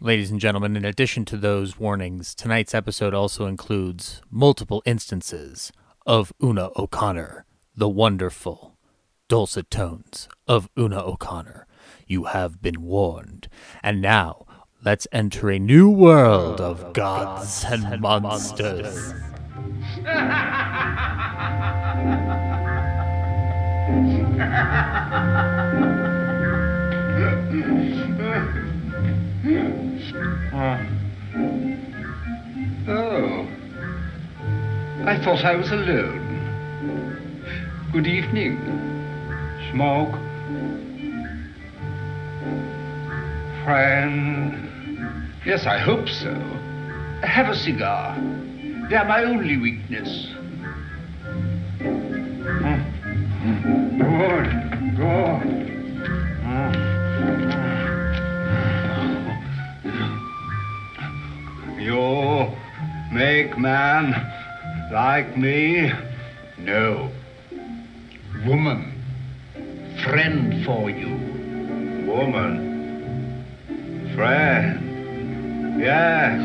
Ladies and gentlemen, in addition to those warnings, tonight's episode also includes multiple instances of Una O'Connor, the wonderful, dulcet tones of Una O'Connor. You have been warned. And now, let's enter a new world of gods and monsters. Ah. Oh. I thought I was alone. Good evening. Smoke. Friend. Yes, I hope so. Have a cigar. They're my only weakness. Hmm. Good. Good. You make man like me? No. Woman. Friend for you. Woman. Friend. Yes.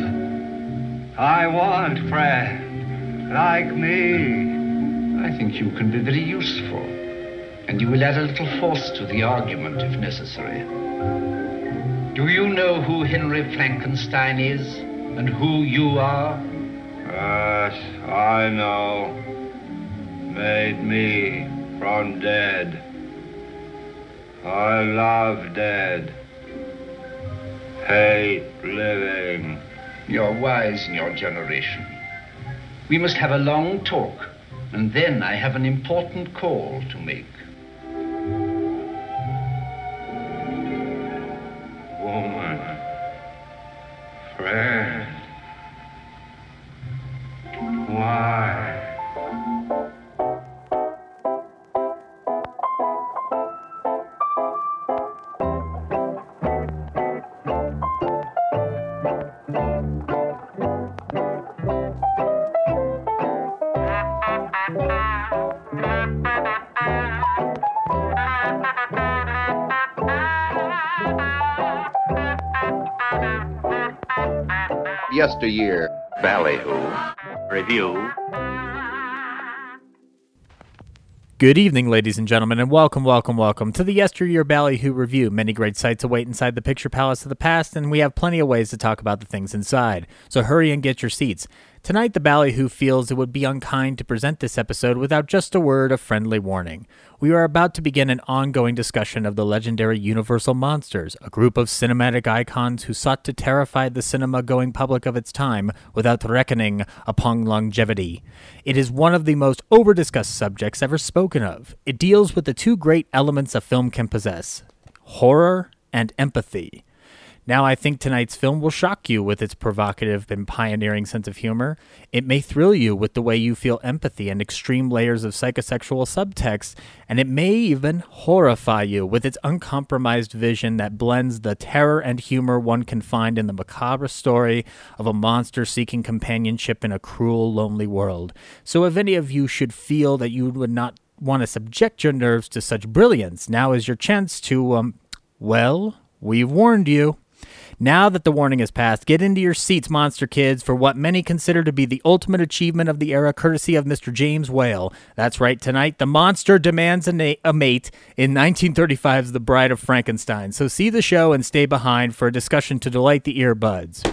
I want friend like me. I think you can be very useful. And you will add a little force to the argument if necessary. Do you know who Henry Frankenstein is and who you are? Yes, I know. Made me from dead. I love dead. Hate living. You're wise in your generation. We must have a long talk, and then I have an important call to make. Woman. Friend. Yesteryear. Ballyhoo Review. Good evening, ladies and gentlemen, and welcome, welcome, welcome to the Yesteryear Ballyhoo Review. Many great sights await inside the picture palace of the past, and we have plenty of ways to talk about the things inside. So hurry and get your seats. Tonight, the Ballyhoo feels it would be unkind to present this episode without just a word of friendly warning. We are about to begin an ongoing discussion of the legendary Universal Monsters, a group of cinematic icons who sought to terrify the cinema going public of its time without reckoning upon longevity. It is one of the most over discussed subjects ever spoken of. It deals with the two great elements a film can possess horror and empathy. Now, I think tonight's film will shock you with its provocative and pioneering sense of humor. It may thrill you with the way you feel empathy and extreme layers of psychosexual subtext, and it may even horrify you with its uncompromised vision that blends the terror and humor one can find in the macabre story of a monster seeking companionship in a cruel, lonely world. So, if any of you should feel that you would not want to subject your nerves to such brilliance, now is your chance to, um, well, we've warned you. Now that the warning has passed, get into your seats, monster kids, for what many consider to be the ultimate achievement of the era, courtesy of Mr. James Whale. That's right, tonight, the monster demands a, na- a mate in 1935's The Bride of Frankenstein. So see the show and stay behind for a discussion to delight the earbuds.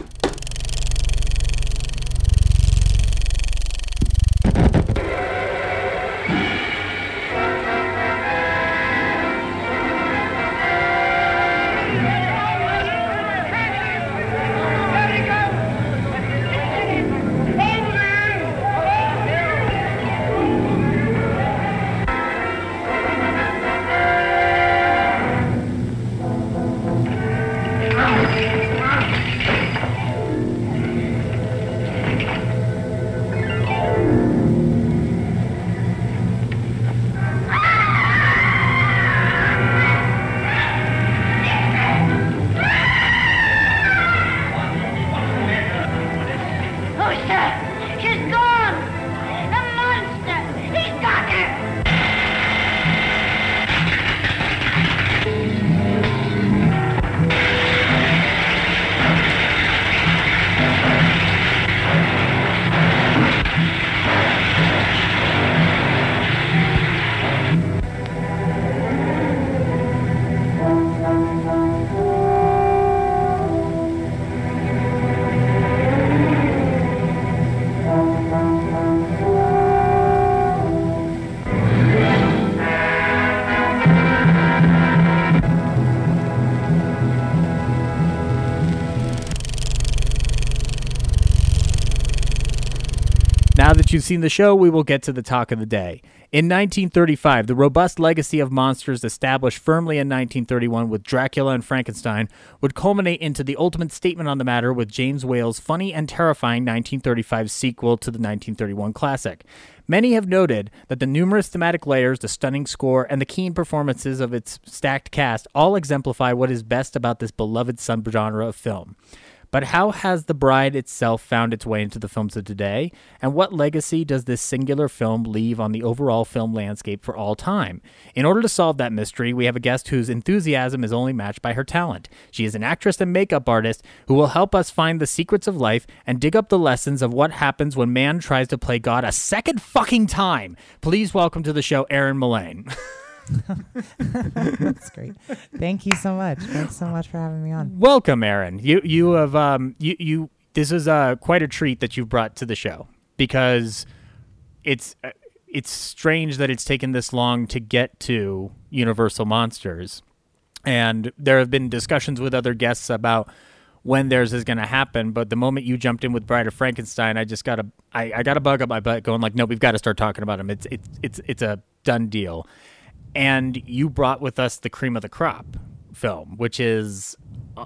That you've seen the show, we will get to the talk of the day. In 1935, the robust legacy of monsters established firmly in 1931 with Dracula and Frankenstein would culminate into the ultimate statement on the matter with James Whale's funny and terrifying 1935 sequel to the 1931 classic. Many have noted that the numerous thematic layers, the stunning score, and the keen performances of its stacked cast all exemplify what is best about this beloved subgenre of film. But how has The Bride itself found its way into the films of today? And what legacy does this singular film leave on the overall film landscape for all time? In order to solve that mystery, we have a guest whose enthusiasm is only matched by her talent. She is an actress and makeup artist who will help us find the secrets of life and dig up the lessons of what happens when man tries to play God a second fucking time. Please welcome to the show Erin Mullane. That's great. Thank you so much. Thanks so much for having me on. Welcome, Aaron. You you have um you you this is uh quite a treat that you've brought to the show because it's uh, it's strange that it's taken this long to get to Universal Monsters, and there have been discussions with other guests about when theirs is going to happen. But the moment you jumped in with Bride of Frankenstein, I just got a I, I got a bug up my butt going like, no, we've got to start talking about him. It's it's it's it's a done deal and you brought with us the cream of the crop film, which is uh,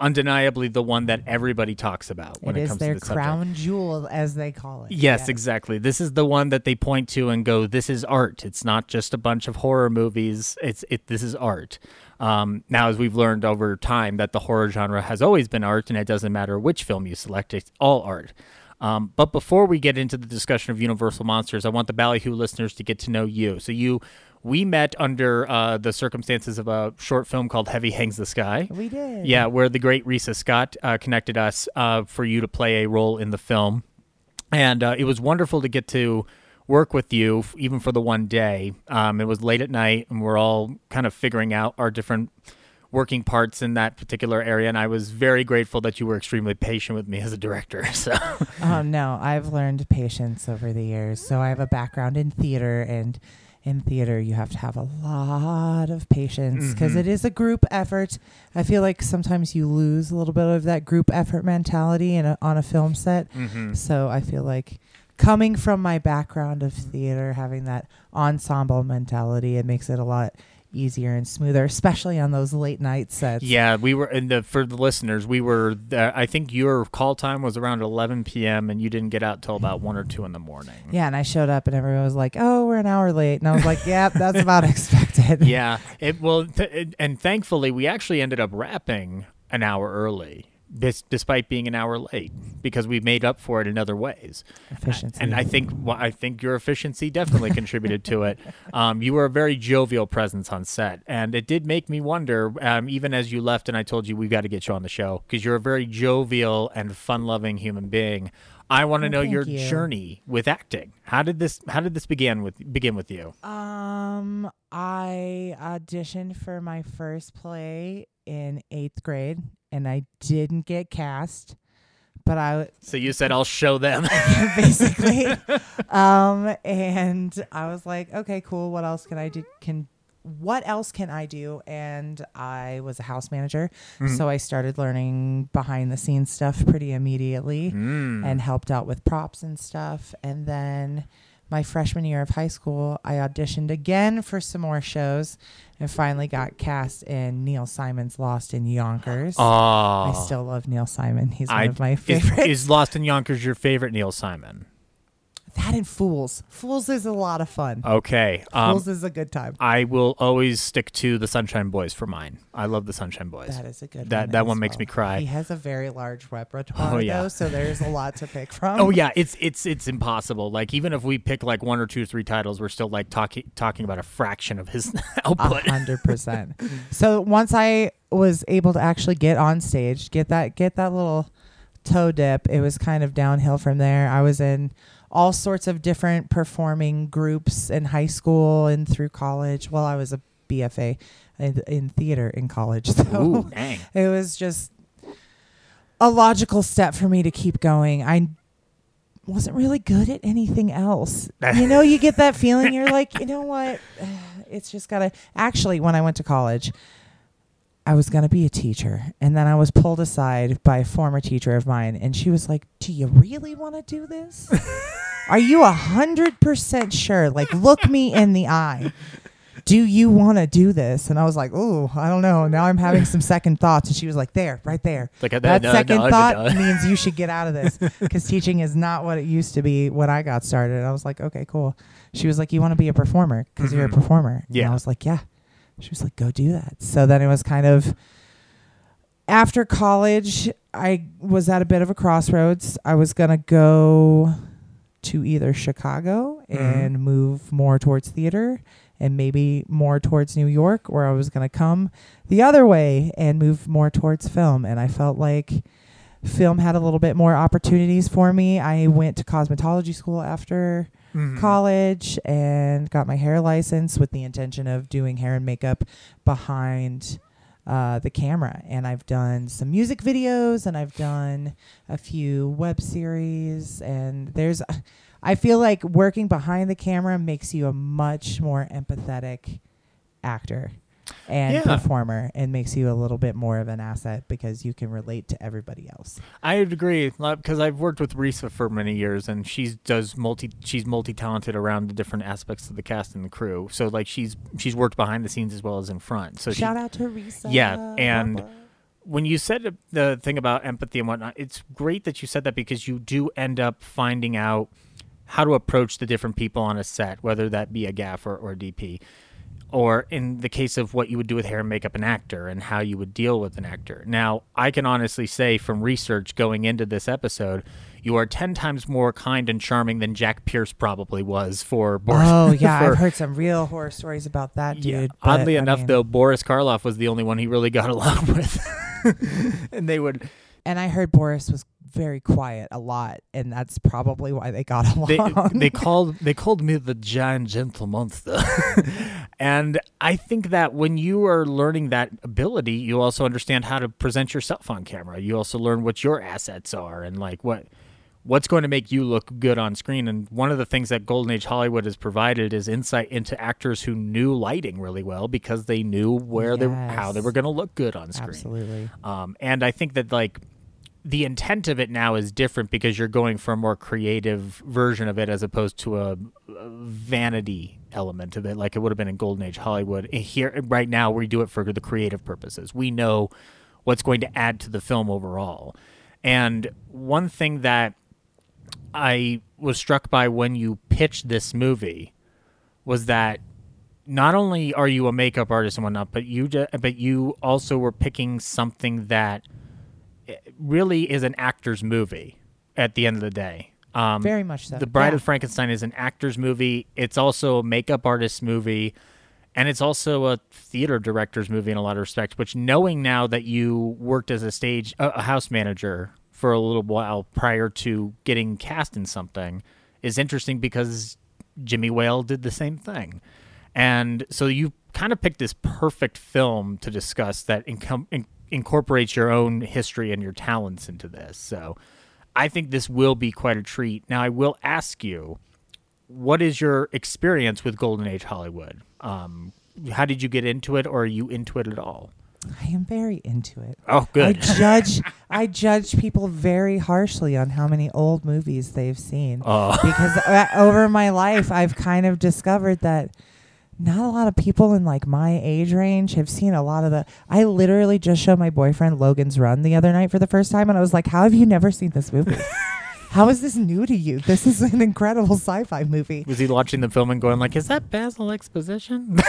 undeniably the one that everybody talks about when it it, comes to the subject. crown jewel, as they call it. Yes, exactly. This is the one that they point to and go, "This is art. It's not just a bunch of horror movies. It's it. This is art." Um, now, as we've learned over time, that the horror genre has always been art, and it doesn't matter which film you select; it's all art. Um, but before we get into the discussion of Universal Monsters, I want the Ballyhoo listeners to get to know you. So you, we met under uh, the circumstances of a short film called Heavy Hangs the Sky. We did. Yeah, where the great Risa Scott uh, connected us uh, for you to play a role in the film, and uh, it was wonderful to get to work with you, even for the one day. Um, it was late at night, and we're all kind of figuring out our different working parts in that particular area. And I was very grateful that you were extremely patient with me as a director. So Oh no, I've learned patience over the years. So I have a background in theater, and in theater you have to have a lot of patience because Mhm. a group effort. I feel like sometimes you lose a little bit of that group effort mentality in a, on a film set. Mhm. So I feel like coming from my background of theater, having that ensemble mentality, it makes it a lot easier and smoother, especially on those late night sets. Yeah, we were in the for the listeners. We were. Uh, I think your call time was around 11 p.m. and you didn't get out till about one or two in the morning. Yeah, and I showed up and everyone was like, "Oh, we're an hour late," and I was like, "Yep, that's about expected." yeah. It well, th- it- and thankfully we actually ended up wrapping an hour early, bis- despite being an hour late, because we made up for it in other ways. efficiency. And I think well, I think your efficiency definitely contributed to it. Um, you were a very jovial presence on set, and it did make me wonder. Um, even as you left, and I told you we've got to get you on the show because you're a very jovial and fun-loving human being. I want to Oh, know your you. journey with acting. How did this How did this begin with begin with you? Um, I auditioned for my first play in eighth grade, and I didn't get cast. But I So you said I'll show them. basically, um, and I was like, okay, cool. What else can I do? Can what else can I do? And I was a house manager, so I started learning behind the scenes stuff pretty immediately, and helped out with props and stuff. And then my freshman year of high school, I auditioned again for some more shows, and finally got cast in Neil Simon's Lost in Yonkers. Oh, I still love Neil Simon. He's one I- of my is, favorites. is Lost in Yonkers your favorite Neil Simon? That and Fools. Fools is a lot of fun. Okay. Um, Fools is a good time. I will always stick to the Sunshine Boys for mine. I love the Sunshine Boys. That is a good That- one. that one makes well. me cry. He has a very large repertoire, Oh, yeah. though, so there's a lot to pick from. Oh yeah, it's it's it's impossible. Like even if we pick like one or two, or three titles, we're still like talking talking about a fraction of his output. hundred percent. So once I was able to actually get on stage, get that get that little toe dip, it was kind of downhill from there. I was in all sorts of different performing groups in high school and through college. Well, I was a BFA in, in theater in college, so Ooh, it was just a logical step for me to keep going. I wasn't really good at anything else. you know, you get that feeling you're like, you know what? It's just got to Actually, when I went to college, I was going to be a teacher, and then I was pulled aside by a former teacher of mine, and she was like, "Do you really want to do this?" Are you a hundred percent sure? Like, look me in the eye. Do you want to do this? And I was like, oh, I don't know. Now I'm having some second thoughts. And she was like, there, right there. Like, that no, second no, thought no. means you should get out of this because teaching is not what it used to be when I got started. I was like, okay, cool. She was like, you want to be a performer because you're a performer. And Yeah. I was like, yeah. She was like, go do that. So then it was kind of after college, I was at a bit of a crossroads. I was going to go to either Chicago mm-hmm. and move more towards theater and maybe more towards New York, or I was going to come the other way and move more towards film. And I felt like film had a little bit more opportunities for me. I went to cosmetology school after Mm-hmm. college and got my hair license with the intention of doing hair and makeup behind uh, the camera. And I've done some music videos and I've done a few web series. And there's, I feel like working behind the camera makes you a much more empathetic actor and Yeah. performer and makes you a little bit more of an asset because you can relate to everybody else. I agree because I've worked with Risa for many years, and she does multi. She's multi talented around the different aspects of the cast and the crew. So like she's she's worked behind the scenes as well as in front. So she, Shout out to Risa. Yeah, and- Wapa. when you said the thing about empathy and whatnot, it's great that you said that because you do end up finding out how to approach the different people on a set, whether that be a gaffer or a DP, or in the case of what you would do with hair and makeup an actor and how you would deal with an actor. Now, I can honestly say from research going into this episode, you are 10 times more kind and charming than Jack Pierce probably was for Boris. Oh yeah, for- I've heard some real horror stories about that dude. yeah. but, Oddly I enough, mean- though, Boris Karloff was the only one he really got along with. and they would and I heard Boris was very quiet a lot, and that's probably why they got along. they they called they called me the giant gentle monster and i think that when you are learning that ability you also understand how to present yourself on camera. You also learn what your assets are and like what what's going to make you look good on screen. And one of the things that golden age hollywood has provided is insight into actors who knew lighting really well because they knew where they how they were going to look good on screen. Absolutely. um, and I think that like the intent of it now is different because you're going for a more creative version of it as opposed to a, a vanity element of it, like it would have been in Golden Age Hollywood. Here, right now, we do it for the creative purposes. We know what's going to add to the film overall. And one thing that I was struck by when you pitched this movie was that not only are you a makeup artist and whatnot, but you but you also were picking something that really is an actor's movie at the end of the day. Um, Very much so. the Bride Yeah. of Frankenstein is an actor's movie. It's also a makeup artist's movie, and it's also a theater director's movie in a lot of respects. Which, knowing now that you worked as a stage a, house manager for a little while prior to getting cast in something, is interesting because Jimmy Whale did the same thing, and so you kind of picked this perfect film to discuss that in- incorporates your own history and your talents into this. So. I think this will be quite a treat. Now, I will ask you, what is your experience with Golden Age Hollywood? Um, how did you get into it, or are you into it at all? I am very into it. Oh, good. I judge I judge people very harshly on how many old movies they've seen Oh. because uh, over my life I've kind of discovered that not a lot of people in like my age range have seen a lot of the I literally just showed my boyfriend Logan's Run the other night for the first time and I was like how have you never seen this movie? how is this new to you? This is an incredible sci-fi movie. Was he watching the film and going like, "Is that Basil exposition?"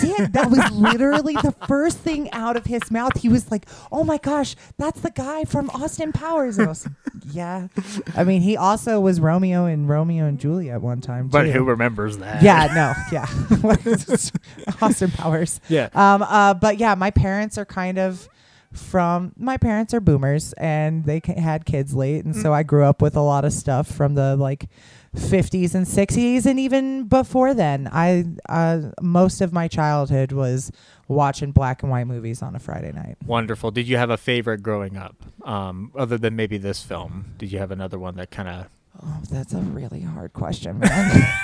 He did. That was literally the first thing out of his mouth. He was like, "Oh my gosh, that's the guy from Austin Powers." And I was, "Yeah." I mean, he also was Romeo in Romeo and Juliet one time. but too. who remembers that? Yeah, no, yeah. Austin Powers. Yeah. Um. Uh. But yeah, my parents are kind of from. My parents are boomers, and they ca- had kids late, and so I grew up with a lot of stuff from the like. 50s and 60s and even before then i uh, most of my childhood was watching black and white movies on a friday night Wonderful. Did you have a favorite growing up, um, other than maybe this film? Did you have another one that kind of? oh that's a really hard question man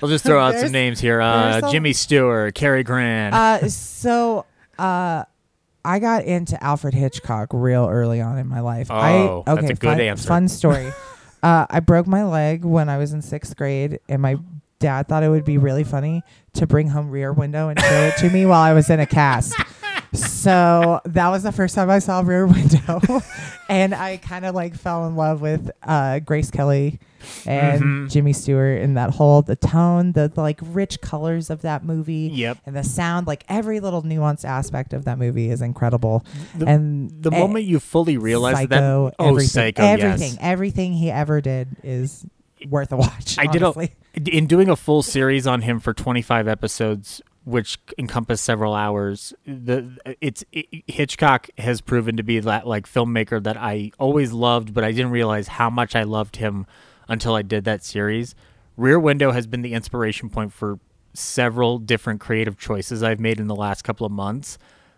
We'll just throw out There's- some names here. Uh, Jimmy Stewart, Cary Grant. uh, so uh, I got into Alfred Hitchcock real early on in my life. Oh, I, that's okay, a good fun, answer. Fun story. Uh, I broke my leg when I was in sixth grade, and my dad thought it would be really funny to bring home Rear Window and show it to me while I was in a cast. So that was the first time I saw Rear Window, and I kind of like fell in love with uh, Grace Kelly and Mhm. Jimmy Stewart and that whole the tone, the, the like rich colors of that movie, Yep. and the sound. Like every little nuanced aspect of that movie is incredible. The, and the eh, moment you fully realize Psycho, that, oh, everything, Psycho, everything, yes. everything he ever did is worth a watch. I did a, in doing a full series on him for 25 episodes, which encompass several hours. The it's it, Hitchcock has proven to be that like filmmaker that I always loved, but I didn't realize how much I loved him until I did that series. Rear Window has been the inspiration point for several different creative choices I've made in the last couple of months.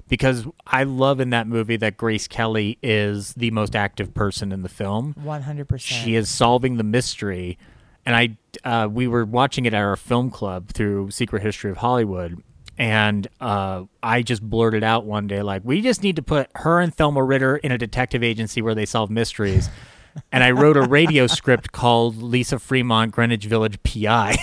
Because I love in that movie that Grace Kelly is the most active person in the film. One hundred percent. She is solving the mystery, and I uh, we were watching it at our film club through Secret History of Hollywood, and uh, I just blurted out one day like, "We just need to put her and Thelma Ritter in a detective agency where they solve mysteries." and I wrote a radio script called Lisa Fremont Greenwich Village PI.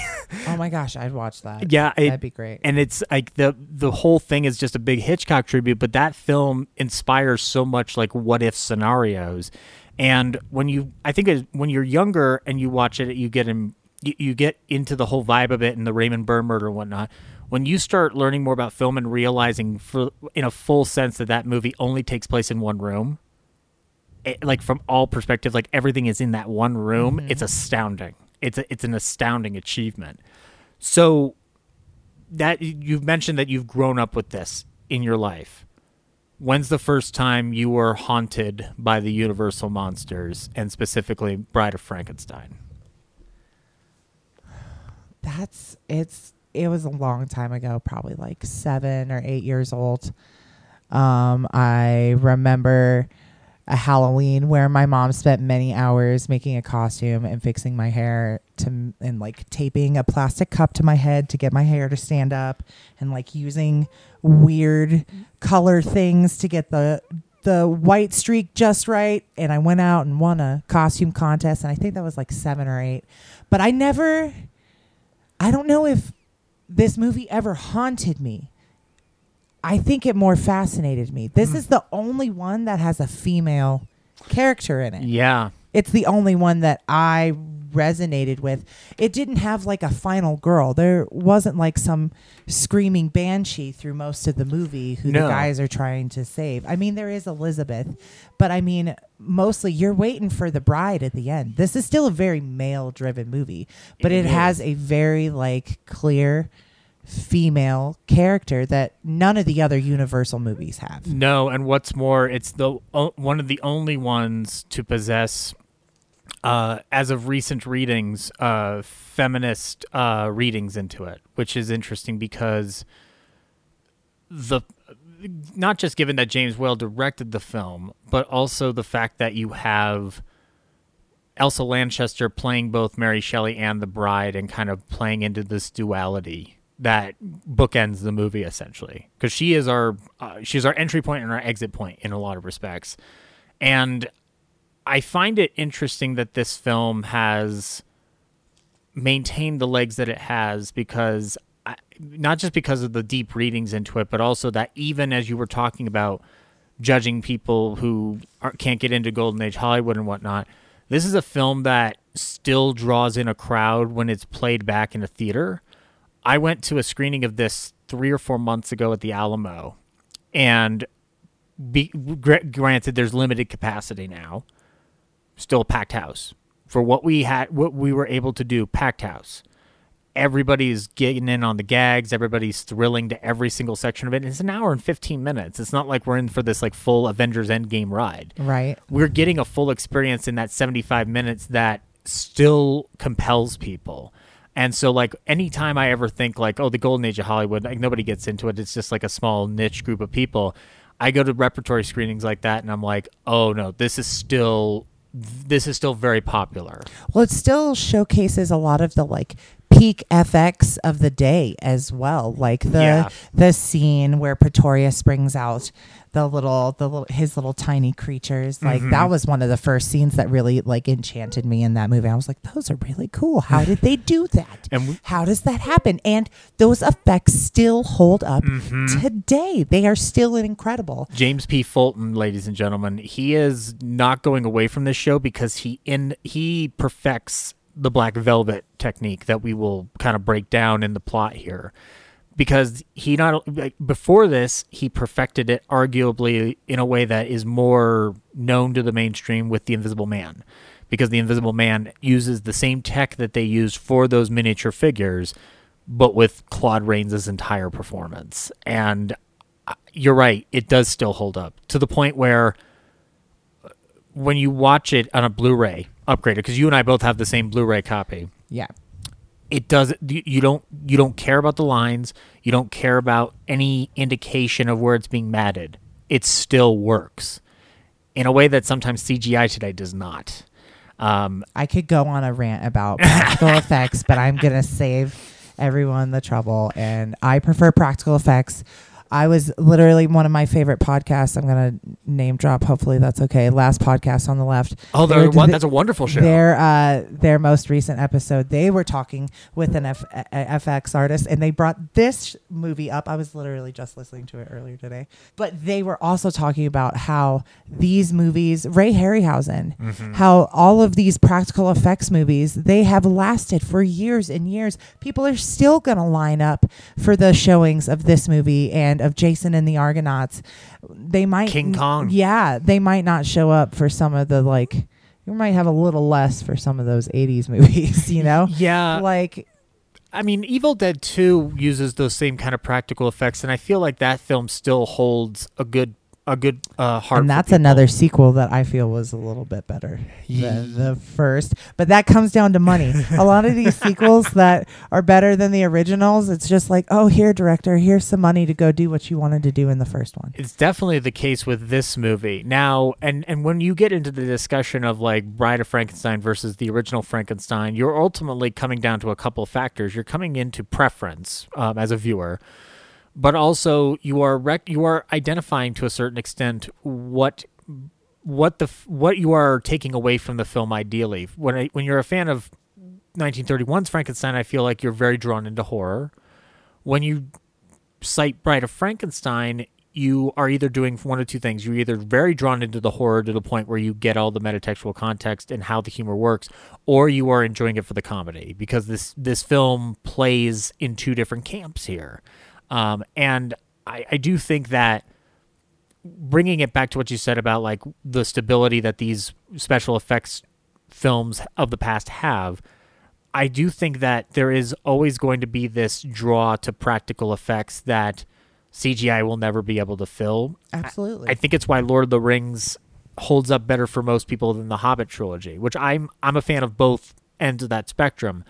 Oh my gosh, I'd watch that. yeah, it- that'd be great. and it's like the the whole thing is just a big Hitchcock tribute, but that film inspires so much like what if scenarios. And when you, I think it, when you're younger and you watch it, you get in, you, you get into the whole vibe of it and the Raymond Burr murder and whatnot. When you start learning more about film and realizing, for in a full sense, that that movie only takes place in one room, it, like from all perspectives, like everything is in that one room. It's astounding. It's a, it's an astounding achievement. So that you've mentioned that you've grown up with this in your life. When's the first time you were haunted by the Universal monsters and specifically Bride of Frankenstein? That's it's it was a long time ago, probably like seven or eight years old. Um, I remember a Halloween where my mom spent many hours making a costume and fixing my hair to and like taping a plastic cup to my head to get my hair to stand up and like using weird color things to get the the white streak just right and I went out and won a costume contest and I think that was like 7 or 8 but I never I don't know if this movie ever haunted me. I think it more fascinated me. This hmm. is the only one that has a female character in it. Yeah. It's the only one that I resonated with. It didn't have like a final girl. There wasn't like some screaming banshee through most of the movie who No. the guys are trying to save. I mean, there is Elizabeth, but I mean, mostly you're waiting for the bride at the end. This is still a very male driven movie, but It it, has a very like clear female character that none of the other Universal movies have. No, and what's more, it's the o- one of the only ones to possess, uh, as of recent readings, uh, feminist uh, readings into it, which is interesting because the not just given that James Whale directed the film, but also the fact that you have Elsa Lanchester playing both Mary Shelley and the bride and kind of playing into this duality that bookends the movie essentially. Because she is our uh, she's our entry point and our exit point in a lot of respects. And i find it interesting that this film has maintained the legs that it has because I, not just because of the deep readings into it but also that even as you were talking about judging people who are, can't get into golden age hollywood and whatnot this is a film that still draws in a crowd when it's played back in a theater I went to a screening of this three or four months ago at the Alamo, and be, gr- granted, there's limited capacity now. Still a packed house for what we had, what we were able to do. Packed house. Everybody's getting in on the gags. Everybody's thrilling to every single section of it. It's an hour and 15 minutes. It's not like we're in for this like full Avengers Endgame ride Right. we're getting a full experience in that 75 minutes that still compels people. And so like anytime I ever think like, oh, the golden age of Hollywood, like nobody gets into it. It's just like a small niche group of people. I go to repertory screenings like that and I'm like, oh no, this is still this is still very popular. Well, it still showcases a lot of the like peak FX of the day as well. Like the Yeah. the scene where Pretorius brings out the little the little his little tiny creatures. Like Mm-hmm. that was one of the first scenes that really like enchanted me in that movie. I was like, those are really cool. How did they do that? And we- How does that happen? And those effects still hold up Mm-hmm. today. They are still incredible. James P. Fulton, ladies and gentlemen, he is not going away from this show because he in he perfects the black velvet technique that we will kind of break down in the plot here. Because he not like, before this, he perfected it arguably in a way that is more known to the mainstream with the Invisible Man. Because the Invisible Man uses the same tech that they used for those miniature figures, but with Claude Rains' entire performance. And uh, you're right, it does still hold up to the point where uh, when you watch it on a Blu-ray upgraded, because you and I both have the same Blu-ray copy, Yeah. it does you don't you don't care about the lines, you don't care about any indication of where it's being matted. It still works in a way that sometimes CGI today does not. Um, I could go on a rant about practical effects, but I'm going to save everyone the trouble. And I prefer practical effects. I was literally one of my favorite podcasts. I'm going to name drop. Hopefully that's okay. Last podcast on the left. oh, They they're one, that's a wonderful show. Their uh, their most recent episode, they were talking with an F- a- a- FX artist, and they brought this movie up. I was literally just listening to it earlier today, but they were also talking about how these movies, Ray Harryhausen, Mm-hmm. how all of these practical effects movies, they have lasted for years and years. People are still going to line up for the showings of this movie and of Jason and the Argonauts. They might King Kong. yeah, they might not show up for some of the like. You might have a little less for some of those '80s movies, you know. Yeah. like I mean, Evil Dead 2 uses those same kind of practical effects, and I feel like that film still holds a good a good uh, heart. and that's another sequel that I feel was a little bit better than the first. But that comes down to money. a lot of these sequels that are better than the originals, it's just like, oh, here, director, here's some money to go do what you wanted to do in the first one. It's definitely the case with this movie. Now, and and when you get into the discussion of like Bride of Frankenstein versus the original Frankenstein, you're ultimately coming down to a couple of factors. You're coming into preference um, as a viewer, but also you are rec- you are identifying to a certain extent what what the what you are taking away from the film ideally. When I, when you're a fan of 1931's Frankenstein, I feel like you're very drawn into horror. When you cite Bride of Frankenstein, you are either doing one of two things. You're either very drawn into the horror to the point where you get all the metatextual context and how the humor works, or you are enjoying it for the comedy because this this film plays in two different camps here. Um, and I, I do think that bringing it back to what you said about like the stability that these special effects films of the past have, I do think that there is always going to be this draw to practical effects that CGI will never be able to fill. Absolutely. I think it's why Lord of the Rings holds up better for most people than the Hobbit trilogy, which I'm I'm a fan of both ends of that spectrum.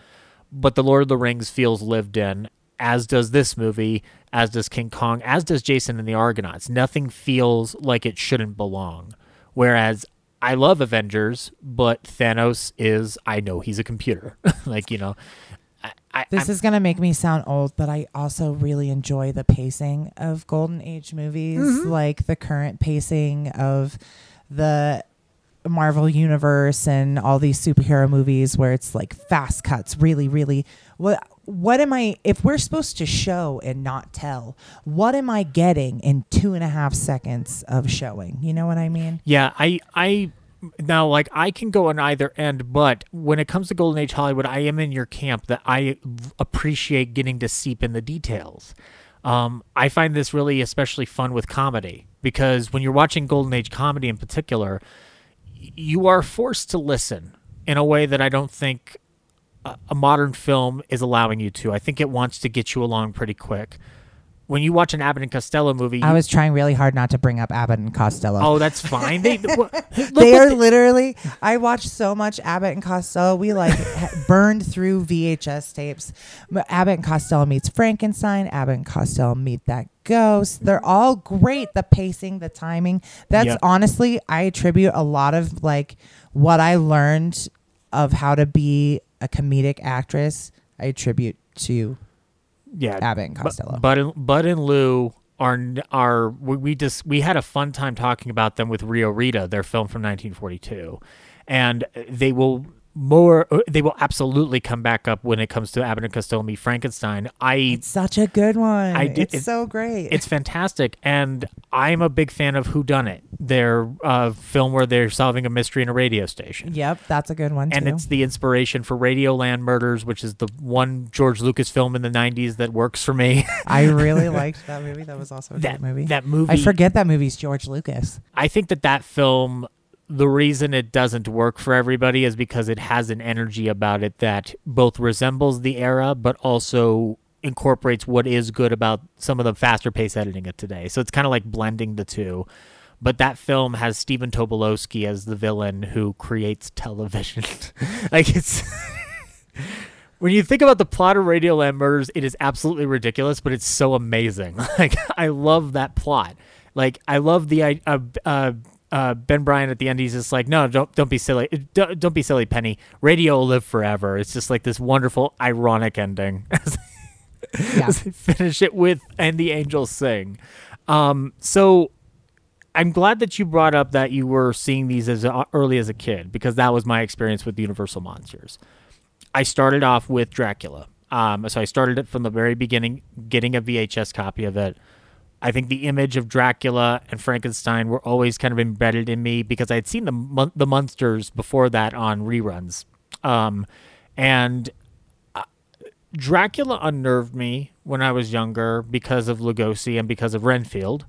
But the Lord of the Rings feels lived in, as does this movie, as does King Kong, as does Jason and the Argonauts. Nothing feels like it shouldn't belong. Whereas I love Avengers, but Thanos is I know he's a computer. like, you know. I, I, This I'm- is going to make me sound old, but I also really enjoy the pacing of Golden Age movies, Mm-hmm. like the current pacing of the Marvel universe and all these superhero movies where it's like fast cuts, really, really. What what am I? If we're supposed to show and not tell, what am I getting in two and a half seconds of showing? You know what I mean? Yeah, I I now like I can go on either end, but when it comes to Golden Age Hollywood, I am in your camp that I appreciate getting to seep in the details. Um, I find this really especially fun with comedy because when you're watching Golden Age comedy in particular, you are forced to listen in a way that I don't think a, modern film is allowing you to. I think it wants to get you along pretty quick. When you watch an Abbott and Costello movie, I was trying really hard not to bring up Abbott and Costello. oh, that's fine. They, look they are literally i watched so much abbott and costello we like burned through vhs tapes abbott and costello meets frankenstein abbott and costello meet that ghost they're all great the pacing the timing that's Yeah. honestly i attribute a lot of like what i learned of how to be a comedic actress I attribute to yeah, Abbott and Costello. Bud and, Bud and Lou are are we, we just we had a fun time talking about them with Rio Rita, their film from 1942, and they will more uh, they will absolutely come back up when it comes to Abbott and Costello meet Frankenstein. I it's such a good one. I did- it's it- so great. it's fantastic, and I'm a big fan of Who Done It, their uh, film where they're solving a mystery in a radio station. yep, that's a good one and too. it's the inspiration for Radioland Murders, which is the one George Lucas film in the '90s that works for me. I really liked that movie. That was also a that great movie. that movie. I forget that movie's George Lucas. I think that that film, the reason it doesn't work for everybody is because it has an energy about it that both resembles the era, but also incorporates what is good about some of the faster pace editing of today. So it's kind of like blending the two. But that film has Stephen Tobolowsky as the villain who creates television. like it's when you think about the plot of Radioland Murders, it is absolutely ridiculous, but it's so amazing. Like I love that plot. Like I love the uh, uh, uh, Ben Bryan at the end. He's just like, no, don't don't be silly, don't, don't be silly, Penny. Radio will live forever. It's just like this wonderful, ironic ending. Yeah. as they finish it with and the angels sing. Um, so I'm glad that you brought up that you were seeing these as uh, early as a kid because that was my experience with Universal Monsters. I started off with Dracula. Um, so I started it from the very beginning, getting a VHS copy of it. I think the image of Dracula and Frankenstein were always kind of embedded in me because I had seen the the monsters before that on reruns, um, and uh, Dracula unnerved me when I was younger because of Lugosi and because of Renfield.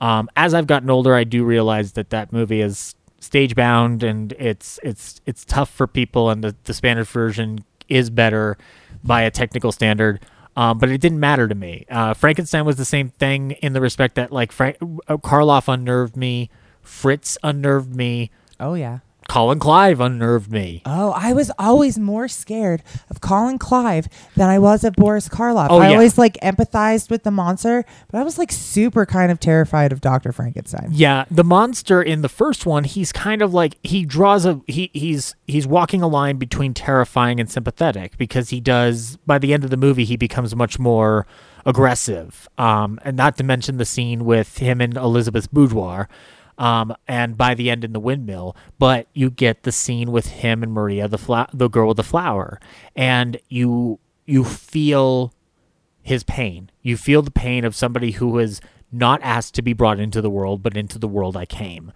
Um, as I've gotten older, I do realize that that movie is stage bound and it's it's it's tough for people, and the, the Spanish version is better by a technical standard. Um, but it didn't matter to me. Uh, Frankenstein was the same thing in the respect that like Frank uh, Karloff unnerved me, Fritz unnerved me, Oh yeah. Colin Clive unnerved me. Oh, I was always more scared of Colin Clive than I was of Boris Karloff. Oh, I yeah. always like empathized with the monster, but I was like super kind of terrified of Dr. Frankenstein. Yeah, the monster in the first one, he's kind of like he draws a he he's he's walking a line between terrifying and sympathetic because he does by the end of the movie he becomes much more aggressive. Um and not to mention the scene with him and Elizabeth's boudoir. Um, and by the end in the windmill, but you get the scene with him and Maria, the fla- the girl with the flower, and you you feel his pain. You feel the pain of somebody who is not asked to be brought into the world, but into the world I came.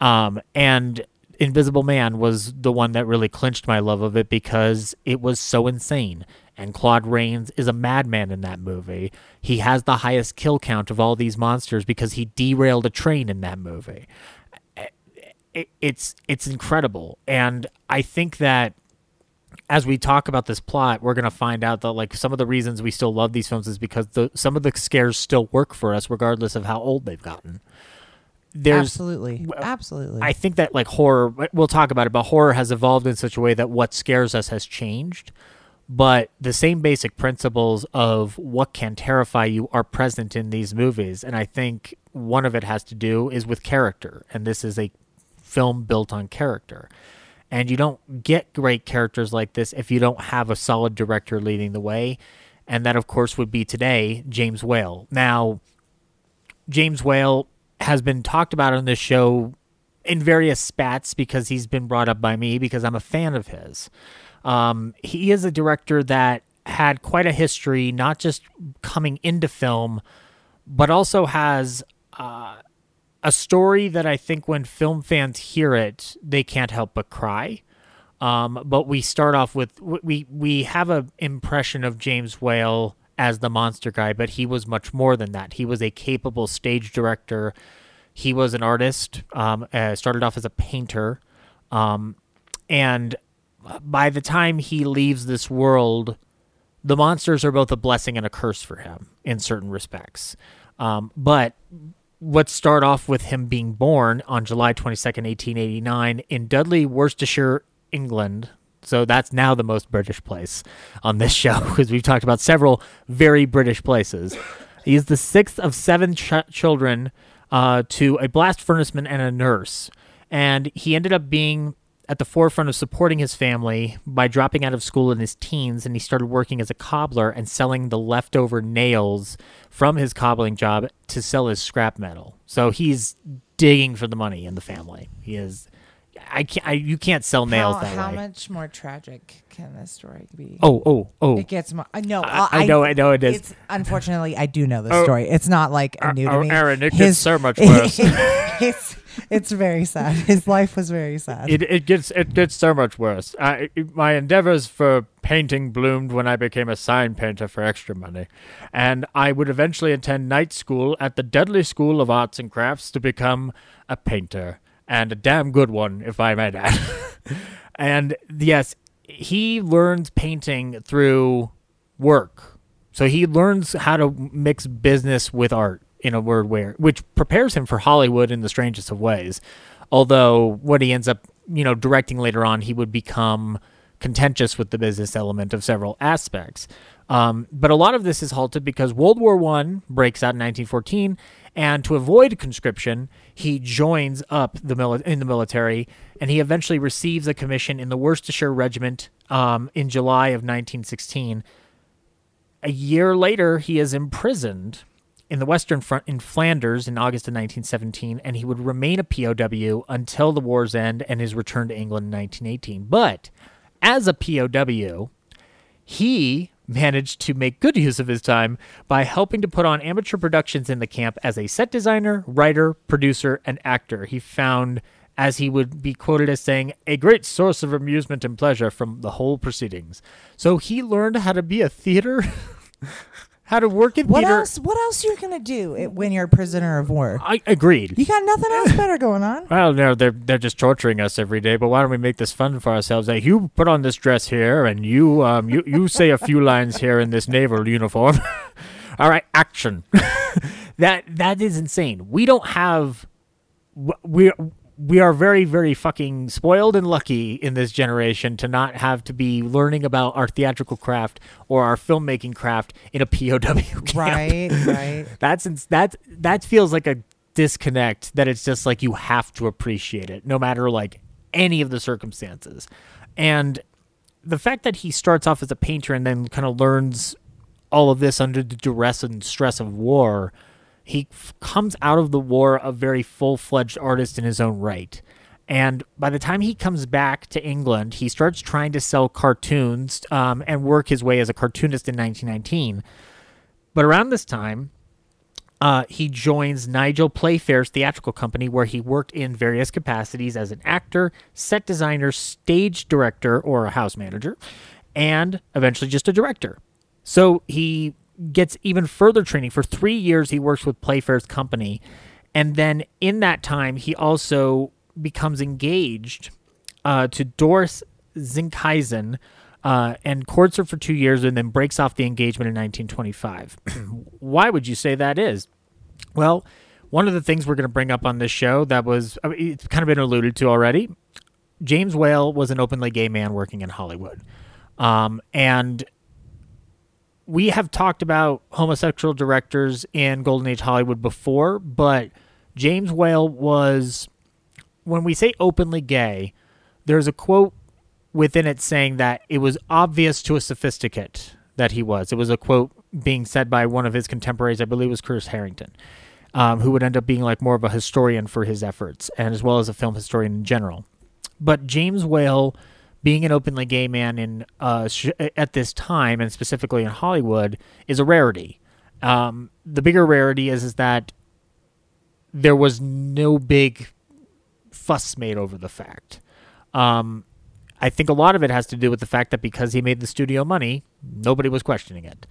Um, and Invisible Man was the one that really clinched my love of it because it was so insane. And Claude Rains is a madman in that movie. He has the highest kill count of all these monsters because he derailed a train in that movie. It's it's incredible, and I think that as we talk about this plot, we're going to find out that like some of the reasons we still love these films is because the some of the scares still work for us regardless of how old they've gotten. There's Absolutely. Uh, Absolutely. I think that like horror we'll talk about it, but horror has evolved in such a way that what scares us has changed. But the same basic principles of what can terrify you are present in these movies. And I think one of it has to do is with character. And this is a film built on character. And you don't get great characters like this if you don't have a solid director leading the way. And that, of course, would be today James Whale. Now, James Whale has been talked about on this show in various spats because he's been brought up by me because I'm a fan of his. Um, he is a director that had quite a history, not just coming into film, but also has uh, a story that I think when film fans hear it, they can't help but cry. Um, but we start off with we we have an impression of James Whale as the monster guy, but he was much more than that. He was a capable stage director. He was an artist. Um, uh, started off as a painter, um, and by the time he leaves this world, the monsters are both a blessing and a curse for him in certain respects. Um, but let's start off with him being born on July 22nd, 1889, in Dudley, Worcestershire, England. So that's now the most British place on this show because we've talked about several very British places. He is the sixth of seven ch- children uh, to a blast furnaceman and a nurse. And he ended up being at the forefront of supporting his family by dropping out of school in his teens, and he started working as a cobbler and selling the leftover nails from his cobbling job to sell his scrap metal. So he's digging for the money in the family. He is. I can't. I, you can't sell nails how, that how way. much more tragic can this story be? Oh, oh, oh. It gets more. No, I- I know- I know it is. It's unfortunately I do know this Oh. story. It's not like Uh, new to oh, me. Aaron, it His- gets so much worse. it's it's very sad. His life was very sad. It, it gets it gets so much worse. I, my endeavors for painting bloomed when I became a sign painter for extra money, and I would eventually attend night school at the Dudley School of Arts and Crafts to become a painter, and a damn good one, if I may add. and yes, he learns painting through work. So he learns how to mix business with art in a word where which prepares him for Hollywood in the strangest of ways. Although what he ends up, you know, directing later on, he would become contentious with the business element of several aspects. Um, but a lot of this is halted because World War One breaks out in 1914, and to avoid conscription, he joins up the mili- in the military, and he eventually receives a commission in the Worcestershire Regiment um, in July of 1916 a year later, he is imprisoned in the Western Front in Flanders in August of 1917, and he would remain a POW until the war's end and his return to England in 1918. But as a POW, he managed to make good use of his time by helping to put on amateur productions in the camp as a set designer, writer, producer, and actor. He found, as he would be quoted as saying, a great source of amusement and pleasure from the whole proceedings. So he learned how to be a theater, how to work in what theater. else? What else you're gonna do it- when you're a prisoner of war? I agreed. You got nothing else better going on. Well, no, they're they're just torturing us every day. But why don't we make this fun for ourselves? Like you put on this dress here, and you um you you say a few lines here in this naval uniform. All right, action. that that is insane. We don't have we we are very very fucking spoiled and lucky in this generation to not have to be learning about our theatrical craft or our filmmaking craft in a POW camp. Right, right. That's that that feels like a disconnect that it's just like you have to appreciate it no matter like any of the circumstances. And the fact that he starts off as a painter and then kind of learns all of this under the duress and stress of war, he f- comes out of the war a very full-fledged artist in his own right. And by the time he comes back to England, he starts trying to sell cartoons um, and work his way as a cartoonist in 1919. But around this time, uh, he joins Nigel Playfair's theatrical company, where he worked in various capacities as an actor, set designer, stage director, or a house manager, and eventually just a director. So he gets even further training. For three years, he works with Playfair's company. And then in that time, he also becomes engaged uh, to Doris Zinkeisen uh, and courts her for two years and then breaks off the engagement in 1925. Why would you say that is? Well, one of the things we're going to bring up on this show that was, I mean, it's kind of been alluded to already. James Whale was an openly gay man working in Hollywood. Um, and we have talked about homosexual directors in Golden Age Hollywood before, but James Whale was, when we say openly gay, there's a quote within it saying that it was obvious to a sophisticate that he was. It was a quote being said by one of his contemporaries, I believe was Curtis Harrington, um, who would end up being like more of a historian for his efforts, and as well as a film historian in general. But James Whale, being an openly gay man in uh, sh- at this time, and specifically in Hollywood, is a rarity. Um, the bigger rarity is is that there was no big fuss made over the fact. Um, I think a lot of it has to do with the fact that because he made the studio money, nobody was questioning it.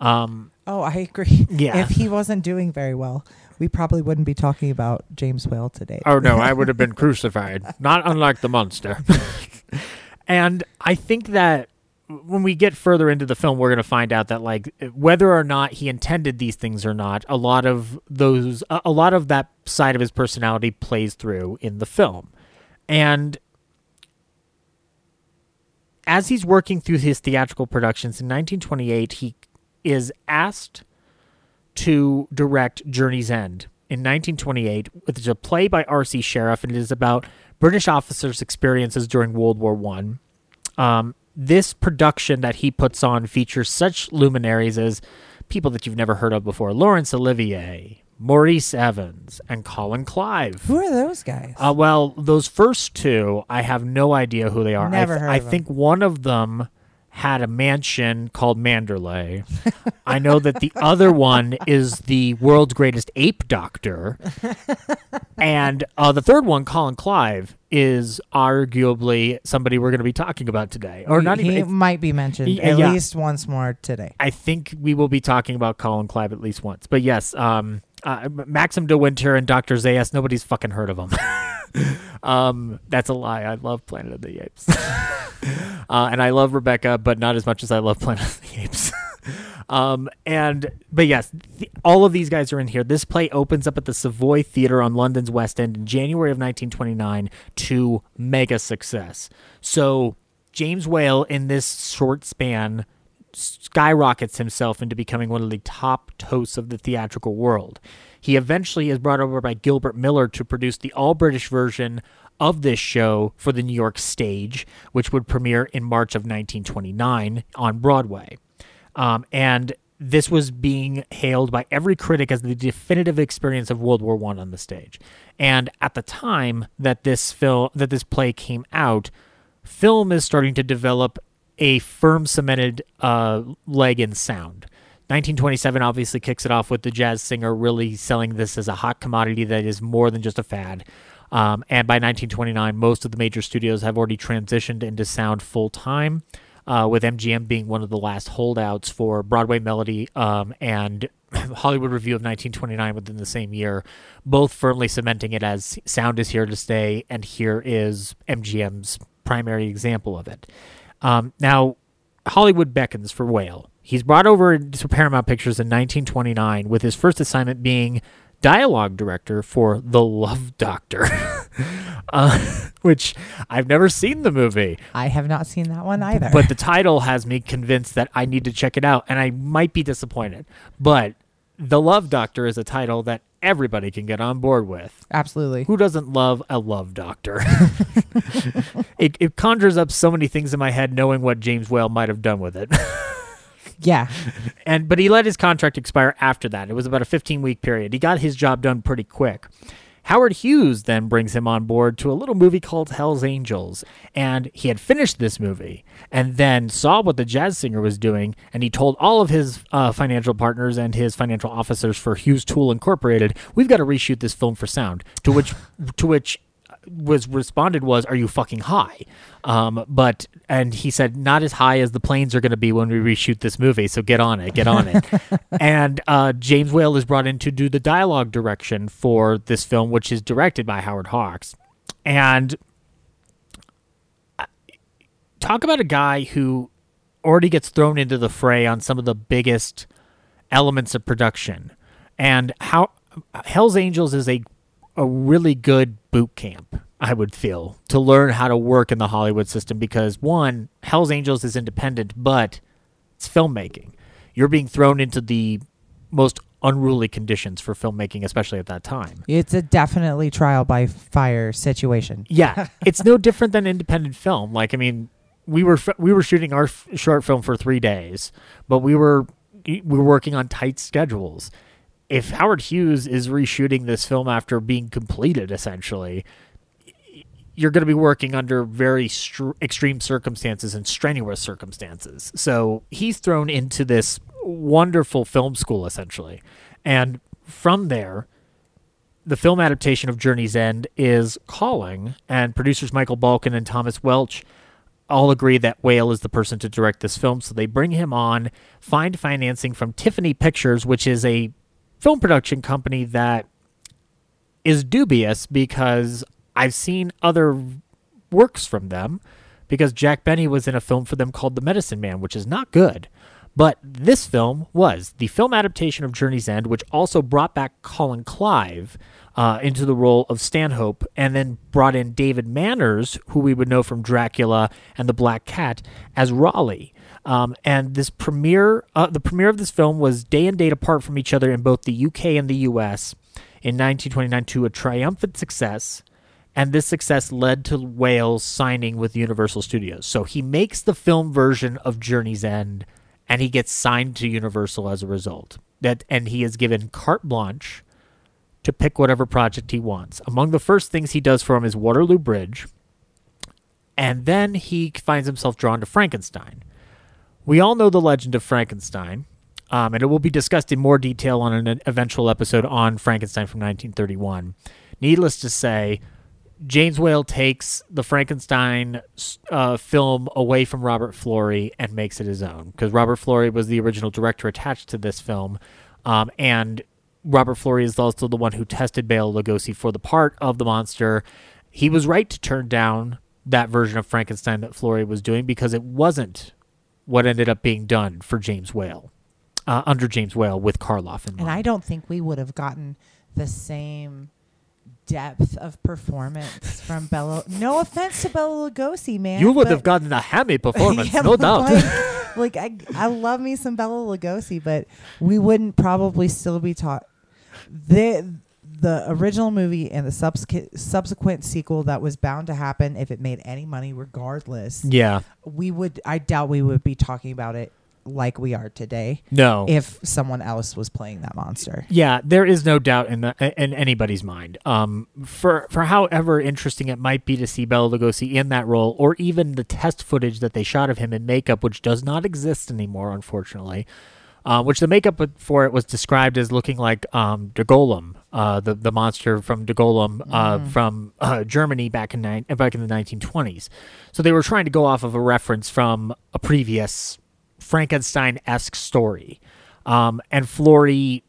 Um, Oh, I agree. Yeah. If he wasn't doing very well, we probably wouldn't be talking about James Whale today. oh no, I would have been crucified. Not unlike the monster. and I think that when we get further into the film, we're going to find out that like whether or not he intended these things or not, a lot of those, a lot of that side of his personality plays through in the film, and as he's working through his theatrical productions in 1928, he is asked to direct Journey's End in 1928, which is a play by R.C. Sherriff, and it is about British officers' experiences during World War One. Um, this production that he puts on features such luminaries as people that you've never heard of before: Laurence Olivier, Maurice Evans, and Colin Clive. Who are those guys? Uh, well, those first two, I have no idea who they are. Never I, heard I of think one of them had a mansion called Manderley. I know that the other one is the world's greatest ape doctor. and uh, the third one, Colin Clive, is arguably somebody we're going to be talking about today. Or not he even. might be mentioned Yeah, at yeah. least once more today. I think we will be talking about Colin Clive at least once. But yes, um, uh, Maxim De Winter and Dr. Zaius, nobody's fucking heard of them. um, that's a lie. I love Planet of the Apes. uh, and I love Rebecca, but not as much as I love Planet of the Apes. um, and, but yes, th- all of these guys are in here. This play opens up at the Savoy Theatre on London's West End in January of 1929 to mega success. So, James Whale, in this short span, skyrockets himself into becoming one of the top toasts of the theatrical world. He eventually is brought over by Gilbert Miller to produce the all British version of this show for the New York stage, which would premiere in March of 1929 on Broadway. Um, and this was being hailed by every critic as the definitive experience of World War One on the stage. And at the time that this film that this play came out, film is starting to develop a firm cemented uh, leg in sound. 1927 obviously kicks it off with the jazz singer really selling this as a hot commodity that is more than just a fad. Um, and by 1929, most of the major studios have already transitioned into sound full time, uh, with MGM being one of the last holdouts for Broadway Melody um, and Hollywood Review of 1929 within the same year, both firmly cementing it as sound is here to stay, and here is MGM's primary example of it. Um, now, Hollywood beckons for Whale. He's brought over to Paramount Pictures in 1929 with his first assignment being dialogue director for The Love Doctor, uh, which I've never seen the movie, I have not seen that one either. but the title has me convinced that I need to check it out, and I might be disappointed. But The Love Doctor is a title that everybody can get on board with. absolutely. Who doesn't love a love doctor? it, it conjures up so many things in my head knowing what James Whale might have done with it. Yeah. and but he let his contract expire after that. It was about a 15 week period. He got his job done pretty quick. Howard Hughes then brings him on board to a little movie called Hell's Angels, and he had finished this movie and then saw what the jazz singer was doing, and he told all of his uh, financial partners and his financial officers for Hughes Tool Incorporated, "We've got to reshoot this film for sound." To which, to which was responded was, "Are you fucking high?" Um, but and he said, "Not as high as the planes are going to be when we reshoot this movie. So get on it, get on it." and uh, James Whale is brought in to do the dialogue direction for this film, which is directed by Howard Hawks. And uh, talk about a guy who already gets thrown into the fray on some of the biggest elements of production, and how Hell's Angels is a a really good boot camp, I would feel, to learn how to work in the Hollywood system because one, Hell's Angels is independent, but it's filmmaking. You're being thrown into the most unruly conditions for filmmaking, especially at that time. It's a definitely trial by fire situation. Yeah, it's no different than independent film. Like, I mean, we were we were shooting our f- short film for three days, but we were we were working on tight schedules. If Howard Hughes is reshooting this film after being completed, essentially, you're going to be working under very str- extreme circumstances and strenuous circumstances. So he's thrown into this wonderful film school, essentially. And from there, the film adaptation of Journey's End is calling, and producers Michael Balcon and Thomas Welch all agree that Whale is the person to direct this film. So they bring him on, find financing from Tiffany Pictures, which is a film production company that is dubious because I've seen other works from them because Jack Benny was in a film for them called The Medicine Man, which is not good. But this film was the film adaptation of Journey's End, which also brought back Colin Clive uh, into the role of Stanhope, and then brought in David Manners, who we would know from Dracula and The Black Cat, as Raleigh. Um, and this premiere, uh, the premiere of this film was day and date apart from each other in both the UK and the US in 1929 to a triumphant success. And this success led to Whale signing with Universal Studios. So he makes the film version of Journey's End and he gets signed to Universal as a result. That and he is given carte blanche to pick whatever project he wants. Among the first things he does for him is Waterloo Bridge, and then he finds himself drawn to Frankenstein. We all know the legend of Frankenstein, um, and it will be discussed in more detail on an eventual episode on Frankenstein from 1931. Needless to say, James Whale takes the Frankenstein uh, film away from Robert Florey and makes it his own because Robert Florey was the original director attached to this film, um, and Robert Florey is also the one who tested Bela Lugosi for the part of the monster. He was right to turn down that version of Frankenstein that Florey was doing because it wasn't what ended up being done for James Whale, uh, under James Whale with Karloff in mind. And I don't think we would have gotten the same depth of performance from Bela. No offense to Bela Lugosi, man. You would have gotten a hammy performance, Yeah, no doubt. Like, like I, I love me some Bela Lugosi, but we wouldn't probably still be taught the the original movie and the subsequent subsequent sequel that was bound to happen if it made any money, regardless. yeah, We would. I doubt we would be talking about it like we are today no. if someone else was playing that monster. Yeah, there is no doubt in the, in anybody's mind. Um, for for however interesting it might be to see Bela Lugosi in that role, or even the test footage that they shot of him in makeup, which does not exist anymore, unfortunately. Uh, which the makeup for it was described as looking like um, De Golem, uh, the the monster from De Golem uh, from uh, Germany back in ni- back in the 1920s. So they were trying to go off of a reference from a previous Frankenstein esque story. Um, and Florey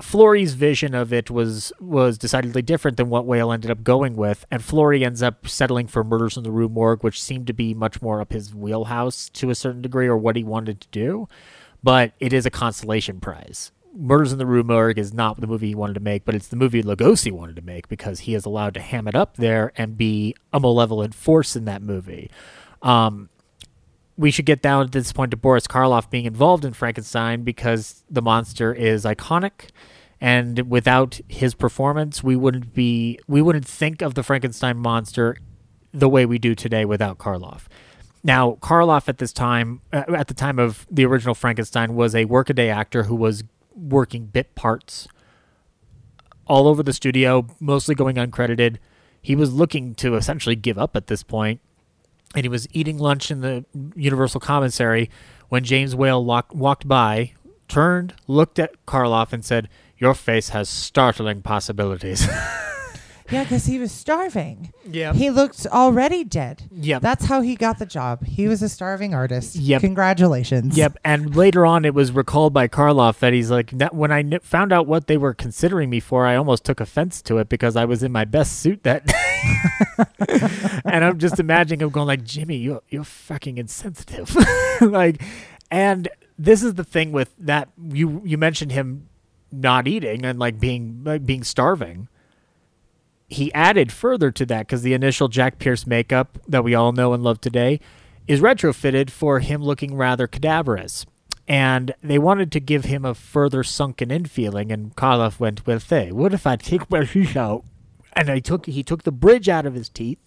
Florey's vision of it was was decidedly different than what Whale ended up going with, and Florey ends up settling for Murders in the Rue Morgue, which seemed to be much more up his wheelhouse to a certain degree, or what he wanted to do. But it is a consolation prize. Murders in the Rue Morgue is not the movie he wanted to make, but it's the movie Lugosi wanted to make because he is allowed to ham it up there and be a malevolent force in that movie. Um, we should get down at this point to Boris Karloff being involved in Frankenstein because the monster is iconic and without his performance we wouldn't be we wouldn't think of the Frankenstein monster the way we do today without Karloff. Now, Karloff at this time uh, at the time of the original Frankenstein was a workaday actor who was working bit parts all over the studio, mostly going uncredited. He was looking to essentially give up at this point and he was eating lunch in the Universal commissary when James Whale walk, walked by, turned, looked at Karloff, and said, "Your face has startling possibilities." Yeah, because he was starving. Yeah. He looked already dead. Yep. That's how he got the job. He was a starving artist. Yep. Congratulations. Yep, and later on, it was recalled by Karloff that he's like, "That- when I found out what they were considering me for, I almost took offense to it because I was in my best suit that day. and I'm just imagining him going like, Jimmy, you're you're fucking insensitive, like, and this is the thing with that you you mentioned him not eating and like being like being starving. He added further to that because the initial Jack Pierce makeup that we all know and love today is retrofitted for him looking rather cadaverous. And they wanted to give him a further sunken in feeling, and Karloff went with, "Hey, what if I take my teeth out?" And I took he took the bridge out of his teeth,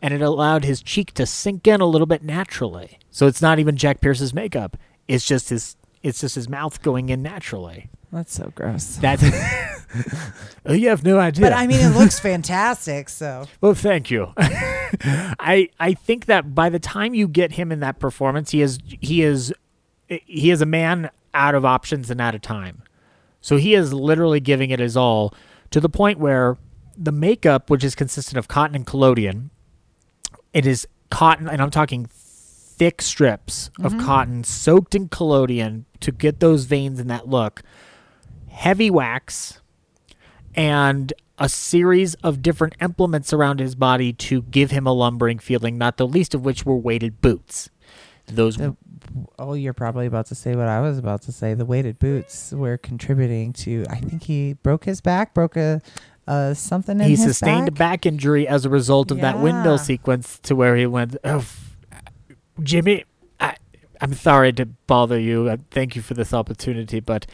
and it allowed his cheek to sink in a little bit naturally. So it's not even Jack Pierce's makeup; it's just his it's just his mouth going in naturally. That's so gross. That's oh, you have no idea. But I mean, it looks fantastic. So Well, thank you. I I think that by the time you get him in that performance, he is he is he is a man out of options and out of time. So he is literally giving it his all to the point where the makeup, which is consistent of cotton and collodion, it is cotton, and I'm talking thick strips of mm-hmm. cotton soaked in collodion to get those veins and that look, heavy wax, and a series of different implements around his body to give him a lumbering feeling, not the least of which were weighted boots. Those The- oh, you're probably about to say what I was about to say. The weighted boots were contributing to. I think he broke his back, broke a uh, something in he sustained a back. back injury as a result of that window sequence to where he went, oh, Jimmy, I, I'm sorry to bother you. Uh, thank you for this opportunity, but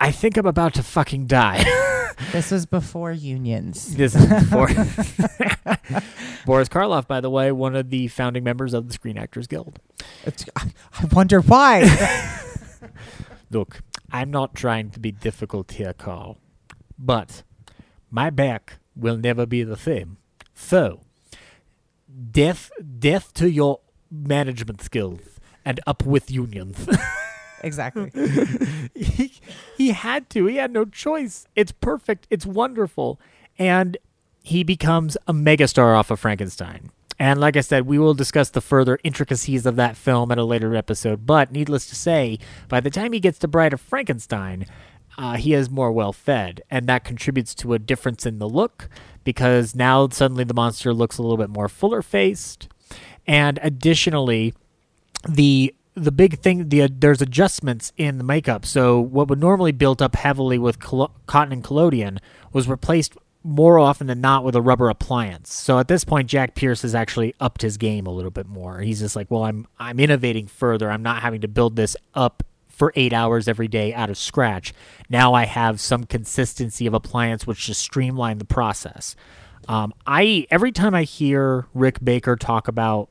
I think I'm about to fucking die. This was before unions. This is before Boris Karloff, by the way, one of the founding members of the Screen Actors Guild. It's, I I wonder why. Look, I'm not trying to be difficult here, Carl, but my back will never be the same. So, death, death to your management skills, and up with unions. Exactly. he, he had to. He had no choice. It's perfect. It's wonderful. And he becomes a megastar off of Frankenstein. And like I said, we will discuss the further intricacies of that film at a later episode. But needless to say, by the time he gets to Bride of Frankenstein, uh, he is more well fed. And that contributes to a difference in the look because now suddenly the monster looks a little bit more fuller faced. And additionally, the the big thing the there's adjustments in the makeup. So what would normally build up heavily with cotton and collodion was replaced more often than not with a rubber appliance. So at this point jack pierce has actually upped his game a little bit more. He's just like well i'm i'm innovating further. I'm not having to build this up for eight hours every day out of scratch. Now i have some consistency of appliance which just streamline the process. Um, i every time i hear rick baker talk about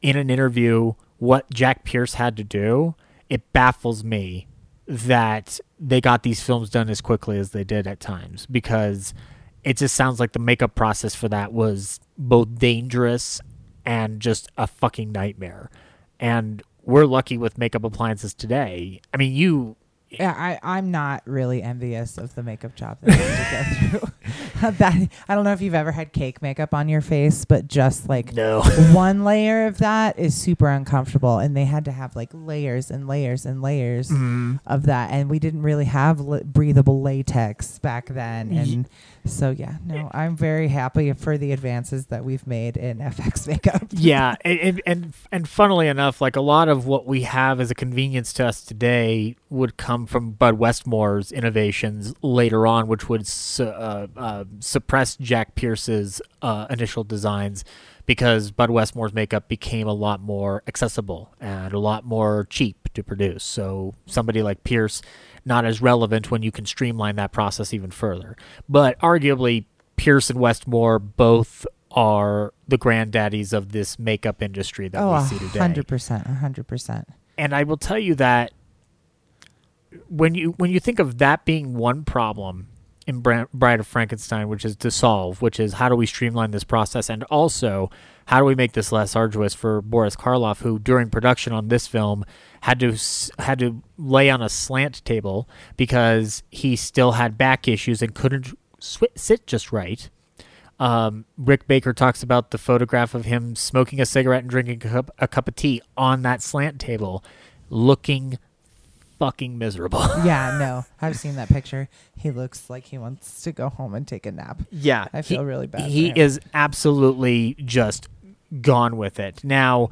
in an interview what Jack Pierce had to do, it baffles me that they got these films done as quickly as they did at times because it just sounds like the makeup process for that was both dangerous and just a fucking nightmare. And we're lucky with makeup appliances today. I mean, you Yeah, I, I'm not really envious of the makeup job that I go through. that I don't know if you've ever had cake makeup on your face, but just like no. one layer of that is super uncomfortable, and they had to have like layers and layers and layers Mm-hmm. of that, and we didn't really have li- breathable latex back then, and so yeah, no, I'm very happy for the advances that we've made in FX makeup. yeah, and, and and and funnily enough, like a lot of what we have as a convenience to us today would come from Bud Westmore's innovations later on, which would su- uh, uh, suppress Jack Pierce's uh, initial designs because Bud Westmore's makeup became a lot more accessible and a lot more cheap to produce. So somebody like Pierce, not as relevant when you can streamline that process even further. But arguably, Pierce and Westmore both are the granddaddies of this makeup industry that Oh, we see today. hundred percent, hundred percent. And I will tell you that when you when you think of that being one problem in Bride of Frankenstein, which is to solve, which is how do we streamline this process, and also how do we make this less arduous for Boris Karloff, who during production on this film had to had to lay on a slant table because he still had back issues and couldn't sit just right. Um, Rick Baker talks about the photograph of him smoking a cigarette and drinking a cup, a cup of tea on that slant table, looking fucking miserable. Yeah, no, I've seen that picture. He looks like he wants to go home and take a nap. Yeah, I feel really bad for He is absolutely just gone with it. Now,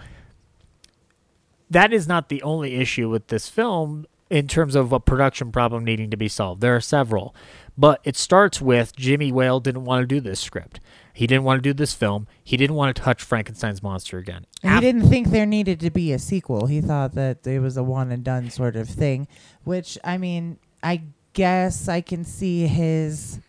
that is not the only issue with this film in terms of a production problem needing to be solved. There are several, but it starts with Jimmy Whale didn't want to do this script. He didn't want to do this film. He didn't want to touch Frankenstein's monster again. He didn't think there needed to be a sequel. He thought that it was a one and done sort of thing, which I mean, I guess I can see his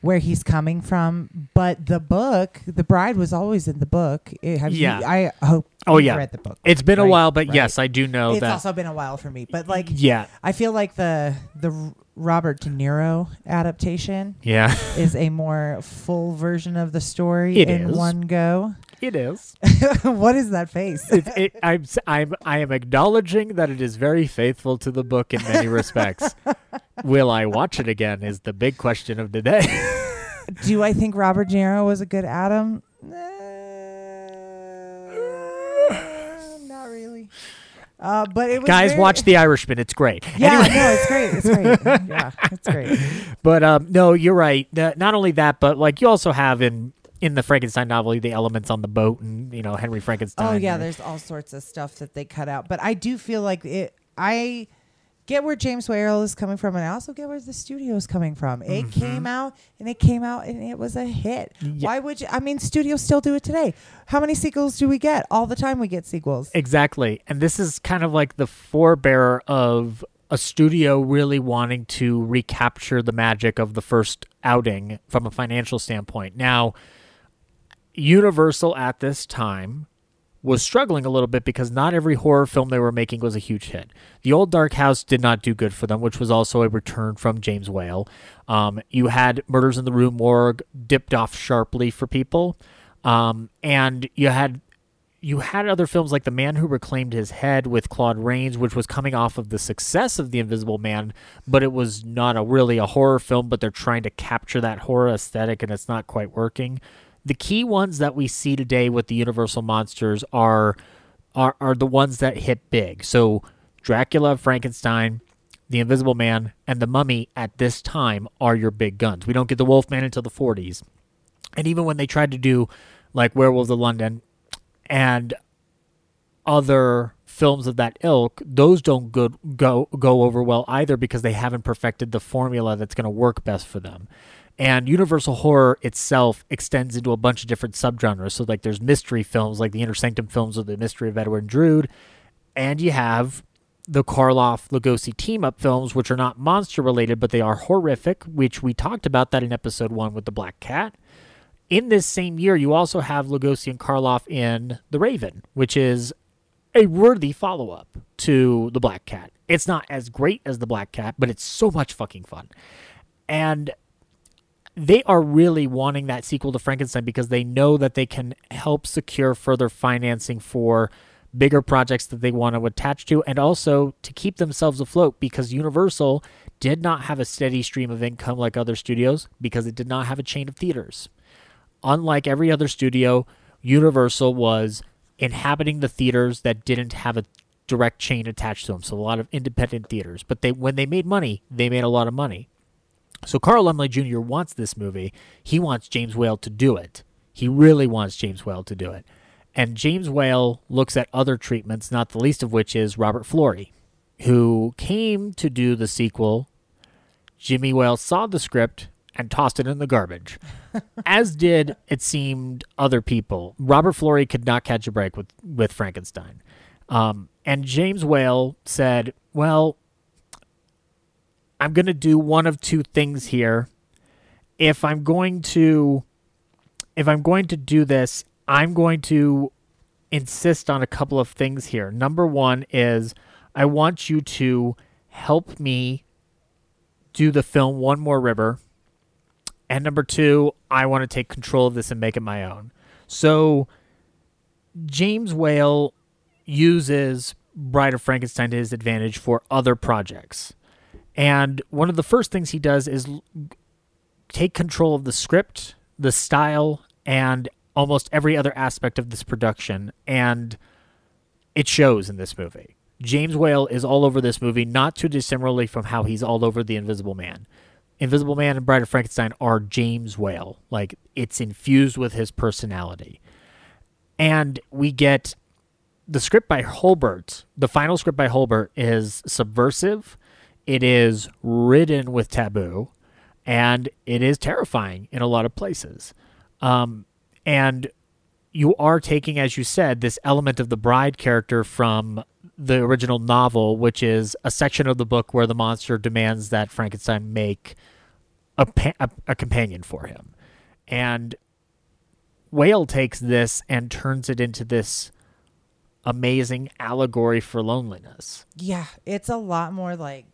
where he's coming from, but the book, The Bride was always in the book. It- have you- Yeah. I hope Oh, yeah. read the book. It's been a while, but Right. yes, I do know it's that. also been a while for me. But like yeah, I feel like the the Robert De Niro adaptation yeah, is a more full version of the story It in is. one go. It is. what is that face? it, it, I'm, I'm, I am acknowledging that it is very faithful to the book in many respects. Will I watch it again? Is the big question of the day. Do I think Robert De Niro was a good Adam? Uh, not really. Uh, but it was Guys, very- watch The Irishman. It's great. Yeah, Anyway, no, it's great. It's great. Yeah, it's great. but um, no, you're right. Not only that, but like you also have in in the Frankenstein novel the elements on the boat and you know Henry Frankenstein. Oh yeah, there's all sorts of stuff that they cut out. But I do feel like it. I get where James Whale is coming from, and I also get where the studio is coming from. It mm-hmm. came out, and it came out, and it was a hit. Yeah. Why would you? I mean, studios still do it today. How many sequels do we get? All the time we get sequels. Exactly. And this is kind of like the forebearer of a studio really wanting to recapture the magic of the first outing from a financial standpoint. Now, Universal at this time was struggling a little bit because not every horror film they were making was a huge hit. The Old Dark House did not do good for them, which was also a return from James Whale. Um, you had Murders in the Rue Morgue dipped off sharply for people, um, and you had you had other films like The Man Who Reclaimed His Head with Claude Rains, which was coming off of the success of The Invisible Man, but it was not a really a horror film, but they're trying to capture that horror aesthetic and it's not quite working. The key ones that we see today with the Universal monsters are are, are the ones that hit big. So Dracula, Frankenstein, The Invisible Man, and The Mummy at this time are your big guns. We don't get the Wolfman until the 40s. And even when they tried to do like Werewolves of London, and other films of that ilk, those don't go go go over well either because they haven't perfected the formula that's going to work best for them. And Universal Horror itself extends into a bunch of different subgenres. So like there's mystery films like the Inner Sanctum films of the Mystery of Edward and Drood, and you have the Karloff Lugosi team up films, which are not monster related, but they are horrific, which we talked about that in episode one with the Black Cat in this same year, you also have Lugosi and Karloff in The Raven, which is a worthy follow up to The Black Cat. It's not as great as The Black Cat, but it's so much fucking fun. And they are really wanting that sequel to Frankenstein because they know that they can help secure further financing for bigger projects that they want to attach to and also to keep themselves afloat because Universal did not have a steady stream of income like other studios because it did not have a chain of theaters unlike every other studio, Universal was inhabiting the theaters that didn't have a direct chain attached to them. So a lot of independent theaters. But they when they made money, they made a lot of money. So Carl Laemmle Jr. wants this movie. He wants James Whale to do it. He really wants James Whale to do it. And James Whale looks at other treatments, not the least of which is Robert Florey, who came to do the sequel. Jimmy Whale saw the script and tossed it in the garbage. As did, it seemed, other people. Robert Florey could not catch a break with, with Frankenstein. Um, and James Whale said, Well, I'm going to do one of two things here. If I'm going to if I'm going to do this, I'm going to insist on a couple of things here. Number 1 is I want you to help me do the film One More River and number two, I want to take control of this and make it my own. So James Whale uses Bride of Frankenstein to his advantage for other projects. And one of the first things he does is take control of the script, the style, and almost every other aspect of this production. And it shows in this movie. James Whale is all over this movie, not too dissimilarly from how he's all over The Invisible Man. Invisible Man and Bride of Frankenstein are James Whale. Like it's infused with his personality. And we get the script by Hurlbut. The final script by Hurlbut is subversive. It is ridden with taboo, and it is terrifying in a lot of places. Um, and you are taking, as you said, this element of the bride character from the original novel, which is a section of the book where the monster demands that Frankenstein make a, a, a companion for him. And Whale takes this and turns it into this amazing allegory for loneliness. Yeah, it's a lot more like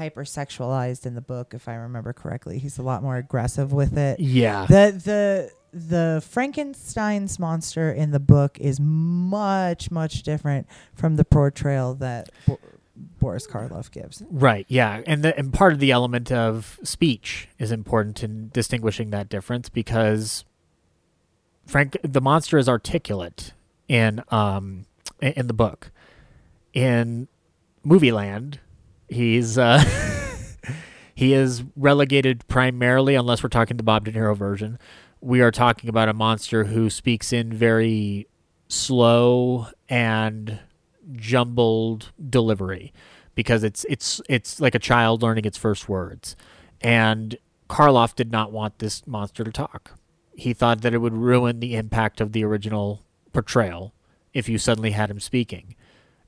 hypersexualized in the book if I remember correctly. He's a lot more aggressive with it. Yeah. The the the Frankenstein's monster in the book is much much different from the portrayal that Bo- Boris Karloff gives. Right. Yeah, and the, and part of the element of speech is important in distinguishing that difference because Frank the monster is articulate in um in the book. In Movie Land, he's uh he is relegated primarily unless we're talking the Bob De Niro version we are talking about a monster who speaks in very slow and jumbled delivery because it's it's it's like a child learning its first words. And Karloff did not want this monster to talk. He thought that it would ruin the impact of the original portrayal if you suddenly had him speaking.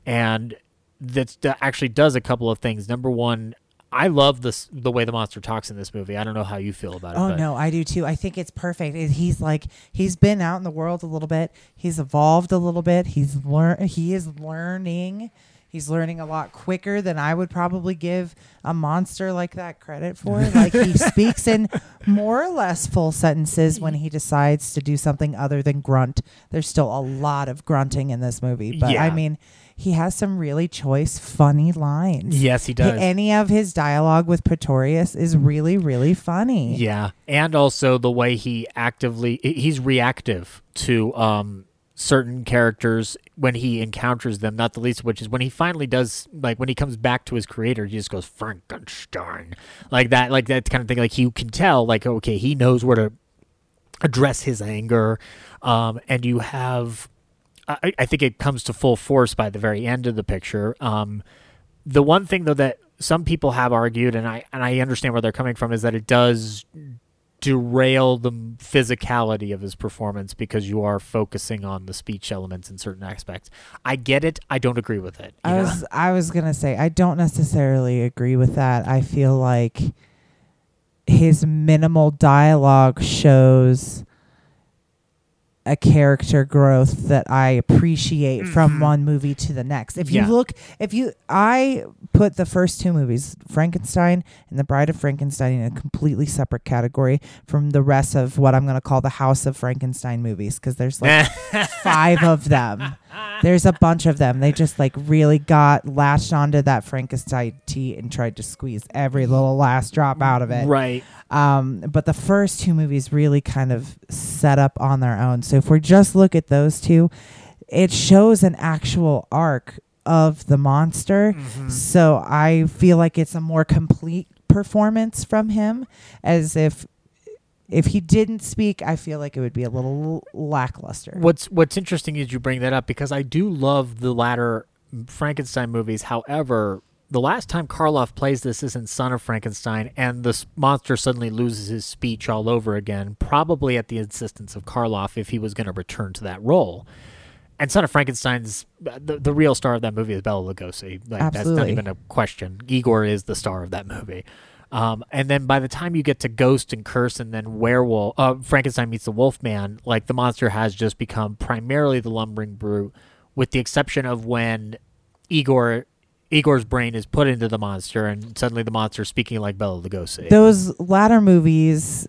And that that actually does a couple of things. Number one, I love this the way the monster talks in this movie. I don't know how you feel about it. Oh but no, I do too. I think it's perfect. He's like he's been out in the world a little bit. He's evolved a little bit. He's learn. He is learning. He's learning a lot quicker than I would probably give a monster like that credit for. Like he speaks in more or less full sentences when he decides to do something other than grunt. There's still a lot of grunting in this movie, but I mean, he has some really choice, funny lines. Yes, he does. Any of his dialogue with Pretorius is really, really funny. Yeah, and also the way he actively he's reactive to um certain characters when he encounters them. Not the least of which is when he finally does like when he comes back to his creator, he just goes Frankenstein like that, like that kind of thing. Like you can tell, like okay, he knows where to address his anger, um, and you have. I, I think it comes to full force by the very end of the picture. Um, the one thing though that some people have argued, and I and I understand where they're coming from, is that it does derail the physicality of his performance because you are focusing on the speech elements in certain aspects. I get it. I don't agree with it. I know? was I was gonna say I don't necessarily agree with that. I feel like his minimal dialogue shows a character growth that I appreciate from one movie to the next. If you Mm-hmm. Yeah. look, if you, I put the first two movies, Frankenstein and The Bride of Frankenstein, in a completely separate category from the rest of what I'm going to call the House of Frankenstein movies because there's like five of them. There's a bunch of them. They just like really got latched onto that Frankenstein tea and tried to squeeze every little last drop out of it. right. Um, but the first two movies really kind of set up on their own. So if we just look at those two, it shows an actual arc of the monster. So I feel like it's a more complete performance from him as if if he didn't speak, I feel like it would be a little lackluster. What's What's interesting is you bring that up because I do love the latter Frankenstein movies. However, the last time Karloff plays this is in Son of Frankenstein, and the monster suddenly loses his speech all over again, probably at the insistence of Karloff if he was going to return to that role. And Son of Frankenstein's uh, the, the real star of that movie is Bela Lugosi. Like, that's not even a question. Igor is the star of that movie. Um, and then by the time you get to Ghost and Curse and then Werewolf, uh, Frankenstein meets the Wolfman, like the monster has just become primarily the lumbering brute, with the exception of when Igor Igor's brain is put into the monster and suddenly the monster is speaking like Bela Lugosi. Those latter movies,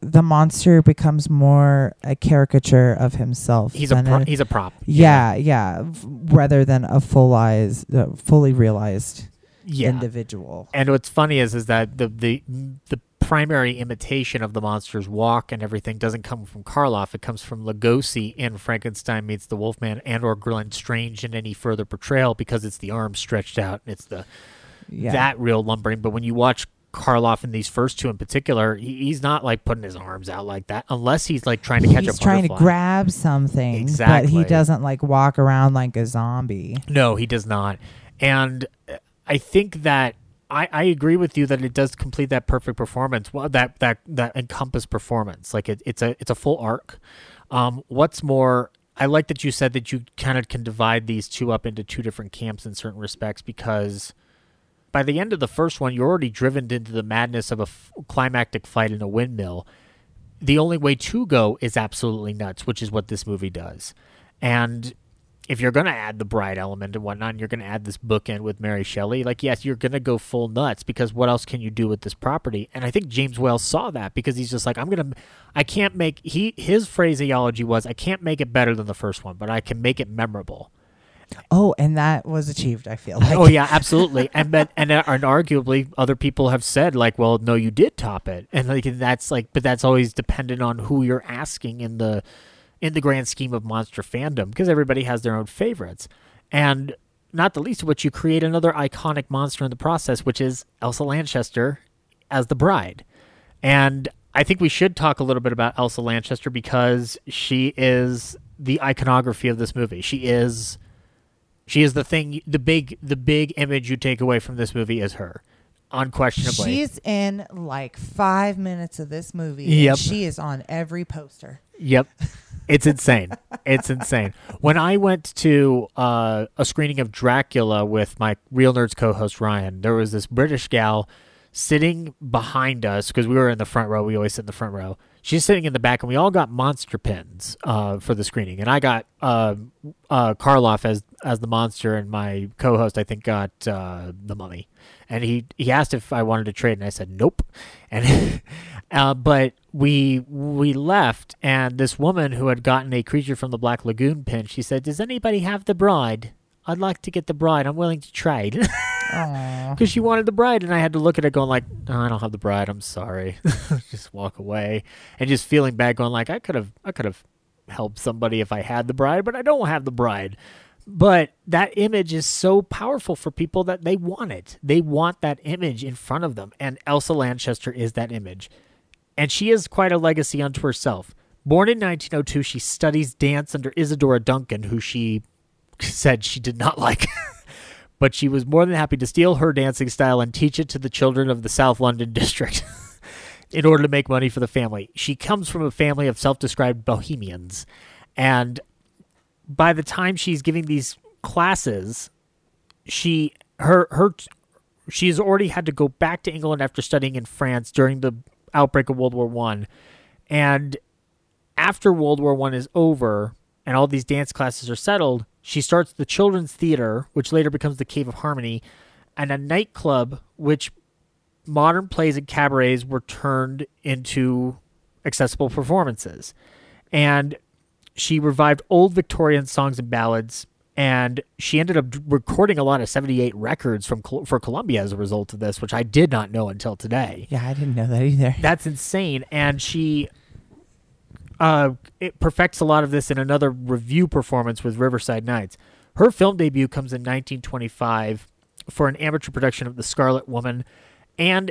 the monster becomes more a caricature of himself. he's a pro- a- he's a prop. yeah, yeah, v- rather than a full eyes, uh, fully realized yeah. individual. And what's funny is is that the the the primary imitation of the monster's walk and everything doesn't come from Karloff. It comes from Lugosi in Frankenstein meets the Wolfman and or Glenn Strange in any further portrayal because it's the arms stretched out and it's the Yeah. that real lumbering. But when you watch Karloff in these first two in particular, he, he's not like putting his arms out like that unless he's like trying to catch He's a trying to grab something, Exactly. but he doesn't like walk around like a zombie. No, he does not. And uh, I think that I, I agree with you that it does complete that perfect performance. Well, that that that encompass performance, like it, it's a it's a full arc. Um, what's more, I like that you said that you kind of can divide these two up into two different camps in certain respects because by the end of the first one, you're already driven into the madness of a f- climactic fight in a windmill. The only way to go is absolutely nuts, which is what this movie does. And if you're going to add the bride element and whatnot, and you're going to add this bookend with Mary Shelley, like, yes, you're going to go full nuts because what else can you do with this property? And I think James Whale saw that because he's just like, I'm going to, I can't make, he, his phraseology was, I can't make it better than the first one, but I can make it memorable. Oh, and that was achieved. I feel like. oh yeah, absolutely. And but and, uh, and arguably other people have said like, well, no, you did top it, and like that's like, but that's always dependent on who you're asking in the in the grand scheme of monster fandom because everybody has their own favorites, and not the least of which you create another iconic monster in the process, which is Elsa Lanchester as the bride, and I think we should talk a little bit about Elsa Lanchester because she is the iconography of this movie. She is she is the thing the big the big image you take away from this movie is her. Unquestionably. She's in like five minutes of this movie. Yep. And she is on every poster. yep. It's insane. It's insane. When I went to uh, a screening of Dracula with my Real Nerds co-host Ryan, there was this British gal sitting behind us because we were in the front row. We always sit in the front row. She's sitting in the back, and we all got monster pins uh, for the screening. And I got uh, uh, Karloff as as the monster, and my co-host I think got uh, the mummy. And he he asked if I wanted to trade, and I said nope. And uh, but we we left, and this woman who had gotten a creature from the Black Lagoon pin, she said, "Does anybody have the bride? I'd like to get the bride. I'm willing to trade." because she wanted the bride, and I had to look at it going like, no, I don't have the bride. I'm sorry. just walk away, and just feeling bad, going like, I could have, I could have helped somebody if I had the bride, but I don't have the bride. But that image is so powerful for people that they want it. They want that image in front of them, and Elsa Lanchester is that image, and she is quite a legacy unto herself. Born in 1902, she studies dance under Isadora Duncan, who she said she did not like. but she was more than happy to steal her dancing style and teach it to the children of the South London district in order to make money for the family. She comes from a family of self described bohemians. And by the time she's giving these classes, she her her she's already had to go back to England after studying in France during the outbreak of World War One. And after World War One is over and all these dance classes are settled, she starts the Children's Theater, which later becomes the Cave of Harmony, and a nightclub, which modern plays and cabarets were turned into accessible performances. And she revived old Victorian songs and ballads, and she ended up recording a lot of 78 records from for Columbia as a result of this, which I did not know until today. Yeah, I didn't know that either. That's insane. And she uh, it perfects a lot of this in another revue performance with Riverside Nights. Her film debut comes in 1925 for an amateur production of The Scarlet Woman, and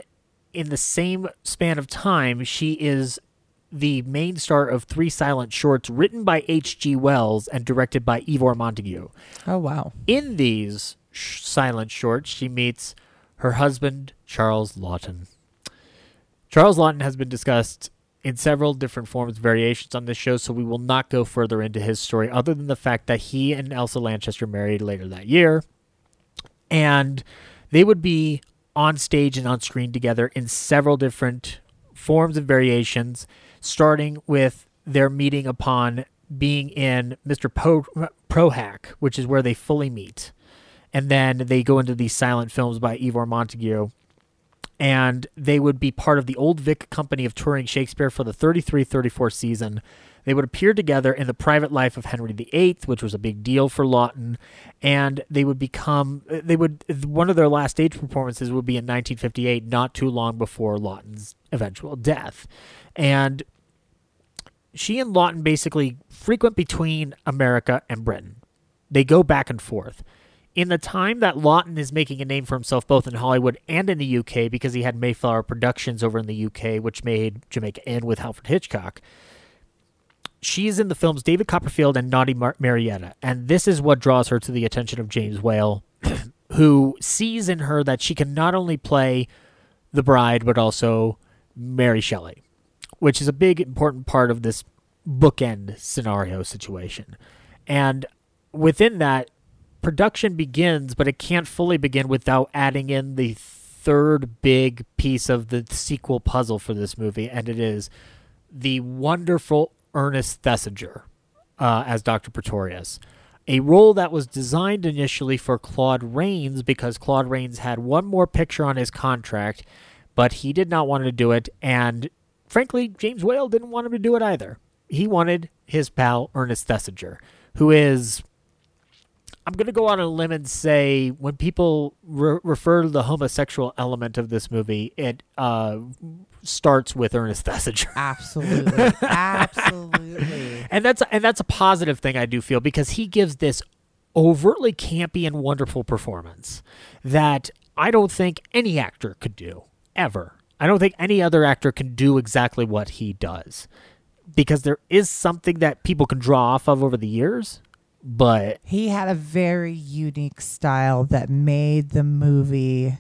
in the same span of time, she is the main star of three silent shorts written by H.G. Wells and directed by Ivor Montagu. Oh, wow. In these sh- silent shorts, she meets her husband, Charles Laughton. Charles Laughton has been discussed in several different forms, variations on this show, so we will not go further into his story other than the fact that he and Elsa Lanchester married later that year. And they would be on stage and on screen together in several different forms and variations, starting with their meeting upon being in Mr. Po- Prohack, which is where they fully meet. And then they go into these silent films by Ivor Montagu and they would be part of the Old Vic Company of touring Shakespeare for the 33 34 season. They would appear together in the private life of Henry VIII, which was a big deal for Laughton, and they would become they would one of their last stage performances would be in 1958, not too long before Laughton's eventual death, and she and Laughton basically frequent between America and Britain. They go back and forth in the time that Laughton is making a name for himself both in Hollywood and in the UK because he had Mayflower Productions over in the UK, which made Jamaica Inn with Alfred Hitchcock. She's in the films David Copperfield and Naughty Mar- Marietta, and this is what draws her to the attention of James Whale, who sees in her that she can not only play the bride but also Mary Shelley, which is a big important part of this bookend scenario situation. And within that, production begins, but it can't fully begin without adding in the third big piece of the sequel puzzle for this movie, and it is the wonderful Ernest Thesiger uh, as Dr. Pretorius. A role that was designed initially for Claude Rains because Claude Rains had one more picture on his contract, but he did not want to do it, and frankly, James Whale didn't want him to do it either. He wanted his pal Ernest Thesiger, who is I'm going to go on a limb and say when people re- refer to the homosexual element of this movie, it uh, starts with Ernest Thesiger. Absolutely, absolutely. And that's and that's a positive thing I do feel because he gives this overtly campy and wonderful performance that I don't think any actor could do ever. I don't think any other actor can do exactly what he does because there is something that people can draw off of over the years but he had a very unique style that made the movie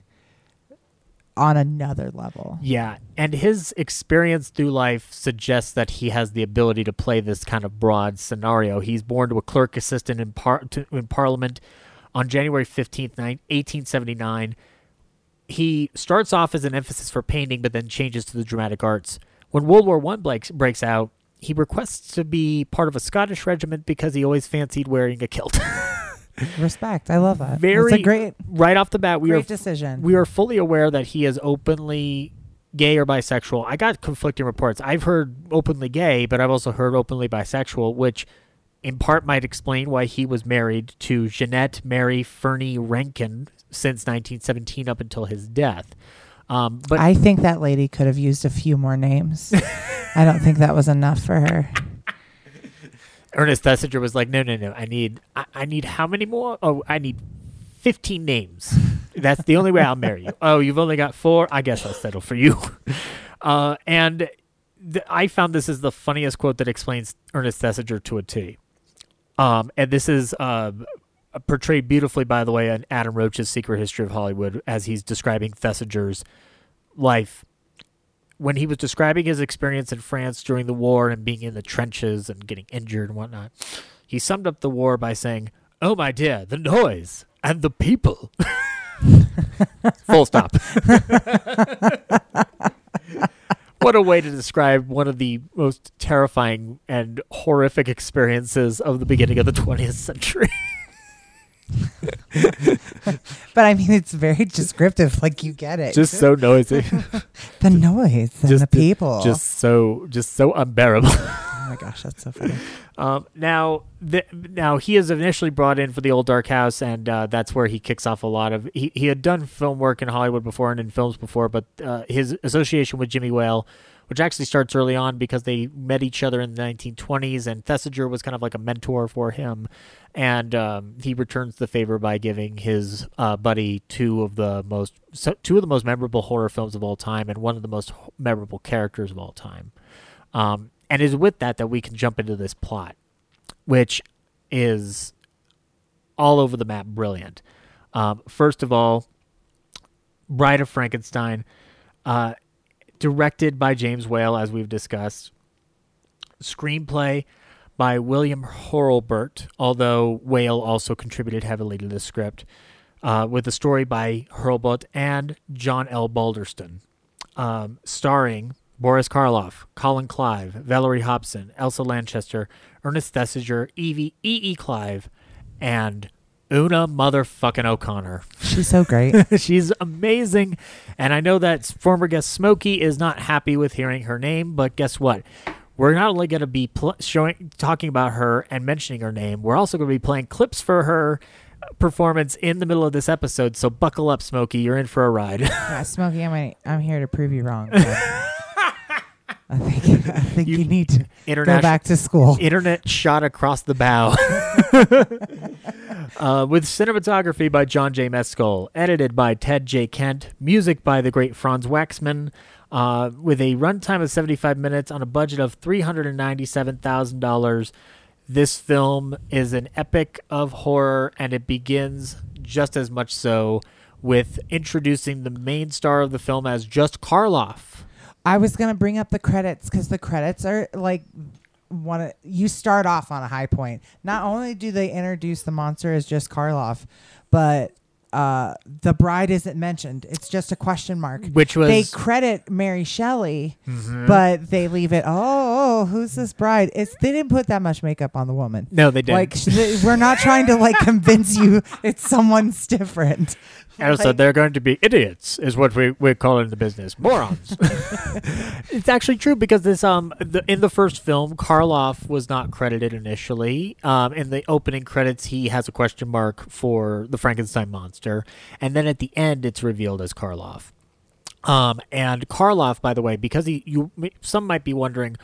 on another level. Yeah, and his experience through life suggests that he has the ability to play this kind of broad scenario. He's born to a clerk assistant in, par- to, in Parliament on January 15th, 1879. He starts off as an emphasis for painting, but then changes to the dramatic arts. When World War One breaks, breaks out, he requests to be part of a Scottish regiment because he always fancied wearing a kilt. Respect. I love that. Very It's a great, right off the bat, we great are decision. we are fully aware that he is openly gay or bisexual. I got conflicting reports. I've heard openly gay, but I've also heard openly bisexual, which in part might explain why he was married to Jeanette Mary Fernie Rankin since 1917 up until his death. Um, but I think that lady could have used a few more names. I don't think that was enough for her. Ernest Thesiger was like, "No, no, no. I need, I, I need how many more? Oh, I need 15 names. That's the only way I'll marry you. Oh, you've only got four. I guess I'll settle for you." Uh, and th- I found this is the funniest quote that explains Ernest Thesiger to a T. Um, and this is uh, portrayed beautifully, by the way, in Adam Roche's Secret History of Hollywood as he's describing Thesiger's life when he was describing his experience in France during the war and being in the trenches and getting injured and whatnot, he summed up the war by saying, Oh, my dear, the noise and the people. Full stop. what a way to describe one of the most terrifying and horrific experiences of the beginning of the 20th century. But I mean, it's very descriptive. Like you get it. just so noisy. the noise and just the people. Just so, just so unbearable. oh my gosh, that's so funny. Um, now, the, now he is initially brought in for the Old Dark House, and uh, that's where he kicks off a lot of. He, he had done film work in Hollywood before and in films before, but uh, his association with Jimmy Whale, which actually starts early on because they met each other in the 1920s, and Thesiger was kind of like a mentor for him, and um, he returns the favor by giving his uh, buddy two of the most two of the most memorable horror films of all time, and one of the most memorable characters of all time. Um, and it's with that that we can jump into this plot, which is all over the map brilliant. Um, first of all, Bride of Frankenstein, uh, directed by James Whale, as we've discussed. Screenplay by William Hurlbut, although Whale also contributed heavily to the script, uh, with a story by Hurlbut and John L. Balderston, um, starring Boris Karloff, Colin Clive, Valerie Hobson, Elsa Lanchester, Ernest Thesiger, Evie E. E. Clive, and Una motherfucking O'Connor. She's so great. She's amazing. And I know that former guest Smokey is not happy with hearing her name, but guess what? We're not only going to be pl- showing, talking about her and mentioning her name, we're also going to be playing clips for her uh, performance in the middle of this episode. So buckle up, Smokey. You're in for a ride. yeah, Smokey, I'm, I'm here to prove you wrong. I think I think you, need to go back to school. internet shot across the bow. uh, with cinematography by John J. Mescall, edited by Ted J. Kent, music by the great Franz Waxman, uh, with a runtime of 75 minutes on a budget of $397,000. This film is an epic of horror, and it begins just as much so with introducing the main star of the film as just Karloff. I was gonna bring up the credits because the credits are like one. Of, you start off on a high point. Not only do they introduce the monster as just Karloff, but uh, the bride isn't mentioned. It's just a question mark. Which was- they credit Mary Shelley, but they leave it. Oh, oh, who's this bride? It's they didn't put that much makeup on the woman. No, they didn't. Like sh- th- we're not trying to like convince you it's someone's different. Also, Like- they're going to be idiots, is what we we call it in the business. Morons. it's actually true because this um the, in the first film, Karloff was not credited initially. Um, in the opening credits, he has a question mark for the Frankenstein monster, and then at the end, it's revealed as Karloff. Um, and Karloff, by the way, because he you some might be wondering,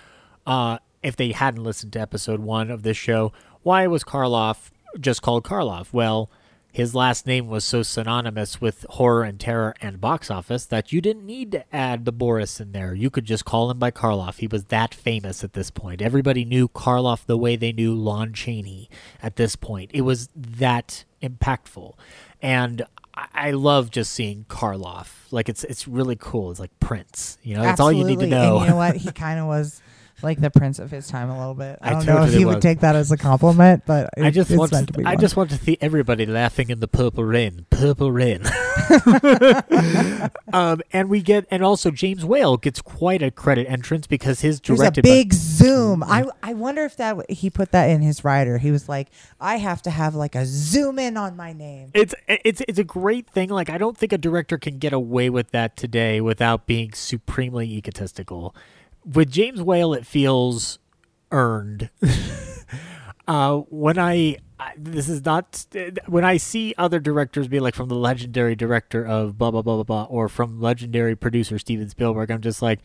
uh, if they hadn't listened to episode one of this show, why was Karloff just called Karloff? Well, his last name was so synonymous with horror and terror and box office that you didn't need to add the Boris in there. You could just call him by Karloff. He was that famous at this point. Everybody knew Karloff the way they knew Lon Chaney at this point. It was that impactful. And I, love just seeing Karloff. Like it's it's really cool. It's like Prince. You know, that's all you need to know. And you know what? He kind of was like the prince of his time a little bit. I I don't know if he was. would take that as a compliment, but it, I just it's want to. I one. just want to see everybody laughing in the purple rain. Purple rain. um, and we get and also James Whale gets quite a credit entrance because his There's a directed big zoom. I I wonder if that he put that in his rider. He was like, I have to have like a zoom in on my name. It's it's it's a great thing. Like I don't think a director can get away with that today without being supremely egotistical. With James Whale, it feels earned. uh, when I, I this is not when I see other directors be like from the legendary director of blah blah blah blah blah or from legendary producer Steven Spielberg, I'm just like.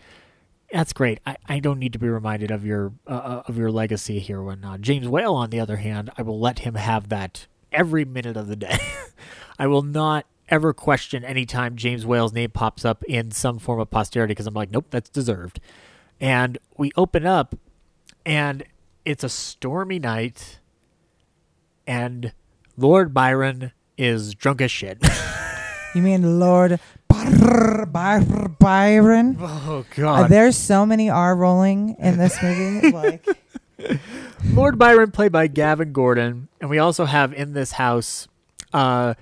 That's great. I, I don't need to be reminded of your uh, uh, of your legacy here When whatnot. James Whale, on the other hand, I will let him have that every minute of the day. I will not ever question any time James Whale's name pops up in some form of posterity because I'm like, nope, that's deserved. And we open up, and it's a stormy night, and Lord Byron is drunk as shit. You mean Lord Byr- Byr- Byron? oh Uh, God! there's so many R rolling in this movie. like Lord Byron, played by Gavin Gordon, and we also have in this house uh,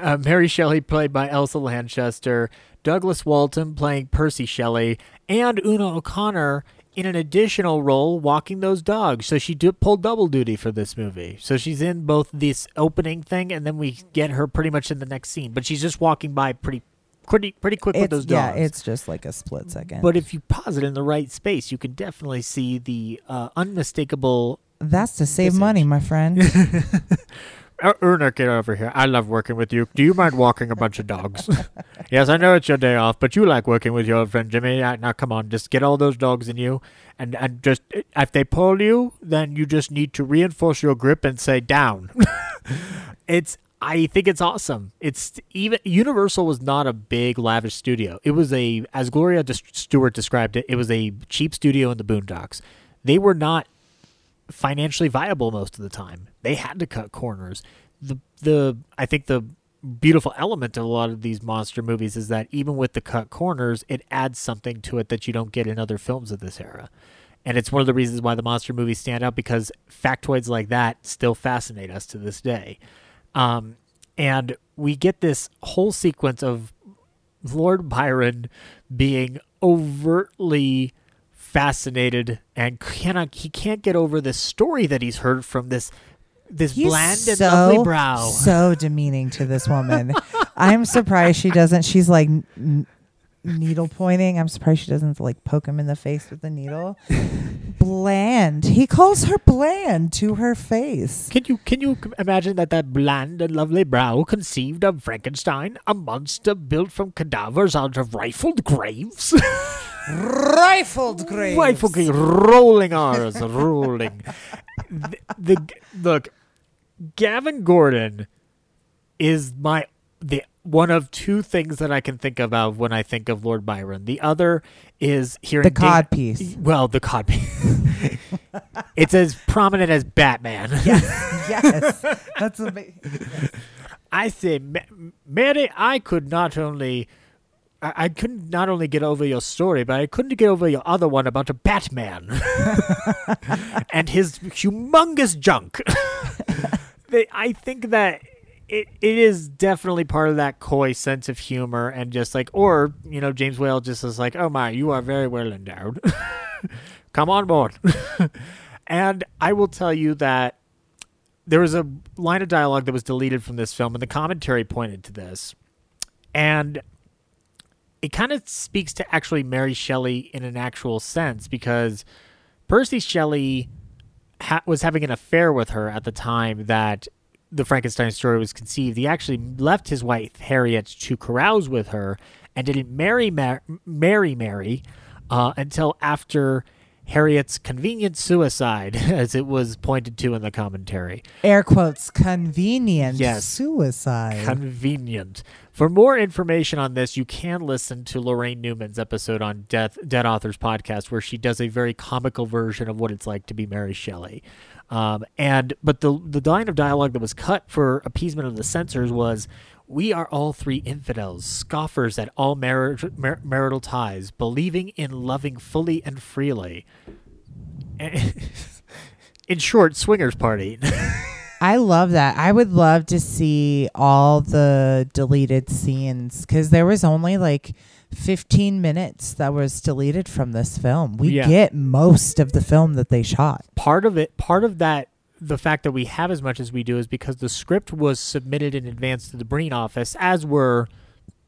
uh, Mary Shelley, played by Elsa Lanchester, Douglas Walton playing Percy Shelley, and Una O'Connor in an additional role walking those dogs. So she did pull double duty for this movie. So she's in both this opening thing, and then we get her pretty much in the next scene. But she's just walking by pretty, pretty, pretty quick with it's those yeah, it's just like a split second. but if you pause it in the right space, you can definitely see the uh, unmistakable that's to save Visage. money, my friend. Uh, Erna, get over here. I love working with you. Do you mind walking a bunch of dogs? yes, I know it's your day off, but you like working with your old friend Jimmy. Uh, Now, come on, just get all those dogs in you, and and just if they pull you, then you just need to reinforce your grip and say down. it's. I think it's awesome. It's even Universal was not a big lavish studio. It was a, as Gloria Stuart described it, it was a cheap studio in the Boondocks. They were not financially viable most of the time. They had to cut corners. The the I think the beautiful element of a lot of these monster movies is that even with the cut corners, it adds something to it that you don't get in other films of this era. And it's one of the reasons why the monster movies stand out because factoids like that still fascinate us to this day. Um, and we get this whole sequence of Lord Byron being overtly fascinated and cannot he can't get over this story that he's heard from this this He's bland and so, lovely brow. so demeaning to this woman. I'm surprised she doesn't. She's like n- needle pointing. I'm surprised she doesn't like poke him in the face with the needle. bland. He calls her bland to her face. Can you can you imagine that that bland and lovely brow conceived of Frankenstein, a monster built from cadavers out of rifled graves? Rifled graves. Rifled graves, rolling R's, rolling. the, the look, Gavin Gordon is my the one of two things that I can think about when I think of Lord Byron. The other is hearing The Da- cod piece. Well, the cod piece. it's as prominent as Batman. yes, yes. that's amazing. I say, Ma- Mary, I could not only. I, I couldn't not only get over your story, but I couldn't get over your other one about a Batman and his humongous junk. they, I think that it, it is definitely part of that coy sense of humor and just like, or you know, James Whale just is like, oh my, you are very well endowed. Come on board. and I will tell you that there was a line of dialogue that was deleted from this film, and the commentary pointed to this. And it kind of speaks to actually Mary Shelley in an actual sense because Percy Shelley ha- was having an affair with her at the time that the Frankenstein story was conceived. He actually left his wife Harriet to carouse with her and didn't marry Mar- Mary uh, until after Harriet's convenient suicide, as it was pointed to in the commentary. Air quotes convenient Yes. suicide. Convenient. For more information on this, you can listen to Laraine Newman's episode on Death Dead Authors podcast, where she does a very comical version of what it's like to be Mary Shelley. Um, and but the the line of dialogue that was cut for appeasement of the censors was, We are all three infidels, scoffers at all mar- mar- marital ties, believing in loving fully and freely. In short, swingers party. I love that. I would love to see all the deleted scenes because there was only like 15 minutes that was deleted from this film. We Yeah. get most of the film that they shot. part of it, part of that, the fact that we have as much as we do is because the script was submitted in advance to the Breen office, as were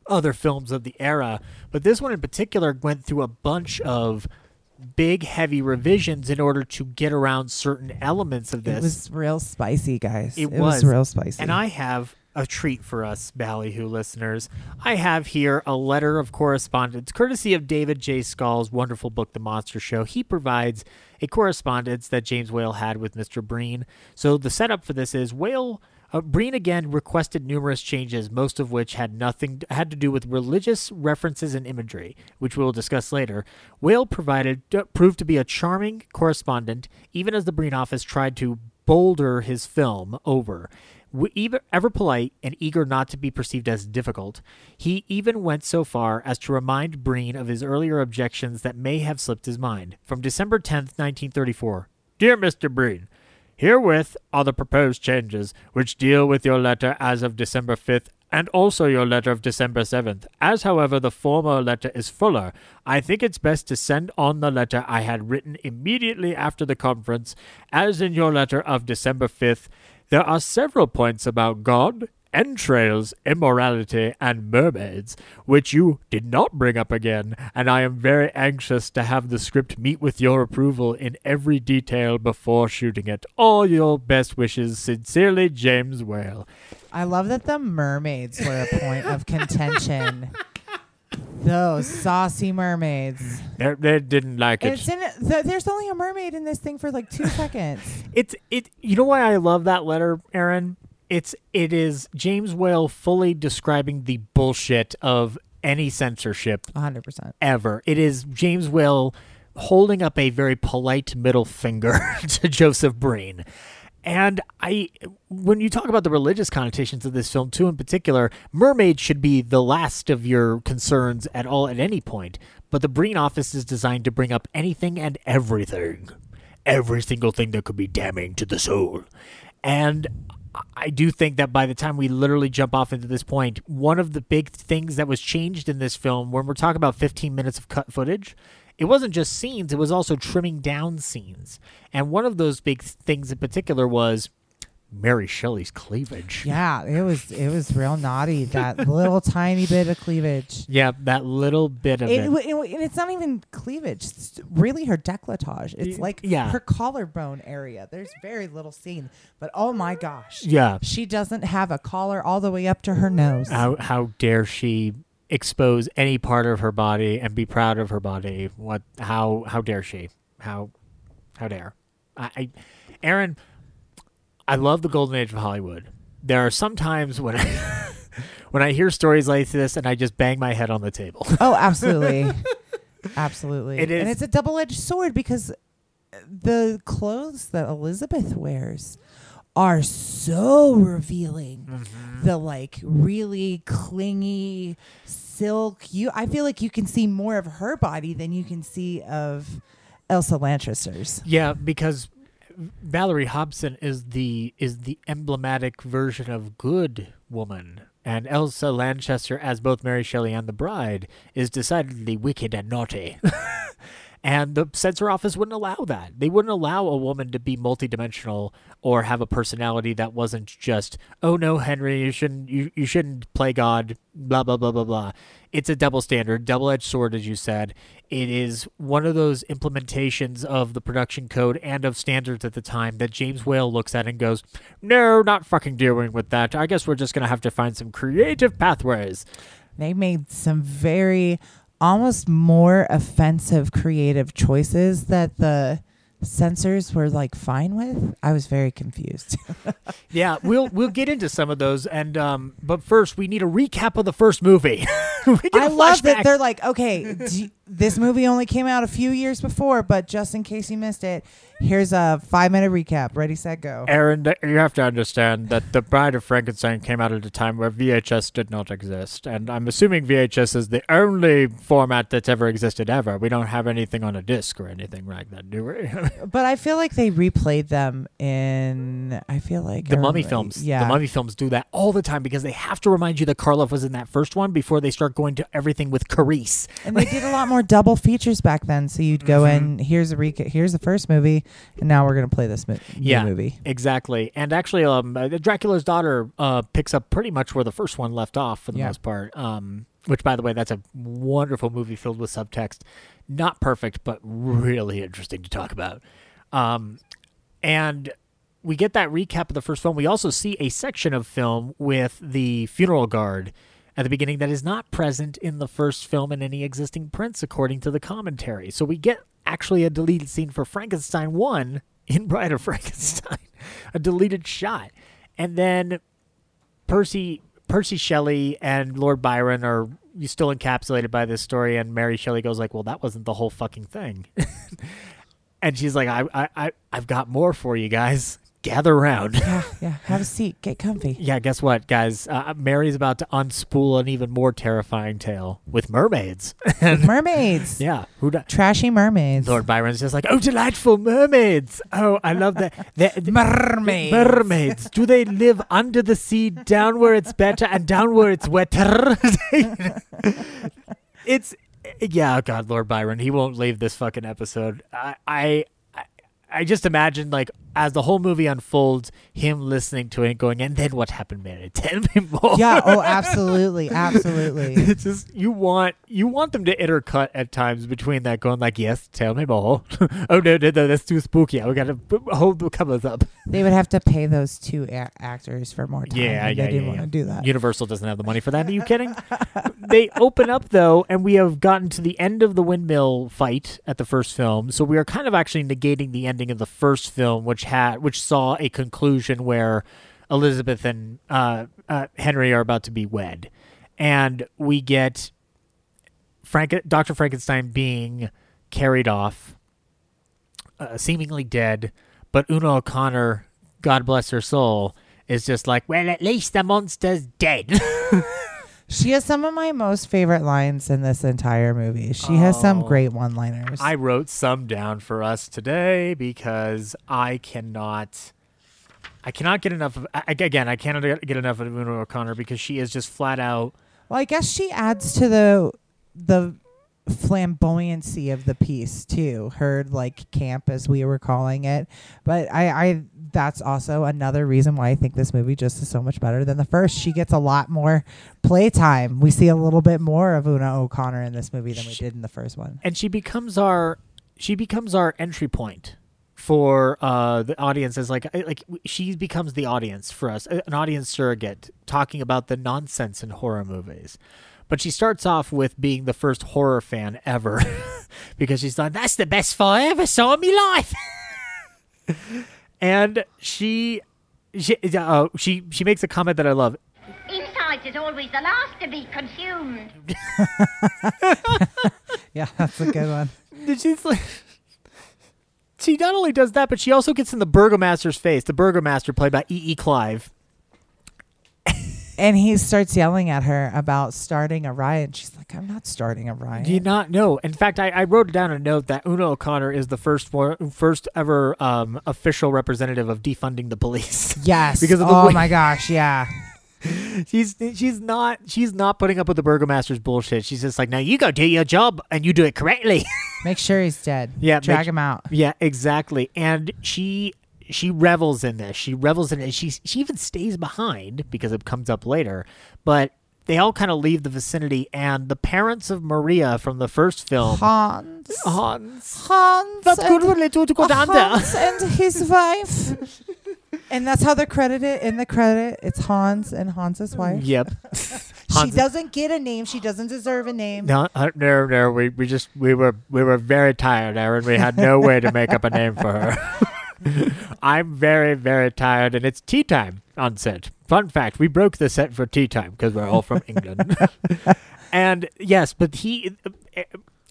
other films of the era. But this one in particular went through a bunch of big, heavy revisions in order to get around certain elements of this. It was real spicy, guys. It It, was. was. real spicy. And I have a treat for us Ballyhoo listeners. I have here a letter of correspondence courtesy of David J. Skal's wonderful book, The Monster Show. He provides a correspondence that James Whale had with Mr. Breen. So the setup for this is Whale. Uh, Breen again requested numerous changes, most of which had nothing had to do with religious references and imagery, which we will discuss later. Whale provided uh, proved to be a charming correspondent, even as the Breen office tried to boulder his film over. Ever polite and eager not to be perceived as difficult, he even went so far as to remind Breen of his earlier objections that may have slipped his mind. From December 10th, 1934. Dear Mr. Breen, Herewith are the proposed changes, which deal with your letter as of December 5th and also your letter of December 7th. As, however, the former letter is fuller, I think it's best to send on the letter I had written immediately after the conference. As in your letter of December 5th, there are several points about God, entrails, immorality, and mermaids, which you did not bring up again, and I am very anxious to have the script meet with your approval in every detail before shooting it. All your best wishes. Sincerely, James Whale. I love that the mermaids were a point of contention. Those saucy mermaids. They, they didn't like it. It's in th- there's only a mermaid in this thing for like two seconds. It's it. You know why I love that letter, Aaron? It's it is James Whale fully describing the bullshit of any censorship 100%. ever. It is James Whale holding up a very polite middle finger to Joseph Breen. And I, when you talk about the religious connotations of this film too, in particular, mermaids should be the last of your concerns at all at any point. But the Breen office is designed to bring up anything and everything, every single thing that could be damning to the soul. And I do think that by the time we literally jump off into this point, one of the big things that was changed in this film, when we're talking about 15 minutes of cut footage, it wasn't just scenes, it was also trimming down scenes. And one of those big things in particular was Mary Shelley's cleavage. Yeah, it was it was real naughty that little tiny bit of cleavage. Yeah, that little bit of It, it. w- it- and it's not even cleavage. It's really her decolletage. It's like yeah. her collarbone area. There's very little scene, but oh my gosh, yeah. she doesn't have a collar all the way up to her nose. How how dare she expose any part of her body and be proud of her body? What? How how dare she? How how dare? I, I Aaron, I love the golden age of Hollywood. There are some times when I, when I hear stories like this and I just bang my head on the table. Oh, absolutely. absolutely. It is- And it's a double edged sword because the clothes that Elizabeth wears are so revealing. Mm-hmm. The like really clingy silk. You I feel like you can see more of her body than you can see of Elsa Lanchester's. Yeah, because Valerie Hobson is the is the emblematic version of good woman, and Elsa Lanchester, as both Mary Shelley and the Bride, is decidedly wicked and naughty. and the censor office wouldn't allow that. They wouldn't allow a woman to be multidimensional or have a personality that wasn't just, "Oh no, Henry, you shouldn't you, you shouldn't play God." Blah blah blah blah blah. It's a double standard, double edged sword, as you said. It is one of those implementations of the production code and of standards at the time that James Whale looks at and goes, "No, not fucking dealing with that. I guess we're just gonna have to find some creative pathways." They made some very almost more offensive creative choices that the censors were like fine with. I was very confused. Yeah, we'll we'll get into some of those, and um, but first we need a recap of the first movie. I love that they're like, okay, you- this movie only came out a few years before, but just in case you missed it, here's a five minute recap. Ready, set, go. Aaron, you have to understand that The Bride of Frankenstein came out at a time where VHS did not exist. And I'm assuming VHS is the only format that's ever existed ever. We don't have anything on a disc or anything like that, do we? But I feel like they replayed them in. I feel like the Mummy films. Yeah, The Mummy films do that all the time because they have to remind you that Karloff was in that first one before they start going to everything with Carice. and they did a lot more double features back then. So you'd go Mm-hmm. in. Here's a recap. Here's the first movie, and now we're gonna play this new Yeah. movie. Exactly. And actually, um, uh, Dracula's daughter uh, picks up pretty much where the first one left off for the Yeah. most part. Um, which, by the way, that's a wonderful movie filled with subtext. Not perfect, but really interesting to talk about. Um, and we get that recap of the first film. We also see a section of film with the funeral guard at the beginning that is not present in the first film in any existing prints, according to the commentary. So we get actually a deleted scene for Frankenstein 1 in Bride of Frankenstein, a deleted shot. And then Percy Percy Shelley and Lord Byron are still encapsulated by this story, and Mary Shelley goes like, "Well, that wasn't the whole fucking thing," and she's like, "I, I, I, I've got more for you guys. Gather around." Yeah, yeah. Have a seat. Get comfy. yeah, guess what, guys? Uh, Mary's about to unspool an even more terrifying tale with mermaids. With mermaids. yeah, who? da- Trashy mermaids. Lord Byron's just like, "Oh, delightful mermaids! Oh, I love that." They're- mermaids. Mermaids. Do they live under the sea, down where it's better and down where it's wetter? it's yeah, God, Lord Byron, he won't leave this fucking episode. I, I- I just imagine like as the whole movie unfolds, him listening to it and going, and then what happened, Mary? Tell me more. yeah. Oh, absolutely, absolutely. It's just you want you want them to intercut at times between that going like yes tell me more oh no no no that's too spooky we gotta hold the covers up They would have to pay those two a- actors for more time. Yeah, yeah, they didn't yeah, want yeah. to do that. Universal doesn't have the money for that. Are you kidding? they open up though, and we have gotten to the end of the windmill fight at the first film. So we are kind of actually negating the ending of the first film, which had which saw a conclusion where Elizabeth and uh, uh, Henry are about to be wed, and we get Frank Doctor Frankenstein being carried off, uh, seemingly dead, but Una O'Connor, God bless her soul, is just like, well, at least the monster's dead. She has some of my most favorite lines in this entire movie. She has some Oh. great one-liners. I wrote some down for us today because I cannot. I cannot get enough of. Again, I cannot get enough of Una O'Connor because she is just flat out. well, I guess she adds to the the flamboyancy of the piece too. Her like camp, as we were calling it. But I, I that's also another reason why I think this movie just is so much better than the first. She gets a lot more playtime. We see a little bit more of Una O'Connor in this movie than we did in the first one. and she becomes our she becomes our entry point for uh the audience as like like she becomes the audience for us an audience surrogate talking about the nonsense in horror movies but she starts off with being the first horror fan ever because she's like that's the best film I ever saw in my life and she she uh, she she makes a comment that I love Inside is always the last to be consumed. Yeah, that's a good one. she's like she not only does that but she also gets in the burgomaster's face the burgomaster played by E. E. clive And he starts yelling at her about starting a riot. She's like, I'm not starting a riot. do you not know in fact I, I wrote down a note that una o'connor is the first one, first ever um, official representative of defunding the police yes. Because of the oh way- my gosh, yeah. she's she's not she's not putting up with the burgomaster's bullshit she's just like now you go do your job and you do it correctly Make sure he's dead. Yeah, Drag make- him out. Yeah, exactly. And she she revels in this. She revels in it. She she even stays behind because it comes up later. But they all kind of leave the vicinity, and the parents of Maria from the first film, Hans. Hans, Hans. Vad and- skulle du gå Uh, down there? Hans and his wife. and that's how they're credited in the credit. It's Hans and Hans's wife. Yep. She doesn't get a name. She doesn't deserve a name. No, uh, no, no. We, we just we were we were very tired, Aaron. We had no way to make up a name for her. I'm very very tired, and it's tea time on set. Fun fact: we broke the set for tea time because we're all from England. and yes, but he, eh,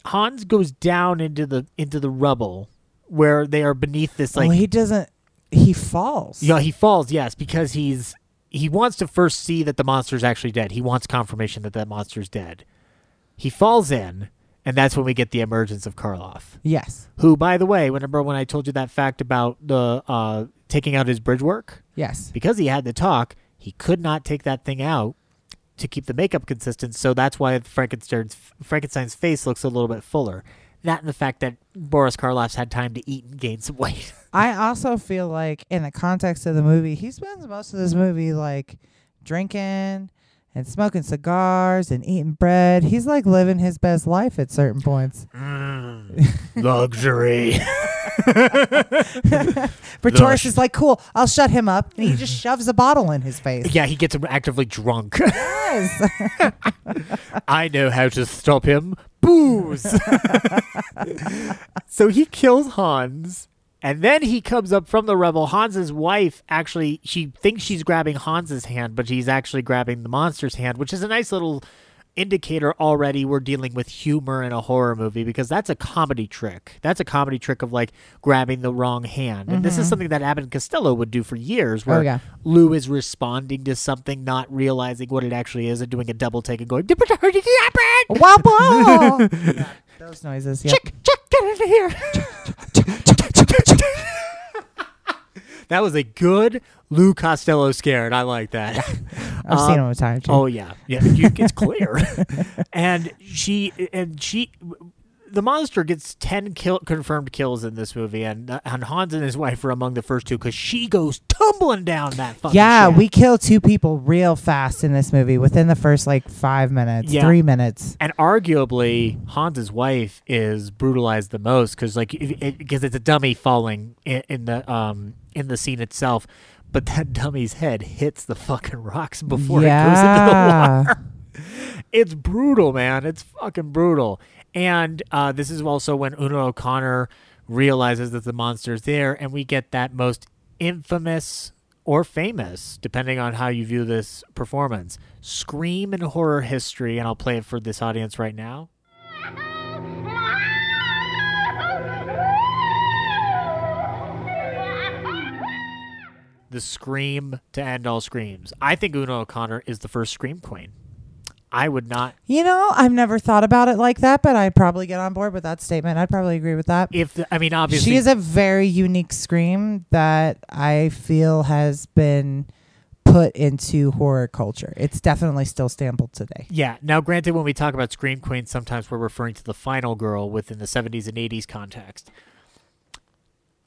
Hans goes down into the into the rubble where they are beneath this oh, like well, he doesn't. He falls. Yeah, he falls, yes, because he's he wants to first see that the monster's actually dead. He wants confirmation that that monster's dead. He falls in, and that's when we get the emergence of Karloff. Yes. Who, by the way, remember when I told you that fact about the uh, taking out his bridge work? Yes. Because he had to talk, he could not take that thing out to keep the makeup consistent. So that's why Frankenstein's Frankenstein's face looks a little bit fuller. That and the fact that Boris Karloff's had time to eat and gain some weight. I also feel like in the context of the movie, he spends most of this movie like drinking and smoking cigars and eating bread. He's like living his best life at certain points. Mm. Luxury. Pretorius is like, cool, I'll shut him up. And he just shoves a bottle in his face. yeah, he gets actively drunk. Yes. I know how to stop him. Booze. so he kills Hans. And then he comes up from the rebel. Hans's wife actually, she thinks she's grabbing Hans's hand, but she's actually grabbing the monster's hand, which is a nice little indicator already we're dealing with humor in a horror movie because that's a comedy trick. That's a comedy trick of like grabbing the wrong hand. And this is mm-hmm. something that Abbott and Costello would do for years oh, where Oh, yeah. Lou is responding to something, not realizing what it actually is, and doing a double take and going, wow, wow. Yeah, those noises. Yep. Chick, chick, get into here. that was a good Lou Costello scare, and I like that. I've seen um, him a time. Oh yeah, yeah, you, it's clear. and she and she, the monster gets ten kill, confirmed kills in this movie, and uh, and Hans and his wife are among the first two because she goes tumbling down that fucking. yeah, shaft. we kill two people real fast in this movie within the first like five minutes, Yeah. three minutes. And arguably, Hans's wife is brutalized the most because, like, because it, it's a dummy falling in, in the um in the scene itself, but that dummy's head hits the fucking rocks before it goes into the water. It's brutal, man. It's fucking brutal. And uh, this is also when Una O'Connor realizes that the monster's there, and we get that most infamous or famous, depending on how you view this performance, scream in horror history. And I'll play it for this audience right now. The scream to end all screams. I think Una O'Connor is the first scream queen. I would not You know, I've never thought about it like that, but I'd probably get on board with that statement. I'd probably agree with that. if the, I mean obviously She is a very unique scream that I feel has been put into horror culture. It's definitely still stamped today. Yeah. Now, granted, when we talk about Scream queens, sometimes we're referring to the final girl within the 70s and 80s context.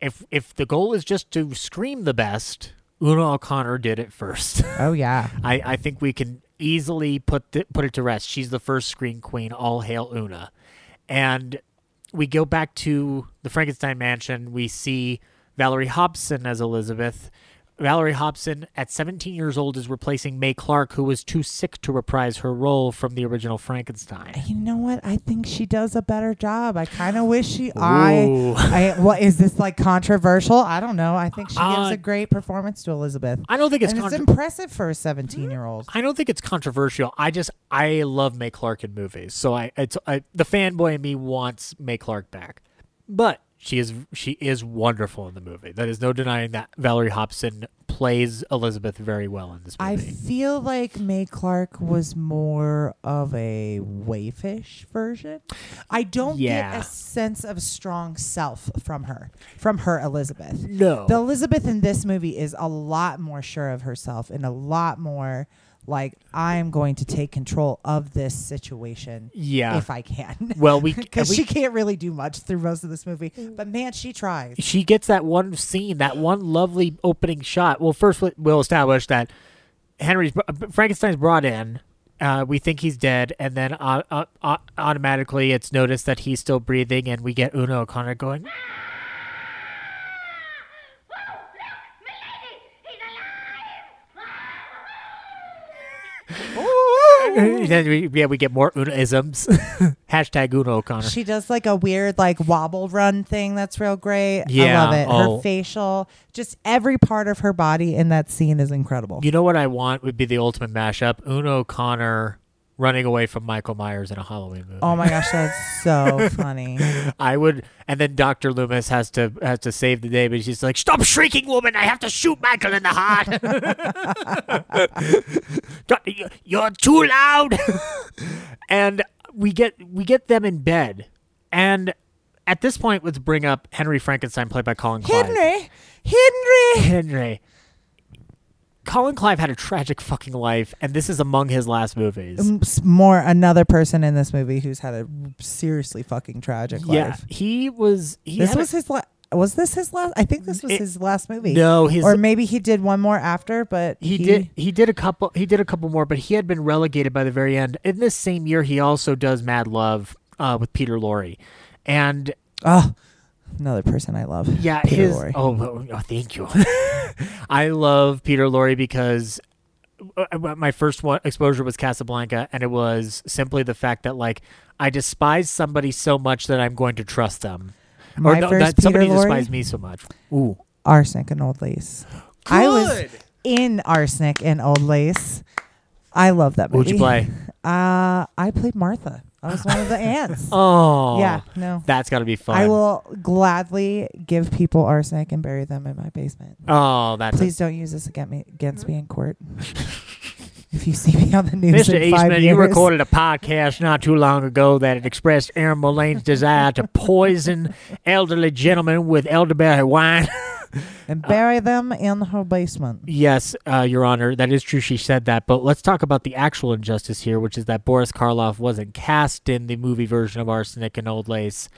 If if the goal is just to scream the best, Una O'Connor did it first. Oh yeah. I, I think we can easily put put it to rest. She's the first screen Queen. All hail Una. And we go back to the Frankenstein mansion. We see Valerie Hobson as Elizabeth. Valerie Hobson, at 17 years old, is replacing Mae Clarke, who was too sick to reprise her role from the original Frankenstein. You know what? I think she does a better job. I kind of wish she. I. I. What is this like controversial? I don't know. I think she gives Uh, a great performance to Elizabeth. I don't think it's and it's impressive for a seventeen-year-old. I don't think it's controversial. I just I love Mae Clarke in movies, so I it's I, the fanboy in me wants Mae Clarke back, but she is she is wonderful in the movie. That is no denying that Valerie Hobson plays Elizabeth very well in this movie. I feel like Mae Clarke was more of a wayfish version. I don't Yeah. get a sense of strong self from her, from her Elizabeth. no, The Elizabeth in this movie is a lot more sure of herself and a lot more like I'm going to take control of this situation yeah. if I can. well, we Because we- she can't really do much through most of this movie, but man, she tries. she gets that one scene, that one lovely opening shot. Well, first we- we'll establish that Henry's Frankenstein's brought in. Uh, we think he's dead, and then uh, uh, uh, automatically it's noticed that he's still breathing, and we get Una O'Connor going. then we, yeah, we get more Una-isms. Hashtag Una O'Connor. She does like a weird like wobble run thing that's real great. I love it. oh. Her facial, just every part of her body in that scene is incredible. You know what I want would be the ultimate mashup: Una O'Connor running away from Michael Myers in a Halloween movie. Oh my gosh, that's so funny. I would, and then Doctor Loomis has to has to save the day, but she's like, "Stop shrieking, woman! I have to shoot Michael in the heart. You're too loud." and we get we get them in bed, and at this point, let's bring up Henry Frankenstein, played by Colin Clive. Henry, Henry. Henry. Colin Clive had a tragic fucking life, and this is among his last movies. M- s- More another person in this movie who's had a seriously fucking tragic yeah, life. he was. He This had a- was his last. Was this his last? I think this was It- his last movie. no, his or maybe he did one more after, but he, did he did a couple he did a couple more but he had been relegated by the very end in this same year he also does mad love uh, with peter lorre and Oh, another person I love. yeah Peter his Lorre. oh, oh thank you i love peter lorre because uh, my first one exposure was casablanca and it was simply the fact that like i despise somebody so much that i'm going to trust them or My no, first that somebody Peter Lorre? despised me so much ooh Arsenic and Old Lace. I was in Arsenic and Old Lace. I love that movie. who'd you play Uh, I played Martha. I was one of the ants. oh Yeah, no. that's got to be fun I will gladly give people arsenic and bury them in my basement. oh that's Please don't use this against me against me in court. if you see me on the news Mr. Eastman, years, you recorded a podcast not too long ago that it expressed Aaron Mullane's desire to poison elderly gentlemen with elderberry wine. And bury them in her basement. yes, uh, Your Honor, that is true. She said that. But let's talk about the actual injustice here, which is that Boris Karloff wasn't cast in the movie version of Arsenic and Old Lace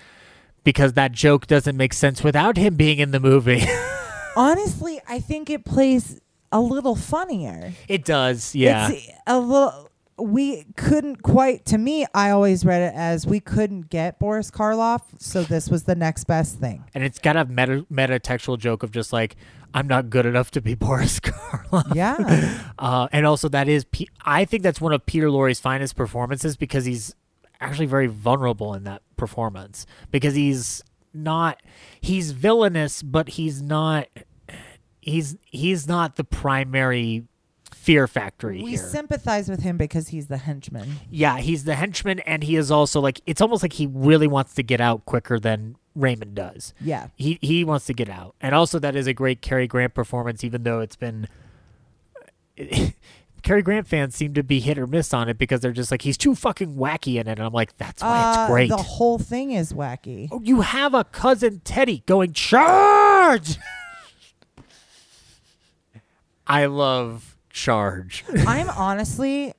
because that joke doesn't make sense without him being in the movie. Honestly, I think it plays a little funnier. it does, yeah. It's a little. We couldn't quite. To me, I always read it as we couldn't get Boris Karloff, so this was the next best thing. and it's got a meta meta textual joke of just like I'm not good enough to be Boris Karloff. Yeah, Uh, and also, that is, Pe- I think that's one of Peter Lorre's finest performances because he's actually very vulnerable in that performance. Because he's not, he's villainous, but he's not, he's he's not the primary fear factory we here. sympathize with him because he's the henchman. yeah, he's the henchman, and he is also like, it's almost like he really wants to get out quicker than Raymond does. Yeah, He he wants to get out, and also that is a great Cary Grant performance, even though it's been. Cary Grant fans seem to be hit or miss on it because they're just like he's too fucking wacky in it, and I'm like, that's why Uh, it's great. The whole thing is wacky. oh, you have a cousin Teddy going charge. I love charge. I'm honestly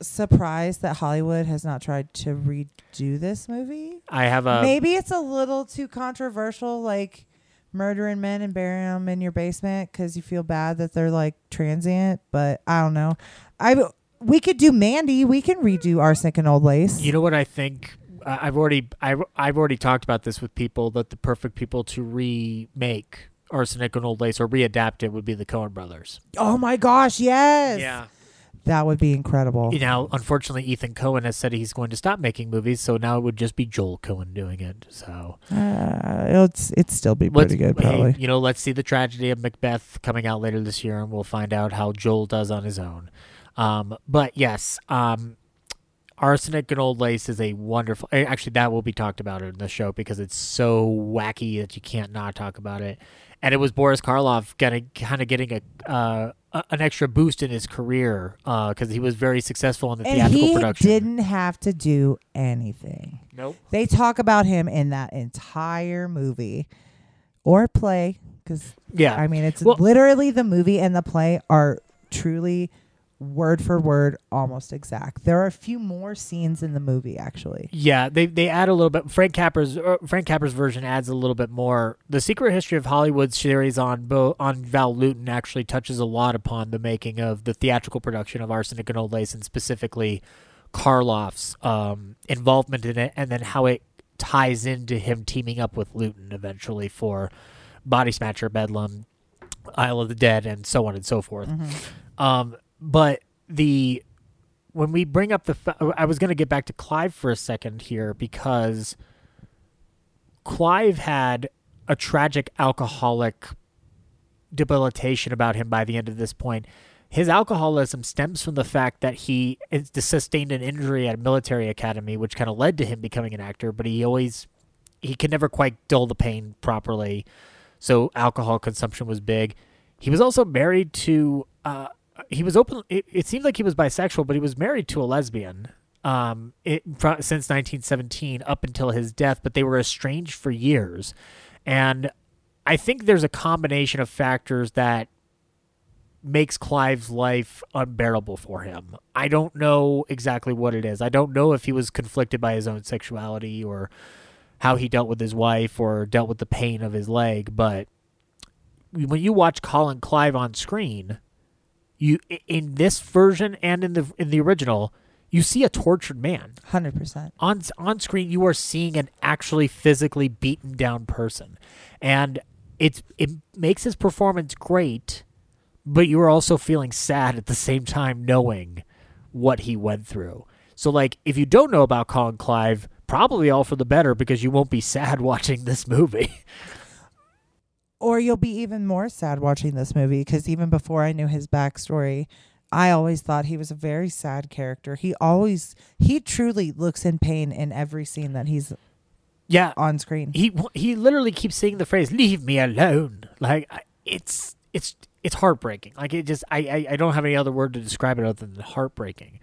surprised that Hollywood has not tried to redo this movie. I have a Maybe it's a little too controversial, like murdering men and burying them in your basement because you feel bad that they're like transient. But I don't know. I we could do Mandy. We can redo Arsenic and Old Lace. You know what I think? I- I've already I've, I've already talked about this with people that the perfect people to remake Arsenic and Old Lace or readapt it would be the Coen Brothers. oh my gosh, yes. Yeah. That would be incredible. You know, unfortunately, Ethan Coen has said he's going to stop making movies, so now it would just be Joel Coen doing it. So Uh, it's it'd still be let's, pretty good, hey, probably. you know, let's see the tragedy of Macbeth coming out later this year, and we'll find out how Joel does on his own. Um, but yes, um, Arsenic and Old Lace is a wonderful. eh, Actually, that will be talked about in the show because it's so wacky that you can't not talk about it. And it was Boris Karloff getting kind of getting a, uh, an extra boost in his career because he was very successful in the and theatrical he production. didn't have to do anything. Nope. They talk about him in that entire movie or play because Yeah. I mean it's Well- literally the movie and the play are truly word for word almost exact. There are a few more scenes in the movie actually. Yeah, they they add a little bit. Frank Capra's uh, Frank Capra's version adds a little bit more. The Secret History of Hollywood series on Bo, on Val Lewton actually touches a lot upon the making of the theatrical production of Arsenic and Old Lace, and specifically Karloff's um, involvement in it, and then how it ties into him teaming up with Lewton eventually for Body Snatcher, Bedlam, Isle of the Dead, and so on and so forth. Um, but the when we bring up the, I was going to get back to Clive for a second here because Clive had a tragic alcoholic debilitation about him by the end of this point. his alcoholism stems from the fact that he sustained an injury at a military academy, which kind of led to him becoming an actor. But he always he could never quite dull the pain properly, so alcohol consumption was big. He was also married to. Uh, he was open. It, it like he was bisexual, but he was married to a lesbian. Um, it, since 1917 up until his death, but they were estranged for years, and I think there's a combination of factors that makes Clive's life unbearable for him. I don't know exactly what it is. I don't know if he was conflicted by his own sexuality or how he dealt with his wife or dealt with the pain of his leg, but when you watch Colin Clive on screen, you in this version and in the in the original, you see a tortured man. Hundred percent. on on screen you are seeing an actually physically beaten down person. And it's it makes his performance great but you are also feeling sad at the same time knowing what he went through. So like if you don't know about Colin Clive probably all for the better because you won't be sad watching this movie Or you'll be even more sad watching this movie because even before I knew his backstory, I always thought he was a very sad character. He always, he truly looks in pain in every scene that he's yeah on screen. he he literally keeps saying the phrase "leave me alone." Like it's it's it's heartbreaking. Like it just I, I I don't have any other word to describe it other than heartbreaking.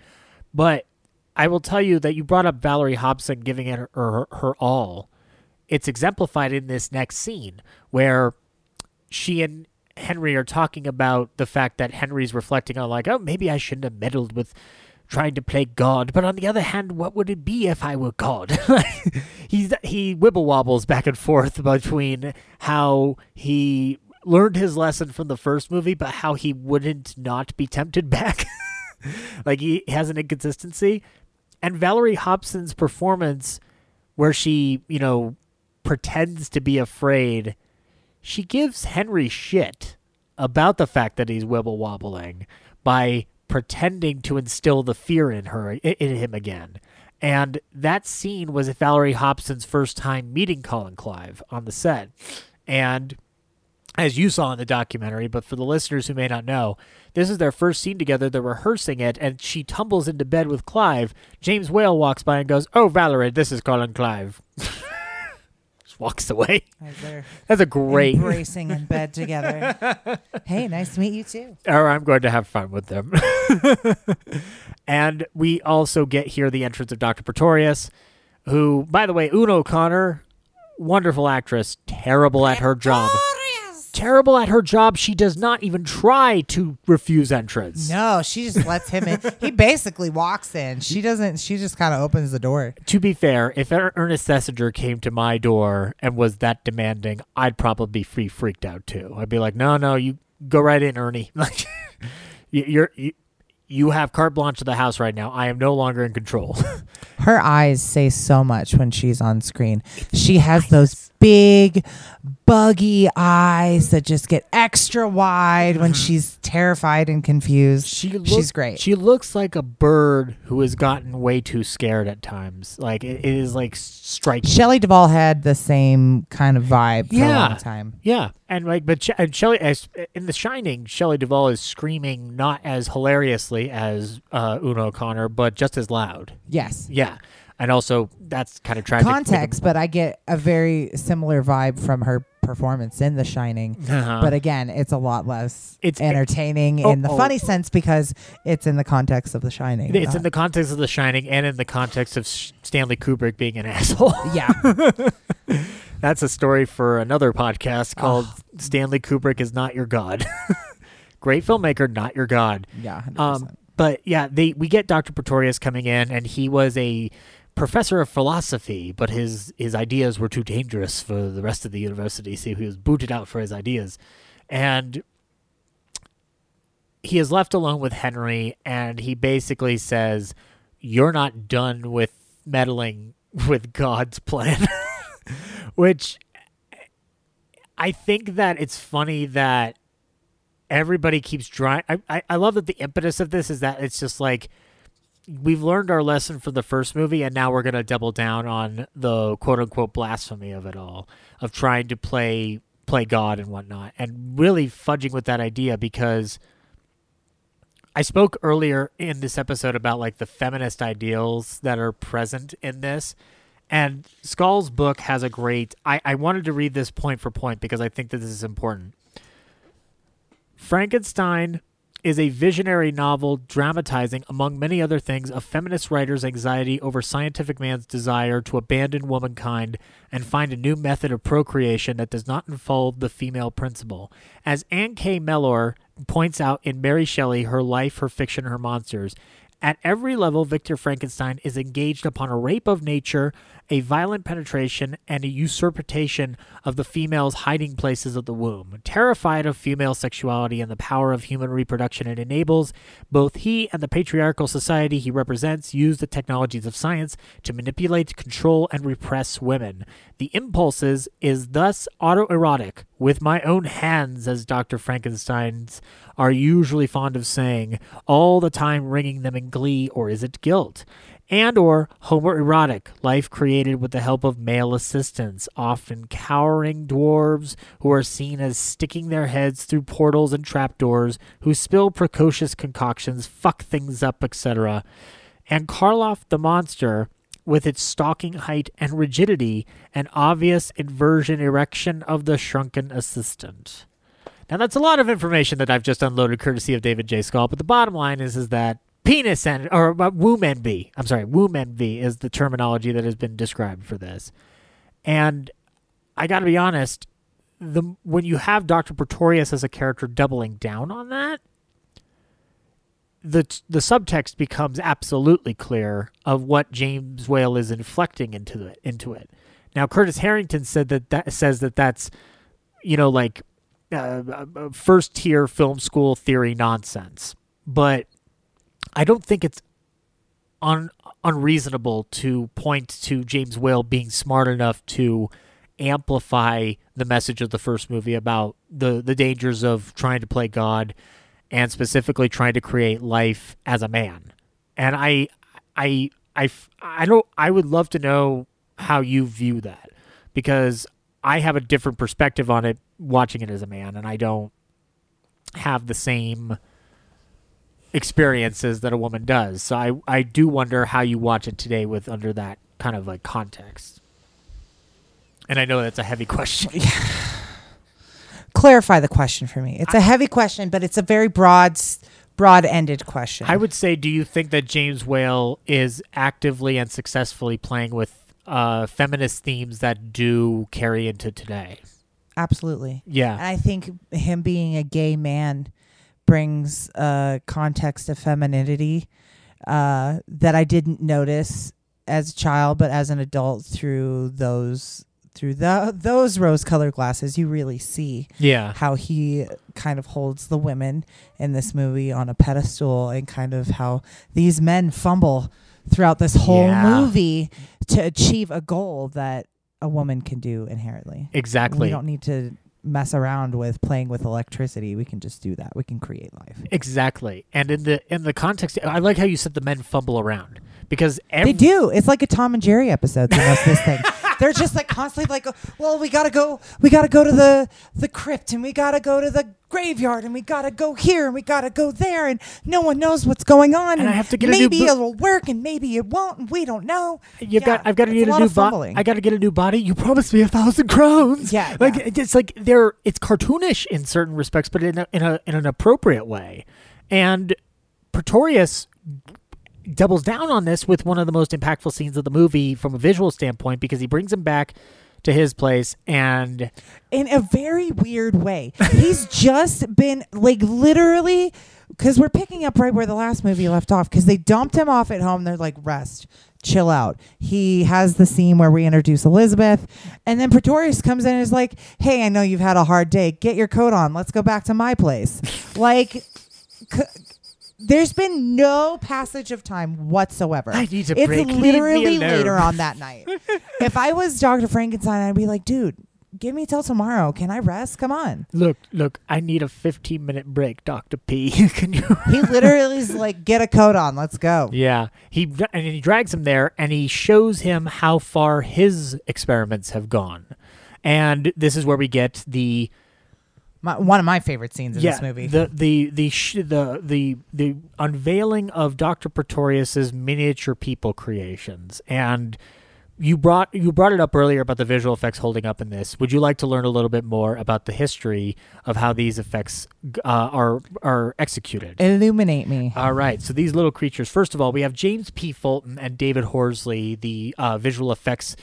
But I will tell you that you brought up Valerie Hobson giving it her her, her all. It's exemplified in this next scene where she and Henry are talking about the fact that Henry's reflecting on like, oh, maybe I shouldn't have meddled with trying to play God, but on the other hand, what would it be if I were God? He's he wibble wobbles back and forth between how he learned his lesson from the first movie, but how he wouldn't not be tempted back. like he has an inconsistency. And Valerie Hobson's performance, where she, you know, pretends to be afraid, she gives Henry shit about the fact that he's wibble wobbling by pretending to instill the fear in her in, him again. And that scene was Valerie Hobson's first time meeting Colin Clive on the set. And as you saw in the documentary, but for the listeners who may not know, this is their first scene together. They're rehearsing it, and she tumbles into bed with Clive. James Whale walks by and goes, "Oh, Valerie, this is Colin Clive." Just walks away. That's a great. embracing in bed together. hey, nice to meet you too. or I'm going to have fun with them. and we also get here the entrance of Dr. Pretorius, who, by the way, Una O'Connor, wonderful actress, terrible at her job. Terrible at her job. She does not even try to refuse entrance. No, she just lets him in. He basically walks in. She doesn't. She just kind of opens the door. To be fair, if Er- Ernest Thesiger came to my door and was that demanding, I'd probably be freaked out too. I'd be like, no, no, you go right in, Ernie. Like, you- you're. You, you have carte blanche to the house right now. I am no longer in control. Her eyes say so much when she's on screen. She has those big, buggy eyes that just get extra wide when she's terrified and confused. She look- she's great. She looks like a bird who has gotten way too scared at times. Like it, it is like striking. Shelley Duvall had the same kind of vibe for a Yeah. long time. yeah, and like, but she, and Shelley as, in The Shining, Shelley Duvall is screaming not as hilariously as uh, Una O'Connor, but just as loud. Yes. Yeah, and also that's kind of tragic. Context, but I get a very similar vibe from her performance in The Shining. Uh-huh. But again, it's a lot less It's- entertaining Oh, in the oh. funny sense because it's in the context of The Shining. It's in the context of The Shining and in the context of Stanley Kubrick being an asshole. yeah. That's a story for another podcast called Ah. Stanley Kubrick is not your god. Great filmmaker, not your god. Yeah. 100%. Um, but yeah, they we get Dr. Pretorius coming in, and he was a professor of philosophy, but his his ideas were too dangerous for the rest of the university, so he was booted out for his ideas, and he is left alone with Henry, and he basically says, "You're not done with meddling with God's plan," which I think that it's funny that everybody keeps trying. I, I, I love that the impetus of this is that it's just like we've learned our lesson from the first movie, and now we're going to double down on the quote unquote blasphemy of it all, of trying to play play God and whatnot, and really fudging with that idea because I spoke earlier in this episode about like the feminist ideals that are present in this. And Skal's book has a great. I, I wanted to read this point for point because I think that this is important. Frankenstein is a visionary novel dramatizing, among many other things, a feminist writer's anxiety over scientific man's desire to abandon womankind and find a new method of procreation that does not unfold the female principle. As Anne K. Mellor points out in Mary Shelley, Her Life, Her Fiction, Her Monsters, at every level, Victor Frankenstein is engaged upon a rape of nature, a violent penetration, and a usurpation of the female's hiding places of the womb. Terrified of female sexuality and the power of human reproduction it enables, both he and the patriarchal society he represents use the technologies of science to manipulate, control, and repress women. The impulses is thus autoerotic, with my own hands, as Dr. Frankenstein's are usually fond of saying, all the time wringing them in glee, or is it guilt? And or homoerotic, life created with the help of male assistants, often cowering dwarves who are seen as sticking their heads through portals and trapdoors, who spill precocious concoctions, fuck things up, etc. And Karloff the monster, with its stalking height and rigidity, an obvious inversion erection of the shrunken assistant. Now that's a lot of information that I've just unloaded courtesy of David J. Skal, but the bottom line is is that penis and or uh, womb envy. I'm sorry, womb envy is the terminology that has been described for this. And I got to be honest, the when you have Dr. Pretorius as a character doubling down on that, the the subtext becomes absolutely clear of what James Whale is inflecting into it into it. Now Curtis Harrington said that that says that that's you know like uh, uh first tier film school theory nonsense. But I don't think it's un- unreasonable to point to James Whale being smart enough to amplify the message of the first movie about the the dangers of trying to play God and specifically trying to create life as a man. And I I I I don't I would love to know how you view that because I have a different perspective on it watching it as a man and I don't have the same experiences that a woman does. So I I do wonder how you watch it today with under that kind of like context. And I know that's a heavy question. Clarify the question for me. It's a heavy question, but it's a very broad, broad-ended question. I would say, do you think that James Whale is actively and successfully playing with uh, feminist themes that do carry into today? Absolutely. Yeah. And I think him being a gay man brings a context of femininity uh, that I didn't notice as a child, but as an adult through those through the those rose colored glasses, you really see Yeah. how he kind of holds the women in this movie on a pedestal and kind of how these men fumble throughout this whole Yeah. movie to achieve a goal that a woman can do inherently. Exactly. We don't need to mess around with playing with electricity. We can just do that. We can create life. Exactly. And in the in the context I like how you said the men fumble around because every, They do. It's like a Tom and Jerry episode. Most this thing. They're just like constantly like, well, we gotta go. We gotta go to the the crypt, and we gotta go to the graveyard, and we gotta go here, and we gotta go there, and no one knows what's going on. And I have to get a new maybe it'll work, and maybe it won't, and we don't know. You've Yeah, got I've got to get a, lot new body. I got to get a new body. You promised me a thousand crowns. Yeah, like yeah. it's like they're it's cartoonish in certain respects, but in a, in a in an appropriate way. And Pretorius doubles down on this with one of the most impactful scenes of the movie from a visual standpoint because he brings him back to his place and in a very weird way. He's just been like literally because we're picking up right where the last movie left off because they dumped him off at home. They're like, rest, chill out. He has the scene where we introduce Elizabeth, and then Pretorius comes in and is like, hey, I know you've had a hard day. Get your coat on. Let's go back to my place. like, c- there's been no passage of time whatsoever. I need a it's break. Literally later on that night. if I was Dr. Frankenstein, I'd be like, dude, give me till tomorrow. Can I rest? Come on. look look I need a 15 minute break Dr. P can you He literally is like, get a coat on. Let's go. Yeah, he and he drags him there, and he shows him how far his experiments have gone, and this is where we get the My, one of my favorite scenes in yeah, this movie. the the the sh- the the the unveiling of Doctor Pretorius's miniature people creations, and you brought you brought it up earlier about the visual effects holding up in this. Would you like to learn a little bit more about the history of how these effects uh, are are executed? Illuminate me. All right. So these little creatures. First of all, we have James P. Fulton and David Horsley, the uh, visual effects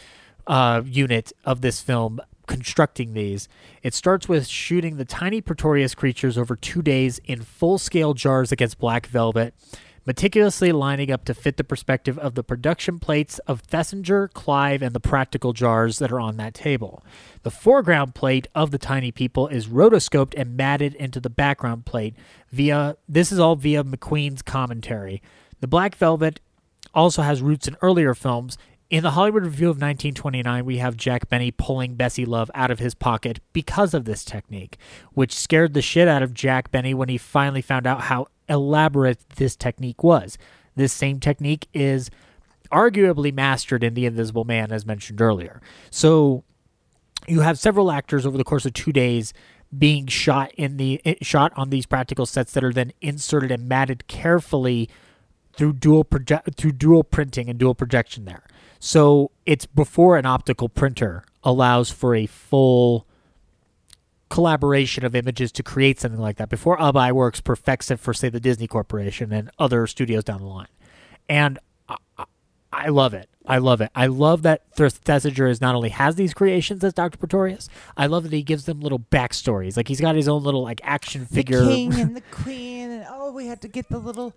uh, unit of this film, constructing these. It starts with shooting the tiny Pretorius creatures over two days in full-scale jars against black velvet. Meticulously lining up to fit the perspective of the production plates of Thesiger, Clive, and the practical jars that are on that table. The foreground plate of the tiny people is rotoscoped and matted into the background plate via this is all via MacQueen's commentary. The black velvet also has roots in earlier films. In the Hollywood Revue of 1929, we have Jack Benny pulling Bessie Love out of his pocket because of this technique, which scared the shit out of Jack Benny when he finally found out how elaborate this technique was. This same technique is arguably mastered in The Invisible Man, as mentioned earlier. So you have several actors over the course of two days being shot in the eh, shot on these practical sets that are then inserted and matted carefully through dual project through dual printing and dual projection there. So it's before an optical printer allows for a full collaboration of images to create something like that. Before Ub Iwerks perfects it for say the Disney Corporation and other studios down the line. And I, I- love it. I love it. I love that Thesiger is not only has these creations as Dr. Pretorius, I love that he gives them little backstories. Like he's got his own little like action figure. The king and the queen, and oh, we had to get the little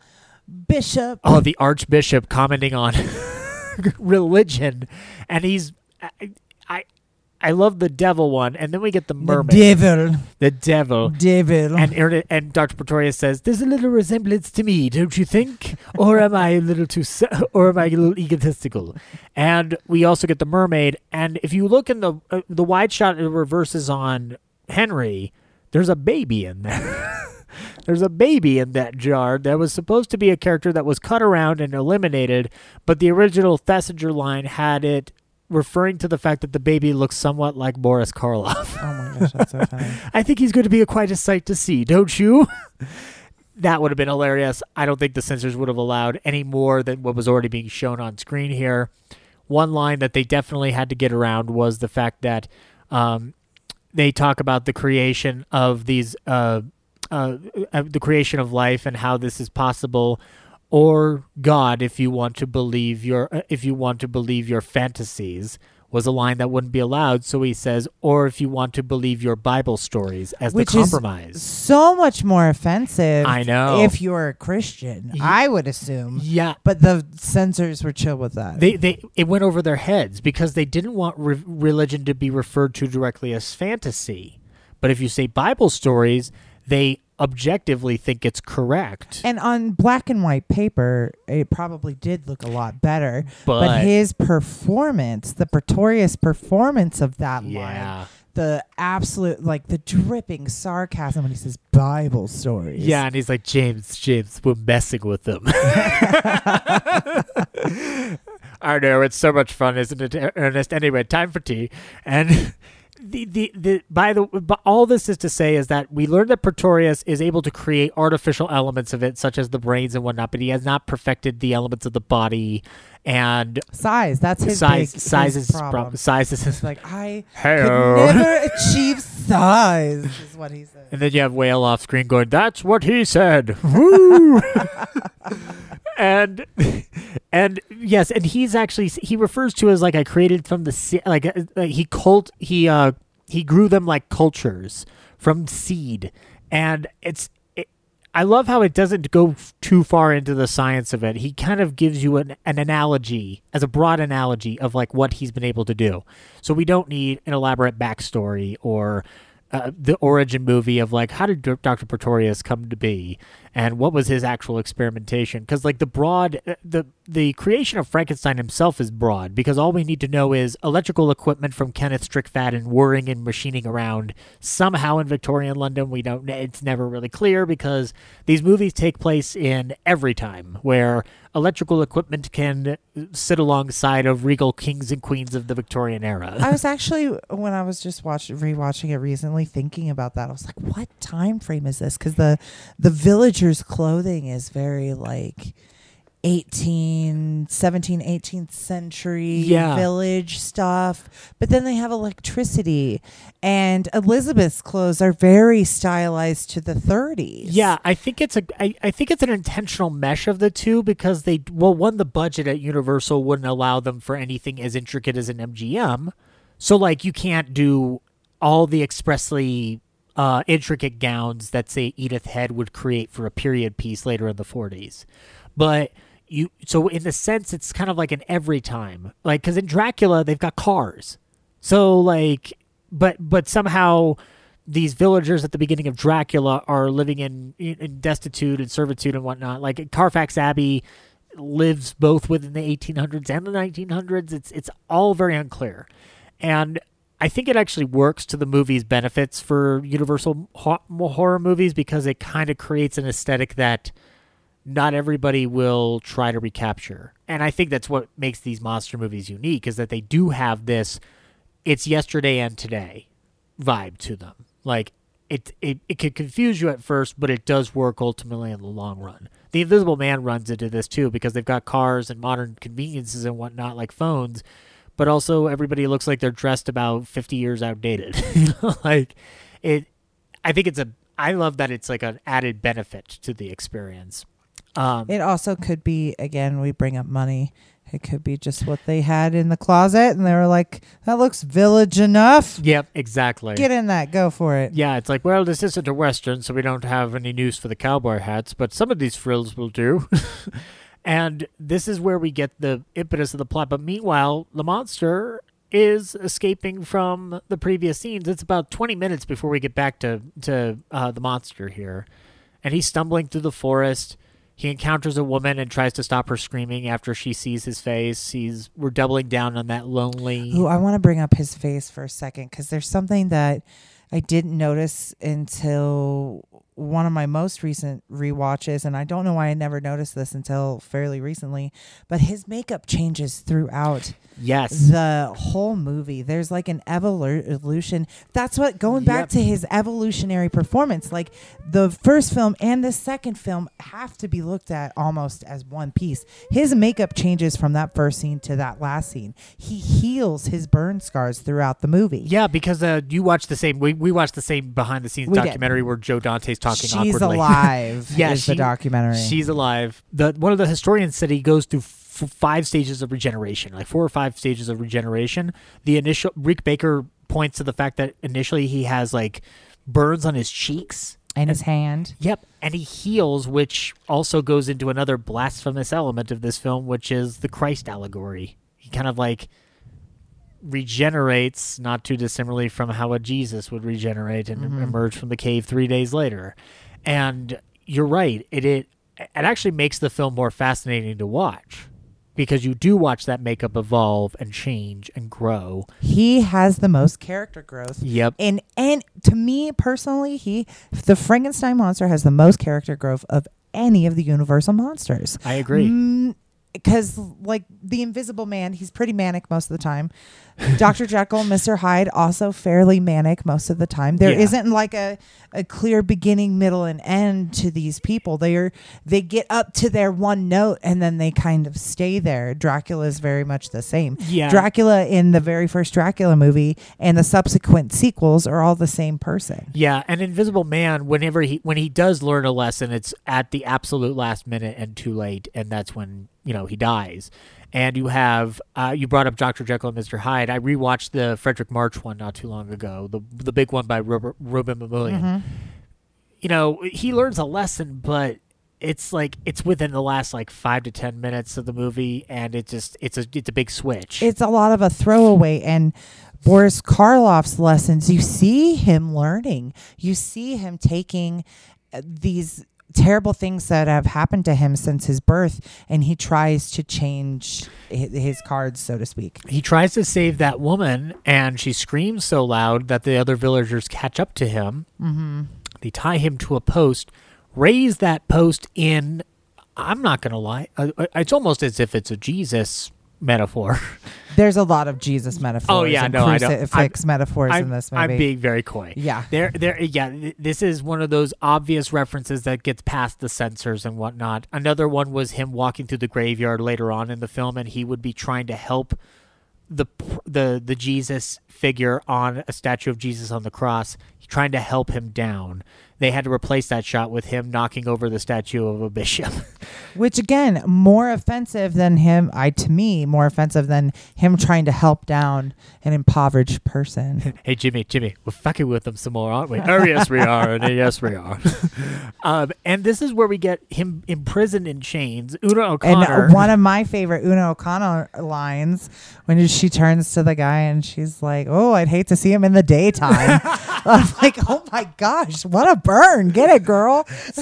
bishop. oh, the Archbishop commenting on religion, and he's I, I I love the devil one, and then we get the mermaid. the devil, the devil. devil. And Ern- and Dr. Pretorius says, "There's a little resemblance to me, don't you think? Or am I a little too, or am I a little egotistical?" And we also get the mermaid. And if you look in the uh, the wide shot, it reverses on Henry. There's a baby in there. There's a baby in that jar that was supposed to be a character that was cut around and eliminated, but the original Thesiger line had it referring to the fact that the baby looks somewhat like Boris Karloff. oh my gosh, that's so funny. I think he's going to be a quite a sight to see, don't you? that would have been hilarious. I don't think the censors would have allowed any more than what was already being shown on screen here. One line that they definitely had to get around was the fact that um, they talk about the creation of these, uh, uh, uh, the creation of life and how this is possible, or God, if you want to believe your, uh, if you want to believe your fantasies, was a line that wouldn't be allowed. So he says, or if you want to believe your Bible stories as Which the is compromise. so much more offensive. I know. If you're a Christian, Ye- I would assume. yeah, But the censors were chill with that. they they it went over their heads because they didn't want re- religion to be referred to directly as fantasy. But if you say Bible stories, they objectively think it's correct. and on black and white paper, it probably did look a lot better. But- his performance, the Pretorius performance of that Yeah. line, the absolute, like the dripping sarcasm when he says Bible stories. Yeah, and he's like, James, James, we're messing with them. I know it's so much fun, isn't it, Ernest? Anyway, time for tea. And the the, the by the but all this is to say is that we learned that Pretorius is able to create artificial elements of it, such as the brains and whatnot, but he has not perfected the elements of the body and Size. That's his size. big, size his is problem. problem. Size is It's like I Hey-o. could never achieve size. Is what he said. And then you have Whale off screen going, "That's what he said." Woo! and and yes, and he's actually he refers to as like I created from the like uh, he cult he uh he grew them like cultures from seed, and it's. I love how it doesn't go f- too far into the science of it. He kind of gives you an, an analogy, as a broad analogy of like what he's been able to do. So we don't need an elaborate backstory or uh, the origin movie of like how did Dr. Pretorius come to be and what was his actual experimentation because like the broad uh, the the creation of Frankenstein himself is broad because all we need to know is electrical equipment from Kenneth Strickfaden whirring and machining around somehow in Victorian London. We don't. It's never really clear because these movies take place in every time where electrical equipment can sit alongside of regal kings and queens of the Victorian era. I was actually when I was just watching rewatching it recently, thinking about that. I was like, "What time frame is this?" Because the the villagers' clothing is very like 18 17 18th century Yeah. village stuff but then they have electricity and elizabeth's clothes are very stylized to the 30s Yeah, I think it's a I, I think it's an intentional mesh of the two because they well one the budget at Universal wouldn't allow them for anything as intricate as an MGM. So like you can't do all the expressly uh, intricate gowns that say Edith Head would create for a period piece later in the 40s. But you so in the sense it's kind of like an every time. Like cuz in Dracula they've got cars. So like but but somehow these villagers at the beginning of Dracula are living in, in destitute and servitude and whatnot. Like Carfax Abbey lives both within the 1800s and the 1900s. It's it's all very unclear, and I think it actually works to the movie's benefits for Universal horror movies because it kind of creates an aesthetic that not everybody will try to recapture. And I think that's what makes these monster movies unique is that they do have this it's yesterday and today vibe to them. Like it, it it could confuse you at first, but it does work ultimately in the long run. The Invisible Man runs into this too because they've got cars and modern conveniences and whatnot like phones, but also everybody looks like they're dressed about fifty years outdated. you know, like it. I think it's a. I love that it's like an added benefit to the experience. Um, it also could be again we bring up money it could be just what they had in the closet and they were like that looks village enough yep, exactly. get in that go for it Yeah, it's like, well, this isn't a western, so we don't have any news for the cowboy hats, but some of these frills will do. and this is where we get the impetus of the plot. But meanwhile, the monster is escaping from the previous scenes. It's about 20 minutes before we get back to to uh, the monster here, and he's stumbling through the forest. He encounters a woman and tries to stop her screaming after she sees his face. He's we're doubling down on that lonely. Ooh, I want to bring up his face for a second because there's something that I didn't notice until one of my most recent rewatches, and I don't know why I never noticed this until fairly recently. But his makeup changes throughout yes. the whole movie. There's like an evolution. That's what going back Yep. to his evolutionary performance. Like the first film and the second film have to be looked at almost as one piece. His makeup changes from that first scene to that last scene. He heals his burn scars throughout the movie. Yeah, because uh, you watch the same. We, we watched the same behind the scenes We did. documentary where Joe Dante's talking She's awkwardly. alive. yeah, is the documentary. She's alive. The one of the historians said he goes through five stages of regeneration, like four or five stages of regeneration. The initial Rick Baker points to the fact that initially he has like burns on his cheeks. and his hand. Yep, and he heals, which also goes into another blasphemous element of this film, which is the Christ allegory. He kind of like regenerates, not too dissimilarly from how a Jesus would regenerate and mm-hmm. emerge from the cave three days later. And you're right; it it it actually makes the film more fascinating to watch because you do watch that makeup evolve and change and grow. He has the most character growth. Yep. And and to me personally, he the Frankenstein monster has the most character growth of any of the Universal monsters. I agree. Mm, Because like the Invisible Man, he's pretty manic most of the time. Dr. Jekyll, Mr. Hyde, also fairly manic most of the time. There Yeah. not like a, a clear beginning, middle, and end to these people. They are they get up to their one note and then they kind of stay there. Dracula is very much the same. Yeah. Dracula in the very first Dracula movie and the subsequent sequels are all the same person. Yeah, and Invisible Man, whenever he when he does learn a lesson, it's at the absolute last minute and too late, and that's when you know he dies. And you have uh, you brought up Doctor Jekyll and Mister Hyde. I rewatched the Fredric March one not too long ago, the the big one by Robert, Rouben Mamoulian. You know, he learns a lesson, but it's like it's within the last like five to ten minutes of the movie, and it just it's a it's a big switch. It's a lot of a throwaway and Boris Karloff's lessons, you see him learning. You see him taking these terrible things that have happened to him since his birth, and he tries to change his cards, so to speak. He tries to save that woman, and she screams so loud that the other villagers catch up to him. Mm-hmm. They tie him to a post, raise that post in. I'm not going to lie. uh, uh, It's almost as if it's a Jesus metaphor. There's a lot of Jesus metaphors. Oh, yeah, no, I don't- crucifix I'm- metaphors I'm, in this movie. I'm being very coy. Yeah. There, there, yeah. th- This is one of those obvious references that gets past the censors and whatnot. Another one was him walking through the graveyard later on in the film, and he would be trying to help the the the Jesus figure on a statue of Jesus on the cross, trying to help him down. They had to replace that shot with him knocking over the statue of a bishop. Which again, more offensive than him. I to me, more offensive than him trying to help down an impoverished person. hey Jimmy, Jimmy, we're fucking with them some more, aren't we? oh yes, we are. and yes, we are. um, and this is where we get him imprisoned in chains. Una O'Connor. uh, one of my favorite Una O'Connor lines when she turns to the guy and she's like, "Oh, I'd hate to see him in the daytime." I'm like, "Oh my gosh, what a burn! Get it, girl."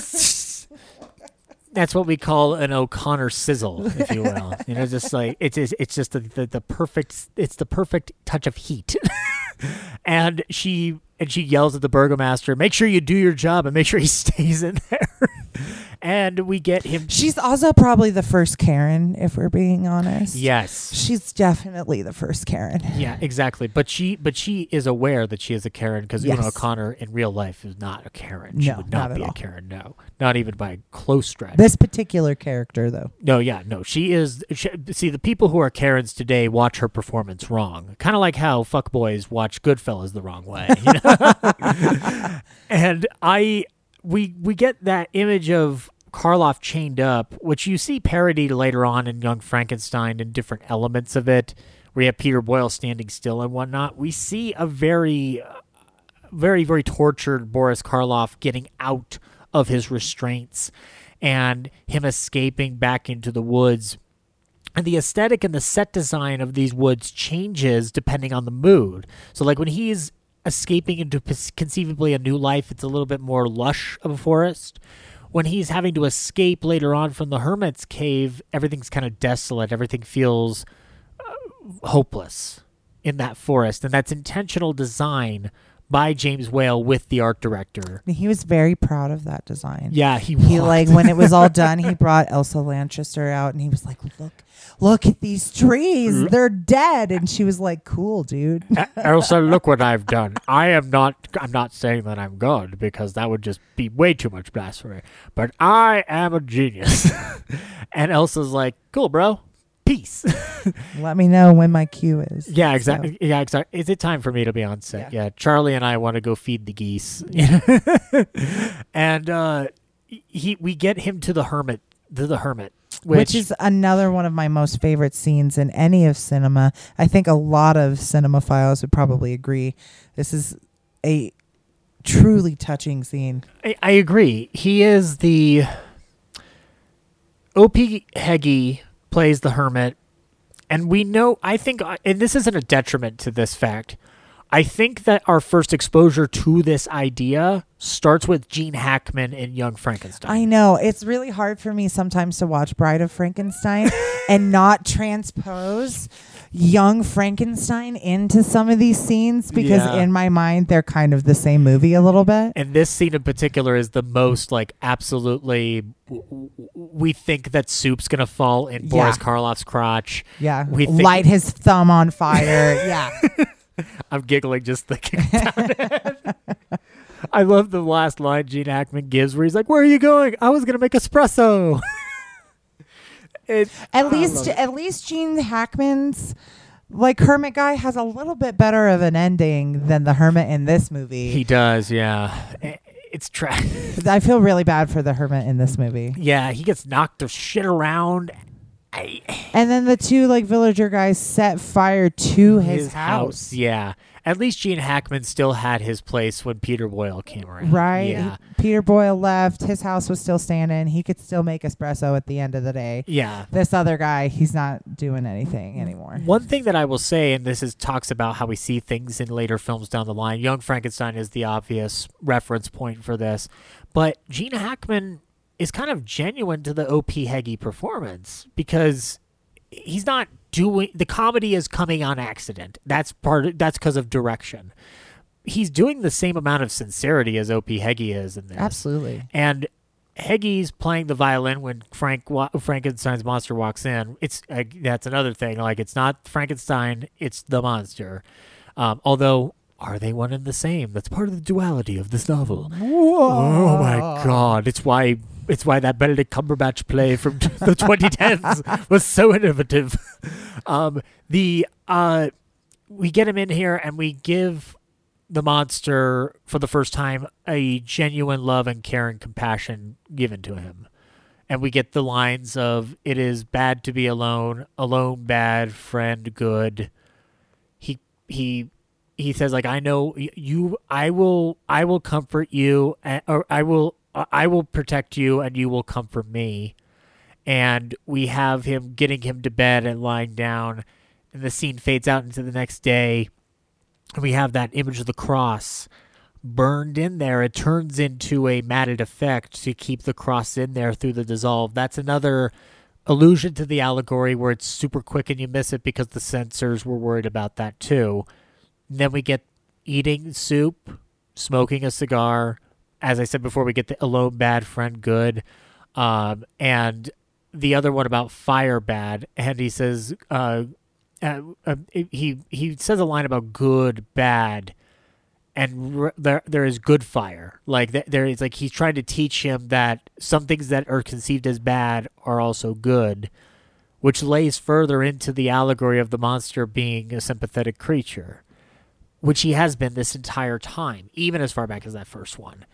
that's what we call an O'Connor sizzle, if you will. you know, just like it's it's, just the, the the perfect it's the perfect touch of heat. and she and she yells at the burgomaster, "Make sure you do your job and make sure he stays in there." And we get him. She's also probably the first Karen, if we're being honest. Yes. She's definitely the first Karen. Yeah, exactly. But she, but she is aware that she is a Karen because Una Yes. O'Connor in real life is not a Karen. She No, would not, not be a. Karen. No, not even by a close stretch. This particular character, though. No, yeah, no. She is. She, see, the people who are Karens today watch her performance wrong. Kind of like how fuckboys watch Goodfellas the wrong way. You know? and I, we we get that image of Karloff chained up, which you see parodied later on in Young Frankenstein and different elements of it, where you have Peter Boyle standing still and whatnot. We see a very uh, very, very tortured Boris Karloff getting out of his restraints and him escaping back into the woods. And the aesthetic and the set design of these woods changes depending on the mood. So, like when he's escaping into conceivably a new life, it's a little bit more lush of a forest. When he's having to escape later on from the hermit's cave, everything's kind of desolate. Everything feels uh, hopeless in that forest, and that's intentional design by James Whale with the art director. He was very proud of that design. Yeah, he He walked- like when it was all done, he brought Elsa Lanchester out and he was like, "Look, look at these trees. Mm. They're dead." And she was like, "Cool, dude." Elsa, look what I've done. I am not. I'm not saying that I'm God because that would just be way too much blasphemy. But I am a genius. and Elsa's like, "Cool, bro. Peace." Let me know when my cue is. yeah, So- exactly. Yeah, exactly. Is it time for me to be on set? Yeah. Charlie and I want to go feed the geese. and uh, he, we get him to the hermit. To the hermit, which, is another one of my most favorite scenes in any of cinema. I think a lot of cinemaphiles would probably agree. This is a truly touching scene. I, I agree. He is the O.P. Heggie plays the hermit, and we know. I think, uh, and this isn't a detriment to this fact. I think that our first exposure to this idea starts with Gene Hackman in Young Frankenstein. I know it's really hard for me sometimes to watch Bride of Frankenstein and not transpose young Frankenstein into some of these scenes because Yeah. in my mind they're kind of the same movie a little bit. and this scene in particular is the most like absolutely. We think that soup's gonna fall in Boris Karloff's crotch. Yeah, we think, light his thumb on fire. yeah, I'm giggling just thinking about it. I love the last line Gene Hackman gives where he's like, Where are you going? I was going to make espresso. it, at least at least Gene Hackman's like Hermit guy has a little bit better of an ending than the Hermit in this movie. he does, yeah. It's tra- I feel really bad for the Hermit in this movie. Yeah, he gets knocked to shit around. I, And then the two like villager guys set fire to his, house. Yeah. At least Gene Hackman still had his place when Peter Boyle came around. Right. Yeah. Peter Boyle left. His house was still standing. He could still make espresso at the end of the day. Yeah. This other guy, he's not doing anything anymore. One thing that I will say, and this is talks about how we see things in later films down the line. Young Frankenstein is the obvious reference point for this, but Gene Hackman is kind of genuine to the OP Heggie performance because he's not doing the comedy is coming on accident. That's part of, that's because of direction. He's doing the same amount of sincerity as OP Heggie is in this. Absolutely. And Heggie's playing the violin when Frank wa- Frankenstein's monster walks in. It's uh, that's another thing. Like it's not Frankenstein, it's the monster. Um, although, are they one and the same? That's part of the duality of this novel. Oh my god! It's why it's why that Benedict Cumberbatch play from the 2010s was so innovative. Um, the uh, we get him in here and we give the monster for the first time a genuine love and care and compassion given to him. And we get the lines of it is bad to be alone, alone bad, friend good. He he he says like I know you I will I will comfort you or I will I will protect you and you will comfort me. And we have him getting him to bed and lying down and the scene fades out into the next day And we have that image of the cross burned in there. It turns into a matted effect to keep the cross in there through the dissolve. That's another allusion to the allegory where it's super quick and you miss it because the censors were worried about that too. And then we get eating soup, smoking a cigar. As I said before, we get the alone bad, friend good. Um, and the other one about fire bad. And he says, uh, uh, uh, he he says a line about good, bad, and r- there there is good fire. Like th- there is like he's trying to teach him that some things that are conceived as bad are also good, which lays further into the allegory of the monster being a sympathetic creature, which he has been this entire time, even as far back as that first one.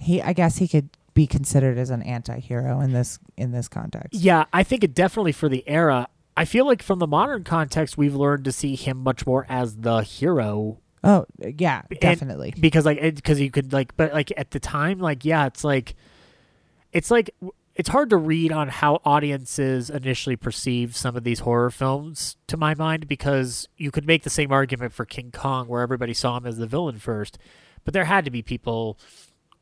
He, I guess, he could be considered as an anti-hero in this in this context. Yeah, I think it definitely for the era. I feel like from the modern context, we've learned to see him much more as the hero Oh, yeah, And- definitely. because like because you could like but like at the time like yeah it's like it's like it's hard to read on how audiences initially perceive some of these horror films to my mind because you could make the same argument for King Kong where everybody saw him as the villain first but there had to be people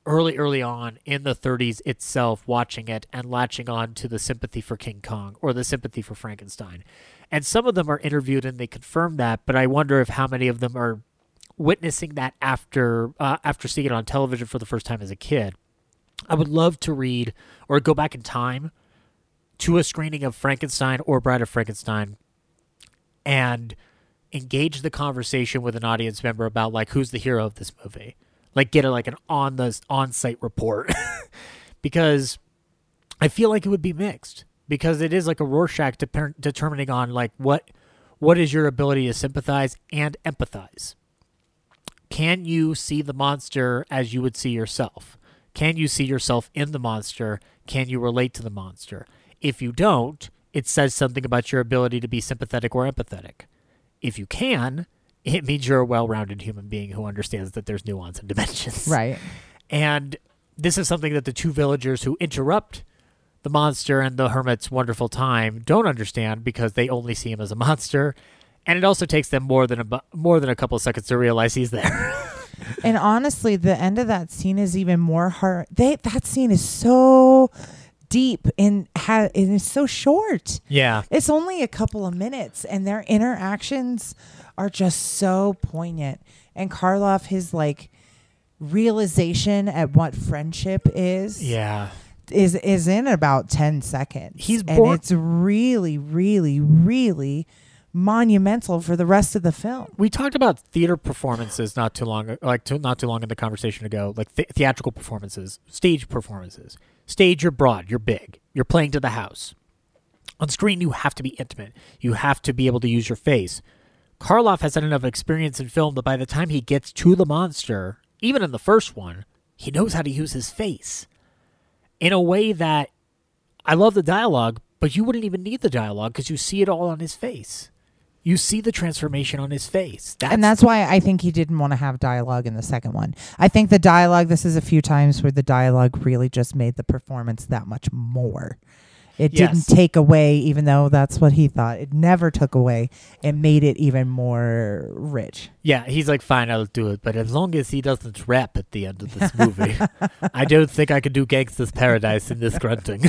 early early on in the 30s itself watching it and latching on to the sympathy for King Kong or the sympathy for Frankenstein and some of them are interviewed and they confirm that but I wonder if how many of them are witnessing that after uh, after seeing it on television for the first time as a kid. I would love to read or go back in time to a screening of Frankenstein or Bride of Frankenstein and engage the conversation with an audience member about like who's the hero of this movie. Like get a like an on the on site report because I feel like it would be mixed because it is like a Rorschach deper- determining on like what what is your ability to sympathize and empathize can you see the monster as you would see yourself? Can you see yourself in the monster? Can you relate to the monster? If you don't, it says something about your ability to be sympathetic or empathetic. If you can, it means you're a well rounded human being who understands that there's nuance and dimensions. Right. And this is something that the two villagers who interrupt the monster and the hermit's wonderful time don't understand because they only see him as a monster. And it also takes them more than a more than a couple of seconds to realize he's there. And honestly, the end of that scene is even more hard. They that scene is so deep and ha- and it's so short. yeah. It's only a couple of minutes, and their interactions are just so poignant. And Karloff, his like realization at what friendship is, Yeah. is is in about ten seconds. He's and it's really, really, really monumental for the rest of the film. We talked about theater performances not too long, like not too long in the conversation ago, like th- theatrical performances, stage performances. Stage, you're broad, you're big, you're playing to the house. On screen, you have to be intimate. You have to be able to use your face. Karloff has had enough experience in film that by the time he gets to the monster, even in the first one, he knows how to use his face in a way that I love the dialogue, but you wouldn't even need the dialogue because you see it all on his face. You see the transformation on his face. That's, and that's why I think he didn't want to have dialogue in the second one. I think the dialogue, this is a few times where the dialogue really just made the performance that much more. It Yes. didn't take away, even though that's what he thought. It never took away. It made it even more rich. Yeah, he's like, fine, I'll do it, but as long as he doesn't rap at the end of this movie, I don't think I can do Gangsta's Paradise in this grunting.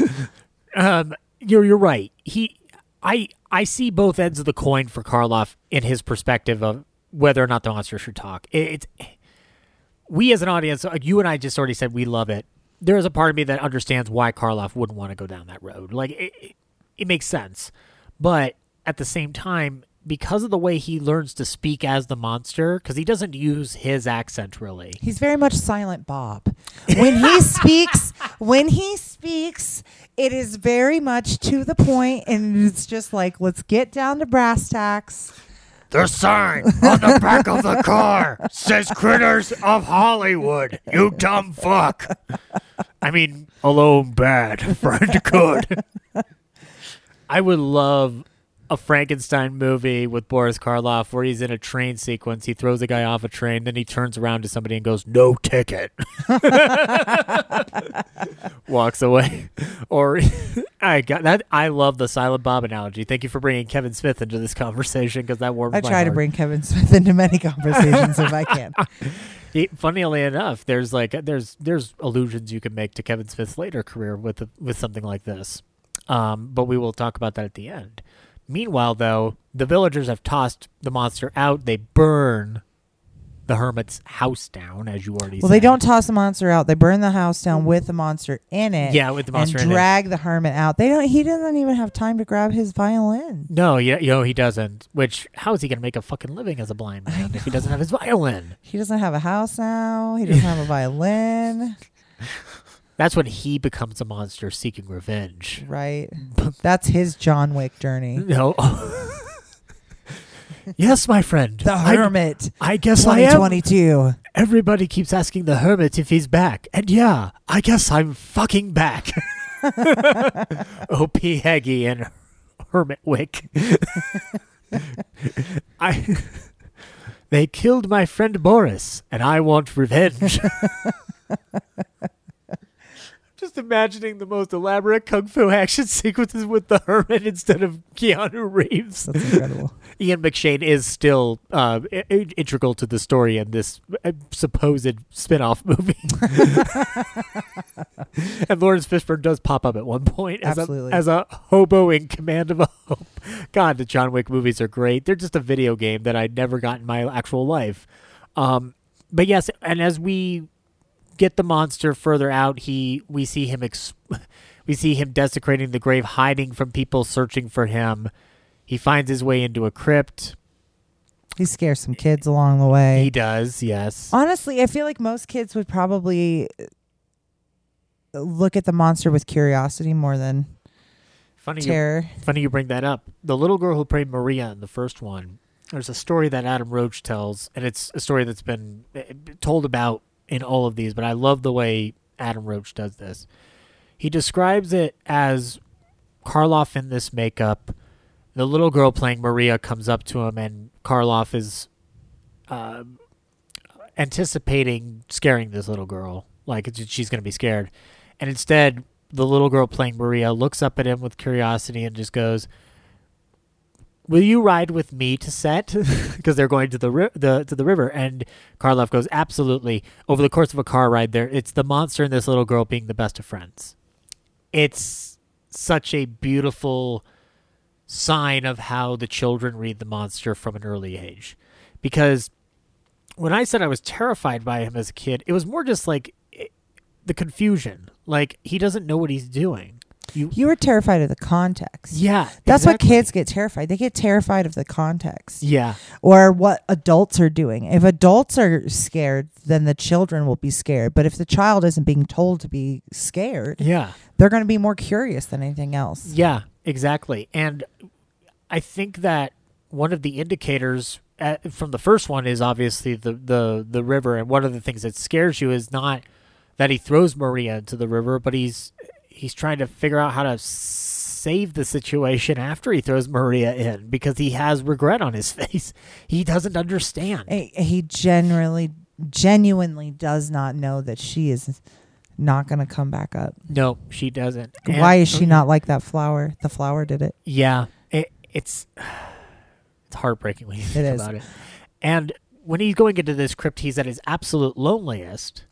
um, you're you're right. He, I I see both ends of the coin for Karloff in his perspective of whether or not the monster should talk. It, it's we as an audience, you and I just already said we love it. There is a part of me that understands why Karloff wouldn't want to go down that road. Like it, it, it makes sense, but at the same time, because of the way he learns to speak as the monster, because he doesn't use his accent really. He's very much silent Bob. When he speaks, when he speaks, it is very much to the point and it's just like, let's get down to brass tacks. The sign on the back of the car says "Critters of Hollywood." You dumb fuck. I mean, alone bad, friend good. I would love a Frankenstein movie with Boris Karloff where he's in a train sequence. He throws a guy off a train, then he turns around to somebody and goes, "No ticket." Walks away. Or I got that. I love the Silent Bob analogy. Thank you for bringing Kevin Smith into this conversation because that warms I try to bring Kevin Smith into many conversations if I can. He, funnily enough, there's like there's there's allusions you can make to Kevin Smith's later career with with something like this, um, but we will talk about that at the end. Meanwhile, though, the villagers have tossed the monster out. They burn the hermit's house down, as you already said. Well, said. they don't toss the monster out. They burn the house down with the monster in it. Yeah, with the monster in and it. drag the hermit out. They don't. He doesn't even have time to grab his violin. No, yeah, know, he doesn't. Which how is he going to make a fucking living as a blind man if he doesn't have his violin? He doesn't have a house now. He doesn't have a violin. That's when he becomes a monster seeking revenge. Right. That's his John Wick journey. No. yes, my friend. The I- hermit. I guess I am. 2022. Everybody keeps asking the hermit if he's back. And yeah, I guess I'm fucking back. O.P. Heggie and Hermit Wick. I. They killed my friend Boris, and I want revenge. Just imagining the most elaborate kung fu action sequences with the hermit instead of Keanu Reeves. That's incredible. Ian McShane is still uh, i- i- integral to the story in this uh, supposed spin-off movie. and Laurence Fishburne does pop up at one point as a, as a hobo in command of a hope. God, the John Wick movies are great. They're just a video game that I never got in my actual life. Um, but yes, and as we get the monster further out, he we see him ex- we see him desecrating the grave, hiding from people searching for him. He finds his way into a crypt. He scares some kids along the way. He does, yes. Honestly, I feel like most kids would probably uh, look at the monster with curiosity more than Funny you, funny you bring that up. The little girl who played Maria in the first one. There's a story that Adam Roche tells, and it's a story that's been eh, told about in all of these. But I love the way Adam Roche does this. He describes it as Karloff in this makeup. The little girl playing Maria comes up to him, and Karloff is uh, anticipating scaring this little girl. Like she's going to be scared. And instead, the little girl playing Maria looks up at him with curiosity and just goes, "Will you ride with me to set?" Because they're going to the, ri- the to the river, and Karloff goes, "Absolutely." Over the course of a car ride, there, it's the monster and this little girl being the best of friends. It's such a beautiful sign of how the children read the monster from an early age, because when I said I was terrified by him as a kid, it was more just like eh, the confusion. Like he doesn't know what he's doing. You, You were terrified of the context. yeah, That's exactly. what kids get terrified. They get terrified of the context Yeah, or what adults are doing. If adults are scared, then the children will be scared. But if the child isn't being told to be scared, yeah, they're going to be more curious than anything else. yeah, exactly. And I think that one of the indicators uh from the first one is obviously the the the river, and one of the things that scares you is not that he throws Maria into the river, but he's he's trying to figure out how to save the situation after he throws Maria in because he has regret on his face. He doesn't understand. He he genuinely, genuinely does not know that she is not going to come back up. No, she doesn't. And- Why is she not like that flower? The flower did it. Yeah, it, it's it's heartbreaking when you think is. about it. And when he's going into this crypt, he's at his absolute loneliest.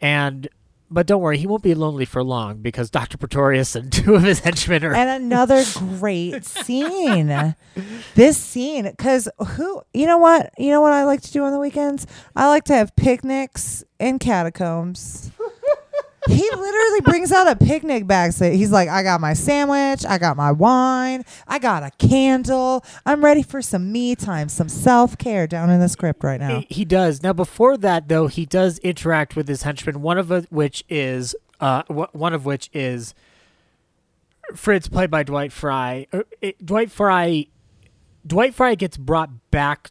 And but don't worry, he won't be lonely for long because Doctor Pretorius and two of his henchmen are. And another great scene. This scene, because who, you know what? You know what I like to do on the weekends? I like to have picnics in catacombs. He literally brings out a picnic bag. He's like, I got my sandwich, I got my wine, I got a candle. I'm ready for some me time, some self care down in the script right now. He, does now. Before that, though, he does interact with his henchmen. One of which is uh, one of which is Fritz, played by Dwight Frye. It- Dwight Frye, Dwight Frye gets brought back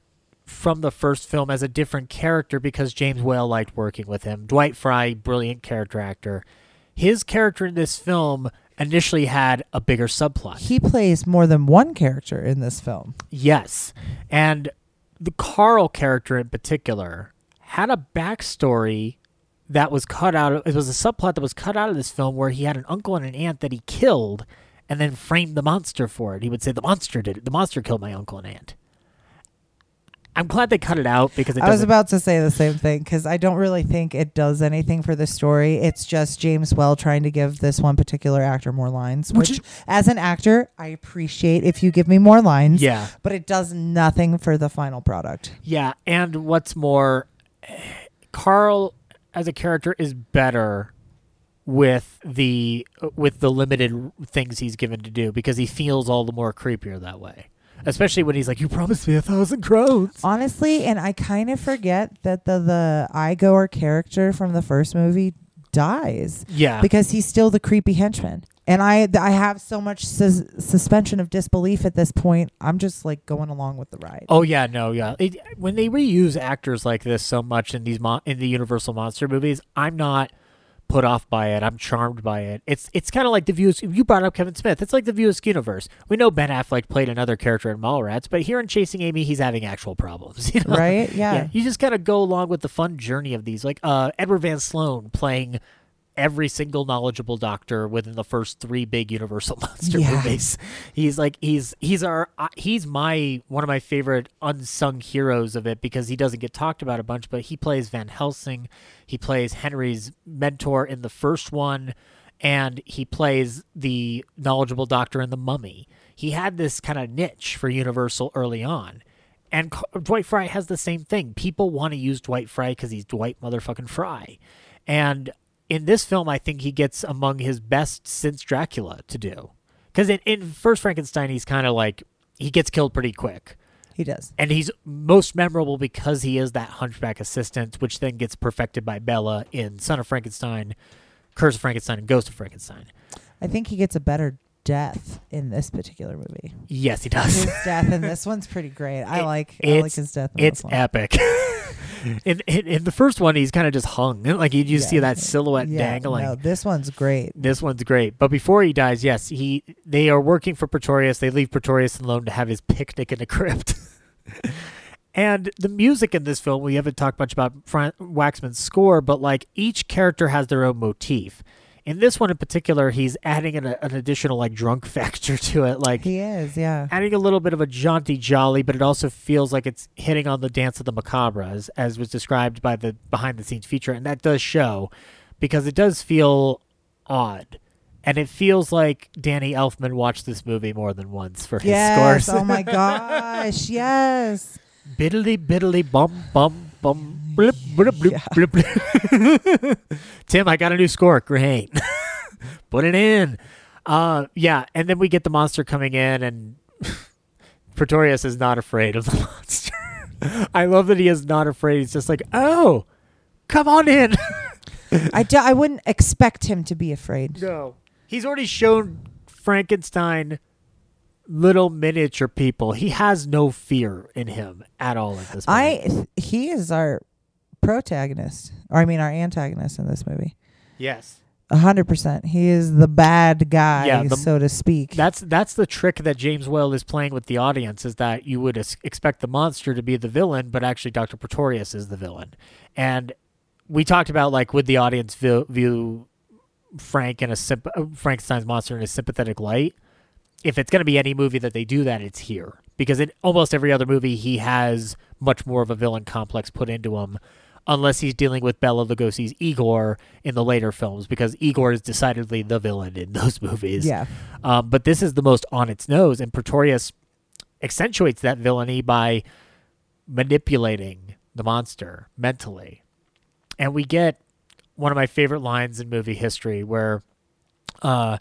from the first film as a different character because James Whale liked working with him. Dwight Frye, brilliant character actor. His character in this film initially had a bigger subplot. He plays more than one character in this film. Yes. And the Carl character in particular had a backstory that was cut out of it was a subplot that was cut out of this film where he had an uncle and an aunt that he killed and then framed the monster for it. He would say the monster did it. The monster killed my uncle and aunt. I'm glad they cut it out because it I was about to say the same thing because I don't really think it does anything for the story. It's just James Whale trying to give this one particular actor more lines, Which which, is- as an actor, I appreciate if you give me more lines. Yeah. But it does nothing for the final product. Yeah, and what's more, Carl as a character is better with the with the limited things he's given to do because he feels all the more creepier that way. Especially when he's like, "You promised me a thousand crowns." Honestly, and I kind of forget that the the Igor character from the first movie dies Yeah, because he's still the creepy henchman. And I I have so much sus- suspension of disbelief at this point. I'm just like going along with the ride. Oh yeah, no, yeah. It, when they reuse actors like this so much in these mon- in the Universal monster movies, I'm not put off by it. I'm charmed by it. It's it's kind of like the views. You brought up Kevin Smith. It's like the View universe. We know Ben Affleck played another character in Mallrats, but here in Chasing Amy, he's having actual problems. You know? Right? Yeah. You just kind of go along with the fun journey of these. Like uh, Edward Van Sloan playing every single knowledgeable doctor within the first three big Universal monster Yeah. movies. He's like he's he's our uh, he's my one of my favorite unsung heroes of it because he doesn't get talked about a bunch, but he plays Van Helsing, he plays Henry's mentor in the first one, and he plays the knowledgeable doctor in the Mummy. He had this kind of niche for Universal early on. And Dwight Frye has the same thing. People want to use Dwight Frye because he's Dwight motherfucking Frye. And in this film, I think he gets among his best since Dracula to do. Because in, in First Frankenstein, he's kind of like, he gets killed pretty quick. He does. And he's most memorable because he is that hunchback assistant, which then gets perfected by Bela in Son of Frankenstein, Curse of Frankenstein, and Ghost of Frankenstein. I think he gets a better death in this particular movie. Yes, he does. His death in this one's pretty great. I It- like I like his death. In It's this one. epic. in, in in the first one, he's kind of just hung, like you just see that silhouette Yeah, dangling. No, this one's great. This one's great. But before he dies, yes, he they are working for Pretorius. They leave Pretorius alone to have his picnic in the crypt. and the music in this film, we haven't talked much about Fran- Waxman's score, but like each character has their own motif. In this one in particular, he's adding an, an additional like drunk factor to it, like He is, yeah. adding a little bit of a jaunty jolly, but it also feels like it's hitting on the dance of the macabre, as, as was described by the behind the scenes feature, and that does show because it does feel odd. And it feels like Danny Elfman watched this movie more than once for his Yes. scores. Oh my gosh. Yes. biddly biddly bum bum bum blip blip blip blip. blip. Tim, I got a new score. Great. Put it in. Uh yeah, and then we get the monster coming in and Pretorius is not afraid of the monster. I love that he is not afraid. He's just like, "Oh, come on in." I, do, I wouldn't expect him to be afraid. no. He's already shown Frankenstein little miniature people. He has no fear in him at all at this point. I he is our protagonist, or I mean our antagonist in this movie. yes. A hundred percent. He is the bad guy, Yeah, the- so to speak. That's that's the trick that James Whale is playing with the audience is that you would es- expect the monster to be the villain, but actually Dr. Pretorius is the villain. And we talked about like would the audience view, view Frank and a uh, Frankenstein's monster in a sympathetic light? If it's going to be any movie that they do that, it's here because in almost every other movie he has much more of a villain complex put into him, unless he's dealing with Bela Lugosi's Igor in the later films because Igor is decidedly the villain in those movies. Yeah. Um, but this is the most on its nose, and Pretorius accentuates that villainy by manipulating the monster mentally. And we get one of my favorite lines in movie history where uh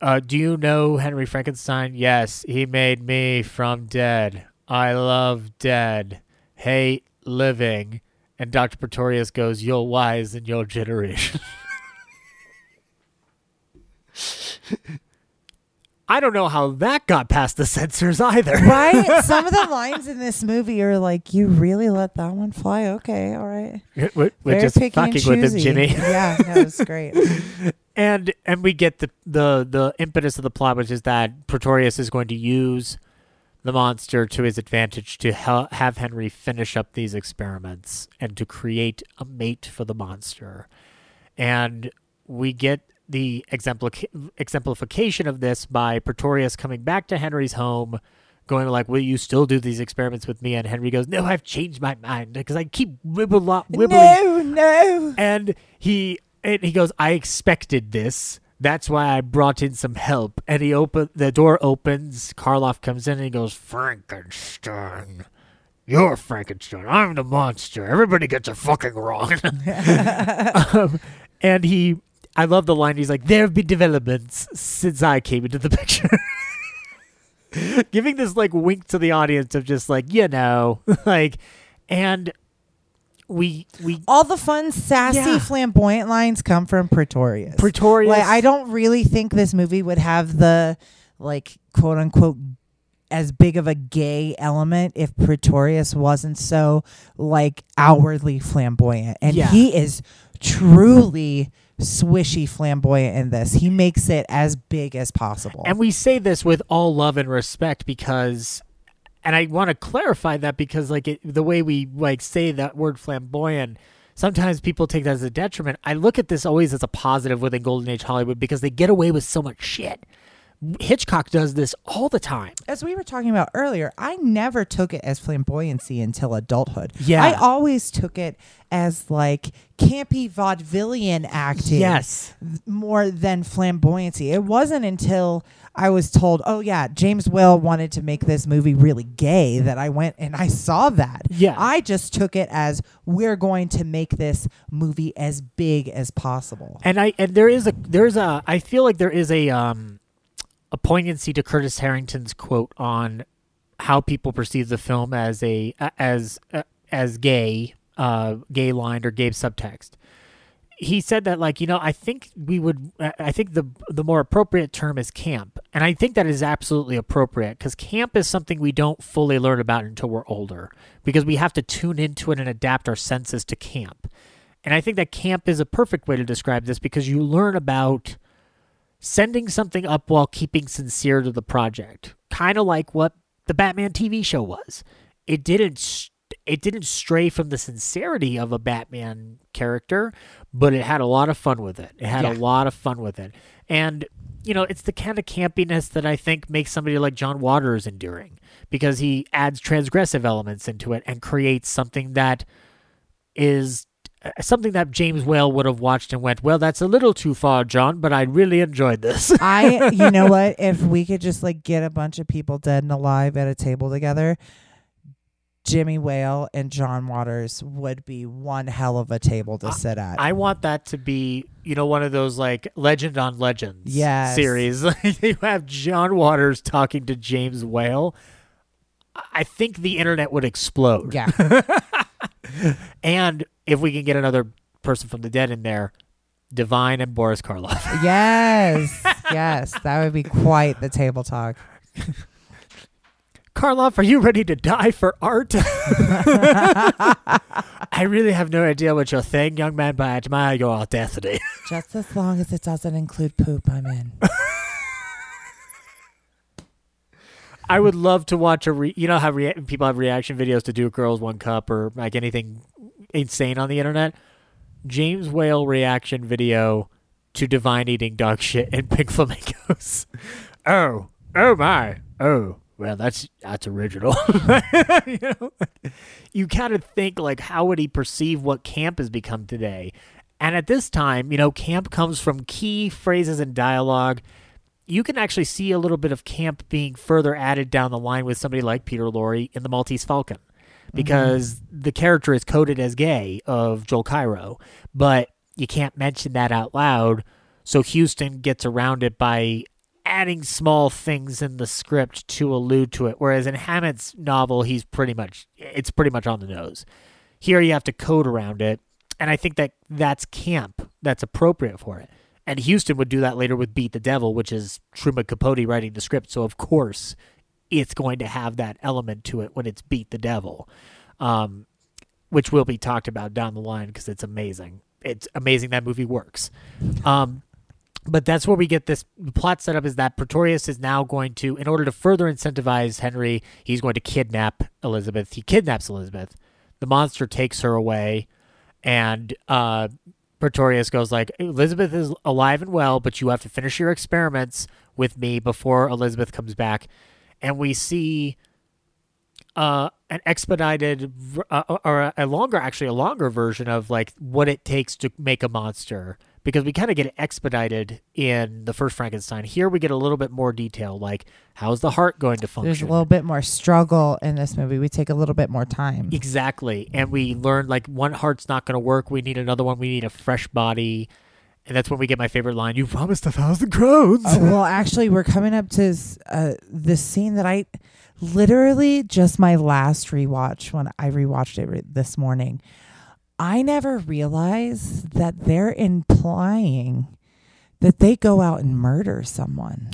uh do you know Henry Frankenstein? Yes, he made me from dead. I love dead. Hate living. And Dr. Pretorius goes, You're wise in your generation. I don't know how that got past the censors either. Right? Some of the lines in this movie are like, you really let that one fly? Okay, all right. We're, we're just fucking with him. Jimmy. yeah, that was great. and and we get the the the impetus of the plot, which is that Pretorius is going to use the monster to his advantage to ha- have Henry finish up these experiments and to create a mate for the monster. And we get the exempli- exemplification of this by Pretorius coming back to Henry's home, going like, "Will you still do these experiments with me?" And Henry goes, "No, I've changed my mind because I keep wibble- wibbling." No, no. and he and he goes, "I expected this. That's why I brought in some help." And he open the door opens. Karloff comes in and he goes, "Frankenstein." You're Frankenstein. I'm the monster. Everybody gets it fucking wrong. um, and he, I love the line. He's like, "There have been developments since I came into the picture." Giving this like wink to the audience of just like you know, like, and we we All the fun, sassy, Yeah. flamboyant lines come from Pretorius. Pretorius. Like, I don't really think this movie would have the, like, quote unquote, as big of a gay element if Pretorius wasn't so, like, outwardly flamboyant. And Yeah. he is truly swishy flamboyant in this. He makes it as big as possible. And we say this with all love and respect because, and I want to clarify that because, like, it, the way we like say that word flamboyant, sometimes people take that as a detriment. I look at this always as a positive within Golden Age Hollywood because they get away with so much shit. Hitchcock does this all the time. as we were talking about earlier, I never took it as flamboyancy until adulthood. Yeah. I always took it as like campy vaudevillian acting. Yes. More than flamboyancy. It wasn't until I was told, oh, yeah, James Whale wanted to make this movie really gay that I went and I saw that. Yeah. I just took it as we're going to make this movie as big as possible. And I and there is a there's a I feel like there is a um a poignancy to Curtis Harrington's quote on how people perceive the film as a as uh, as gay uh gay lined or gay subtext. He said that like you know I think we would I think the the more appropriate term is camp and I think that is absolutely appropriate because camp is something we don't fully learn about until we're older because we have to tune into it and adapt our senses to camp. And I think that camp is a perfect way to describe this because you learn about sending something up while keeping sincere to the project. Kind of like what the Batman TV show was. It didn't it didn't stray from the sincerity of a Batman character, but it had a lot of fun with it. It had a lot of fun with it. And you know, it's the kind of campiness that I think makes somebody like John Waters enduring because he adds transgressive elements into it and creates something that is uh, something that James Whale would have watched and went, "Well, that's a little too far, John, but I really enjoyed this." I, you know what? If we could just like get a bunch of people dead and alive at a table together, Jimmy Whale and John Waters would be one hell of a table to sit at. I want that to be, you know, one of those like legend on legends Yes. series. you have John Waters talking to James Whale. I think the internet would explode. yeah. And if we can get another person from the dead in there, Divine and Boris Karloff. yes. Yes. That would be quite the table talk. Karloff, are you ready to die for art? I really have no idea what you're saying, young man, but I admire your audacity. Just as long as it doesn't include poop, I'm in. I would love to watch a re- you know how rea- people have reaction videos to do girls one cup or like anything insane on the internet. James Whale reaction video to Divine eating dog shit and pink flamingos. oh, oh my, oh. Well, that's that's original. you know, you kind of think like, how would he perceive what camp has become today? And at this time, you know, camp comes from key phrases and dialogue. You can actually see a little bit of camp being further added down the line with somebody like Peter Lorre in The Maltese Falcon because mm-hmm. the character is coded as gay of Joel Cairo, but you can't mention that out loud. So Huston gets around it by adding small things in the script to allude to it. Whereas in Hammett's novel, he's pretty much it's pretty much on the nose. Here you have to code around it, and I think that that's camp that's appropriate for it. And Huston would do that later with Beat the Devil, which is Truman Capote writing the script. So of course, it's going to have that element to it when it's Beat the Devil, um, which will be talked about down the line because it's amazing. It's amazing that movie works. Um, but that's where we get this plot setup is that Pretorius is now going to, in order to further incentivize Henry, he's going to kidnap Elizabeth. He kidnaps Elizabeth. The monster takes her away, and uh, Pretorius goes like, Elizabeth is alive and well, but you have to finish your experiments with me before Elizabeth comes back. And we see uh, an expedited uh, or a, longer, actually a longer version of like what it takes to make a monster because we kind of get it expedited in the first Frankenstein. Here we get a little bit more detail, like how's the heart going to function? There's a little bit more struggle in this movie. We take a little bit more time. Exactly. And we learn like one heart's not going to work. We need another one. We need a fresh body. And that's when we get my favorite line. You promised a thousand crowns. Uh, well, actually, we're coming up to uh, this scene that I literally just my last rewatch when I rewatched it re- this morning. I never realized that they're implying that they go out and murder someone.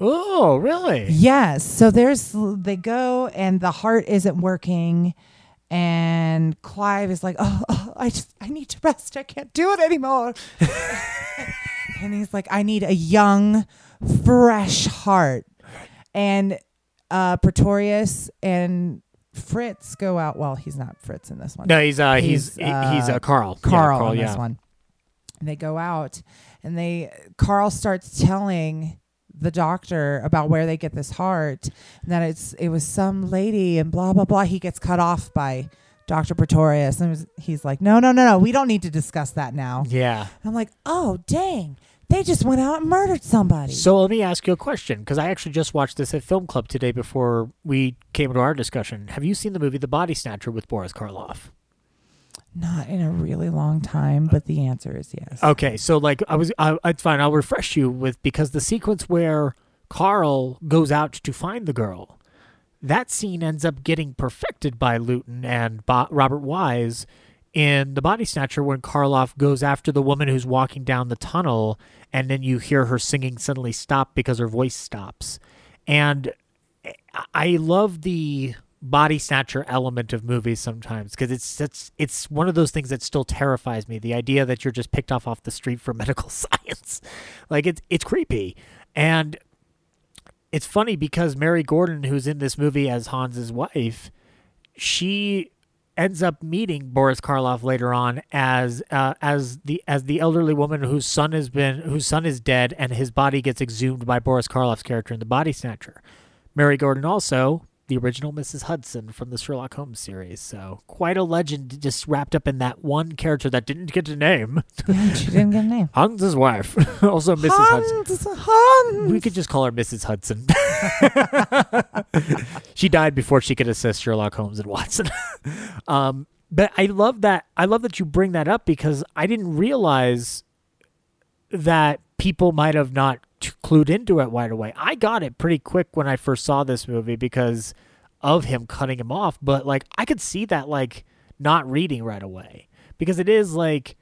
Oh, really? Yes. So there's they go and the heart isn't working and Clive is like, "Oh, oh, I just I need to rest. I can't do it anymore." and he's like, "I need a young, fresh heart." And uh Pretorius and Fritz go out. Well, he's not Fritz in this one. No, he's uh he's He's, he's uh, uh, Carl. Yeah, Carl in yeah. this one. And they go out and they Carl starts telling the doctor about where they get this heart and that it's it was some lady and blah blah blah. He gets cut off by Dr. Pretorius and he's like, No, no, no, no, we don't need to discuss that now. Yeah. I'm like, Oh dang. They just went out and murdered somebody. So let me ask you a question because I actually just watched this at Film Club today before we came to our discussion. Have you seen the movie The Body Snatcher with Boris Karloff? Not in a really long time, but the answer is yes. Okay, so like I was, I, it's fine. I'll refresh you with because the sequence where Carl goes out to find the girl, that scene ends up getting perfected by Lewton and Bo- Robert Wise in the Body Snatcher when Karloff goes after the woman who's walking down the tunnel, and then you hear her singing suddenly stop because her voice stops, and I- love the body snatcher element of movies sometimes because it's it's it's one of those things that still terrifies me. The idea that you're just picked off off the street for medical science, like it's it's creepy, and it's funny because Mary Gordon, who's in this movie as Hans's wife, she ends up meeting Boris Karloff later on as uh, as the as the elderly woman whose son has been whose son is dead and his body gets exhumed by Boris Karloff's character in The Body Snatcher. Mary Gordon also the original Mrs. Hudson from the Sherlock Holmes series. So quite a legend just wrapped up in that one character that didn't get a name. she didn't get a name. Hans's wife, also Mrs. Hudson. Hans, Hans. We could just call her Mrs. Hudson. she died before she could assist Sherlock Holmes and Watson. um, but I love that. I love that you bring that up because I didn't realize that people might have not clued into it right away. I got it pretty quick when I first saw this movie because of him cutting him off. But like, I could see that like not reading right away because it is like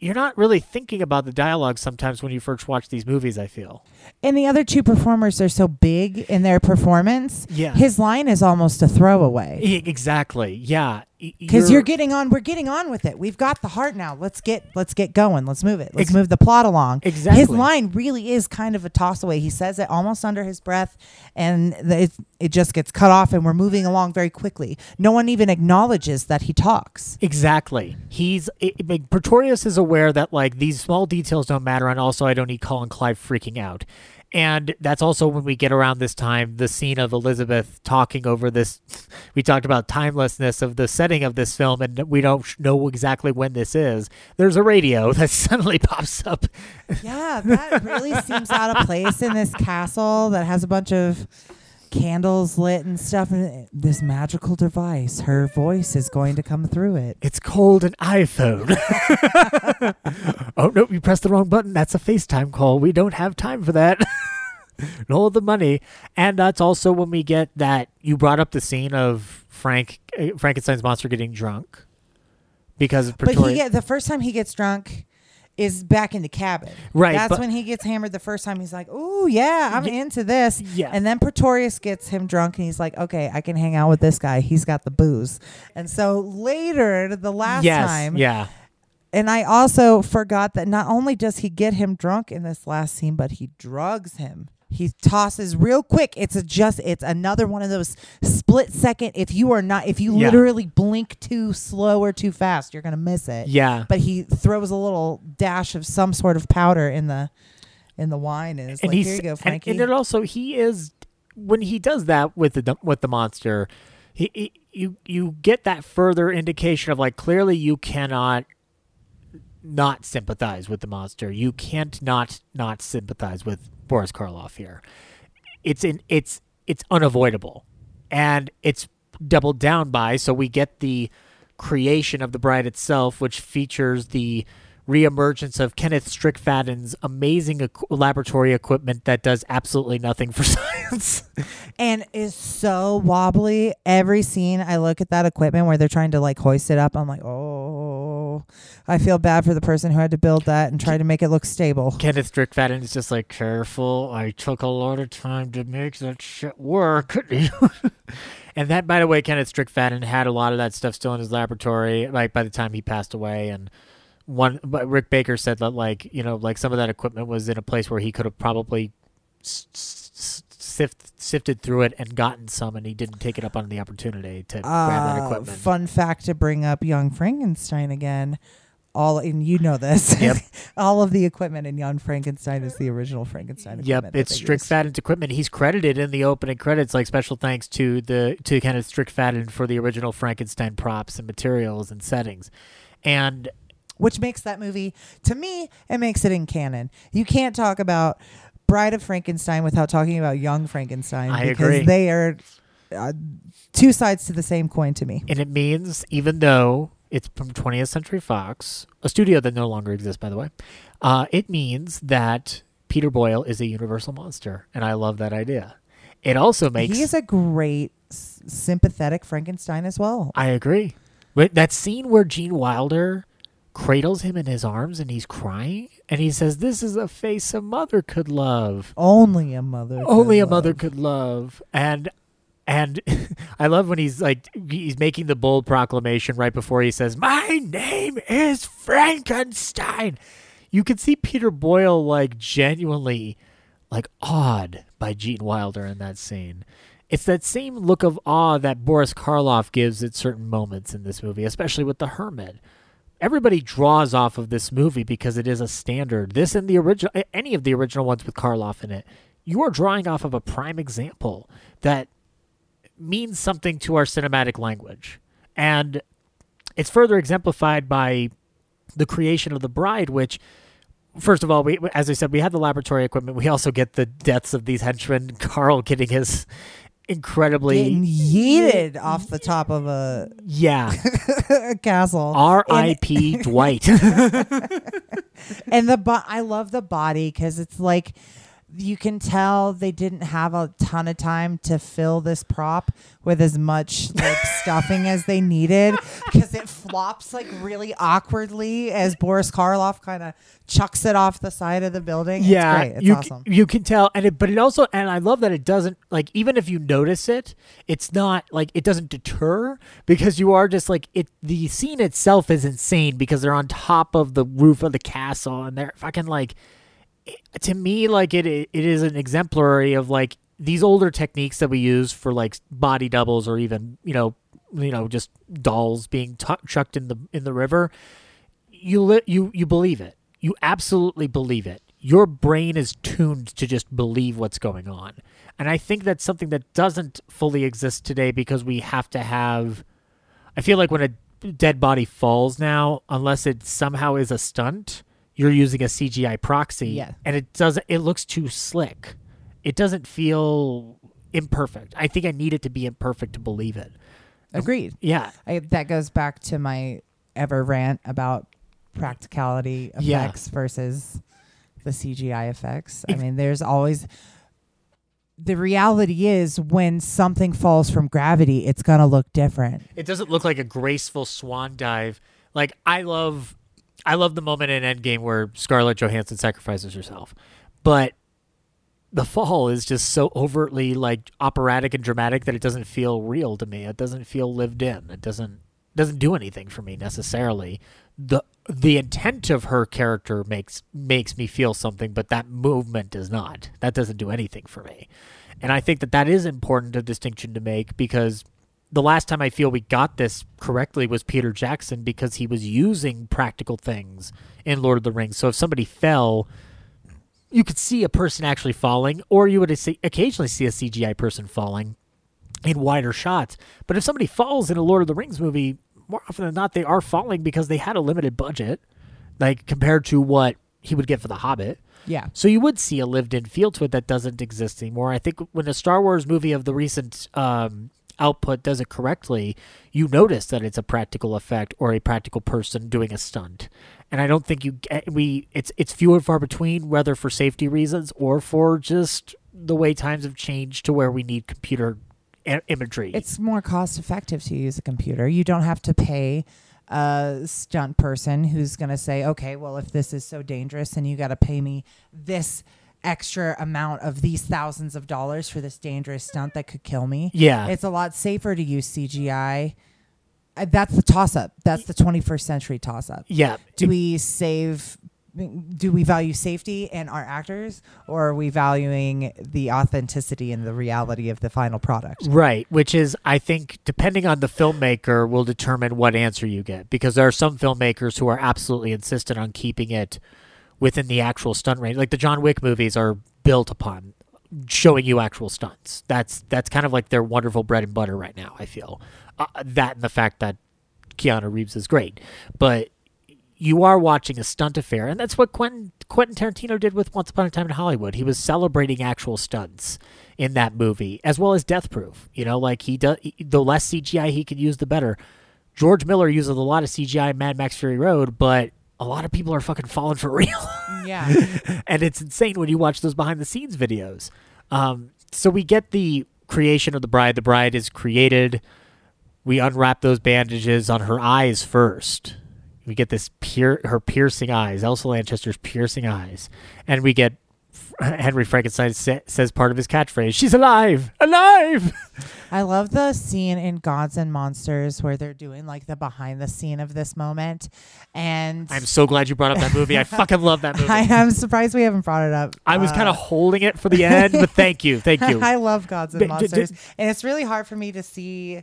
you're not really thinking about the dialogue sometimes when you first watch these movies. I feel. And the other two performers are so big in their performance. Yeah. His line is almost a throwaway. Exactly. Yeah. Because you're, getting on we're getting on with it. We've got the heart now. Let's get let's get going. Let's move it. Let's Ex- move the plot along. Exactly. his line really is kind of a toss away. He says it almost under his breath and the, it, it just gets cut off and we're moving along very quickly. No one even acknowledges that he talks. Exactly. He's it, like, Pretorius is aware that like these small details don't matter, and also I don't need Colin Clive freaking out. And that's also when we get around this time the scene of Elizabeth talking over this. We talked about timelessness of the setting of this film, and we don't know exactly when this is. There's a radio that suddenly pops up. yeah that really seems out of place in this castle that has a bunch of candles lit and stuff and this magical device her voice is going to come through it It's called an iPhone. oh no, you pressed the wrong button. That's a FaceTime call. We don't have time for that. All the money, and that's also when we get that. You brought up the scene of Frank uh, Frankenstein's monster getting drunk because of But he get the first time he gets drunk is back in the cabin. Right, That's when he gets hammered the first time. He's like, "Ooh, yeah, I'm Ye- into this." yeah. And then Pretorius gets him drunk, and he's like, "Okay, I can hang out with this guy. He's got the booze." And so later, the last yes, time, yeah, and I also forgot that not only does he get him drunk in this last scene, but he drugs him. He tosses real quick. It's a just it's another one of those split second. If you are not if you Yeah. literally blink too slow or too fast, you're gonna miss it. yeah. But he throws a little dash of some sort of powder in the in the wine and is and like, he's Here you go, and, Frankie. and it also he is when he does that with the with the monster, he, he you you get that further indication of like clearly you cannot not sympathize with the monster. You can't not not sympathize with Boris Karloff here. It's in it's it's unavoidable, and it's doubled down by. So we get the creation of the bride itself, which features the reemergence of Kenneth Strickfaden's amazing laboratory equipment that does absolutely nothing for science. and is so wobbly. Every scene I look at that equipment where they're trying to like hoist it up, I'm like, oh, I feel bad for the person who had to build that and try to make it look stable. Kenneth Strickfaden is just like, careful. I took a lot of time to make that shit work. and that, by the way, Kenneth Strickfaden had a lot of that stuff still in his laboratory, like by the time he passed away. And one, but Rick Baker said that, like, you know, like some of that equipment was in a place where he could have probably sift, sifted through it and gotten some, and he didn't take it up on the opportunity to grab that Uh, equipment. Fun fact to bring up Young Frankenstein again. All and you know this. Yep. all of the equipment in Young Frankenstein is the original Frankenstein. Yep, it's. Strickfaden's equipment. He's credited in the opening credits, like special thanks to the to Kenneth Strickfaden for the original Frankenstein props and materials and settings. And which makes that movie to me it makes it in canon you can't talk about bride of frankenstein without talking about young frankenstein I because agree. they are uh, two sides to the same coin to me and it means even though it's from 20th Century Fox, a studio that no longer exists, by the way, uh, it means that Peter Boyle is a universal monster, and I love that idea. It also makes he is a great s- sympathetic frankenstein as well I agree. But that scene where Gene Wilder cradles him in his arms and he's crying and he says, This is a face a mother could love. only a mother Only could a mother could love. And and I love when he's like he's making the bold proclamation right before he says, My name is Frankenstein. You can see Peter Boyle like genuinely like awed by Gene Wilder in that scene. It's that same look of awe that Boris Karloff gives at certain moments in this movie, especially with the Hermit. Everybody draws off of this movie because it is a standard. This and the original, any of the original ones with Karloff in it, you are drawing off of a prime example that means something to our cinematic language. And it's further exemplified by the creation of the bride, which first of all, we as I said, we had the laboratory equipment. We also get the deaths of these henchmen. Carl getting his incredibly getting yeeted off the top of a, yeah a castle R.I.P. Dwight. and the bo- I love the body because it's like you can tell they didn't have a ton of time to fill this prop with as much like stuffing as they needed because it flops like really awkwardly as Boris Karloff kind of chucks it off the side of the building. yeah, it's great. It's you awesome. you can tell, and it, but it also, and I love that it doesn't like even if you notice it, it's not like it doesn't deter because you are just like it. The scene itself is insane because they're on top of the roof of the castle and they're fucking like. To me, like it, it is an exemplary of like these older techniques that we use for like body doubles or even you know you know just dolls being tu chucked in the in the river you li- you you believe it. You absolutely believe it. Your brain is tuned to just believe what's going on. And I think that's something that doesn't fully exist today because we have to have I feel like when a dead body falls now, unless it somehow is a stunt, you're using a CGI proxy Yeah. and it doesn't it looks too slick. It doesn't feel imperfect. I think I need it to be imperfect to believe it. Agreed. Yeah. I, that goes back to my ever rant about practicality Yeah. effects versus the CGI effects. I mean, there's always the reality is when something falls from gravity, it's gonna look different. It doesn't look like a graceful swan dive. Like I love, I love the moment in Endgame where Scarlett Johansson sacrifices herself, but the fall is just so overtly like operatic and dramatic that it doesn't feel real to me. It doesn't feel lived in. It doesn't doesn't do anything for me necessarily. the The intent of her character makes makes me feel something, but that movement does not. That doesn't do anything for me. And I think that that is important a distinction to make because the last time I feel we got this correctly was Peter Jackson because he was using practical things in Lord of the Rings. So if somebody fell, you could see a person actually falling, or you would see, occasionally see a CGI person falling in wider shots. But if somebody falls in a Lord of the Rings movie, more often than not, they are falling because they had a limited budget, like compared to what he would get for The Hobbit. Yeah. So you would see a lived-in feel to it that doesn't exist anymore. I think when a Star Wars movie of the recent um, output does it correctly, you notice that it's a practical effect or a practical person doing a stunt. And I don't think you get, eh, we it's it's few and far between, whether for safety reasons or for just the way times have changed to where we need computer i- imagery. It's more cost effective to use a computer. You don't have to pay a stunt person who's going to say, okay, well, if this is so dangerous, then you got to pay me this extra amount of these thousands of dollars for this dangerous stunt that could kill me. Yeah. It's a lot safer to use CGI. Uh, That's the toss up. That's the 21st century toss up. yeah. Do we save? Do we value safety and our actors, or are we valuing the authenticity and the reality of the final product? Right, which is I think depending on the filmmaker will determine what answer you get because there are some filmmakers who are absolutely insistent on keeping it within the actual stunt range. Like the John Wick movies are built upon showing you actual stunts. That's that's kind of like their wonderful bread and butter right now, I feel. Uh, that and the fact that Keanu Reeves is great. But you are watching a stunt affair, and that's what Quentin, Quentin Tarantino did with Once Upon a Time in Hollywood. He was celebrating actual stunts in that movie, as well as Death Proof. You know, like he does, the less CGI he can use, the better. George Miller uses a lot of CGI in Mad Max Fury Road, but a lot of people are fucking falling for real. Yeah. and it's insane when you watch those behind the scenes videos. Um, so we get the creation of the bride. The bride is created. We unwrap those bandages on her eyes first. We get this pier- her piercing eyes, Elsa Lanchester's piercing eyes, and we get Henry Frankenstein sa- says part of his catchphrase, "She's alive, alive." I love the scene in Gods and Monsters where they're doing like the behind the scene of this moment. And I'm so glad you brought up that movie. I fucking love that movie. I am surprised we haven't brought it up. I was Uh, kind of holding it for the end, but thank you, thank you. I love Gods and D- d- d- Monsters. and it's really hard for me to see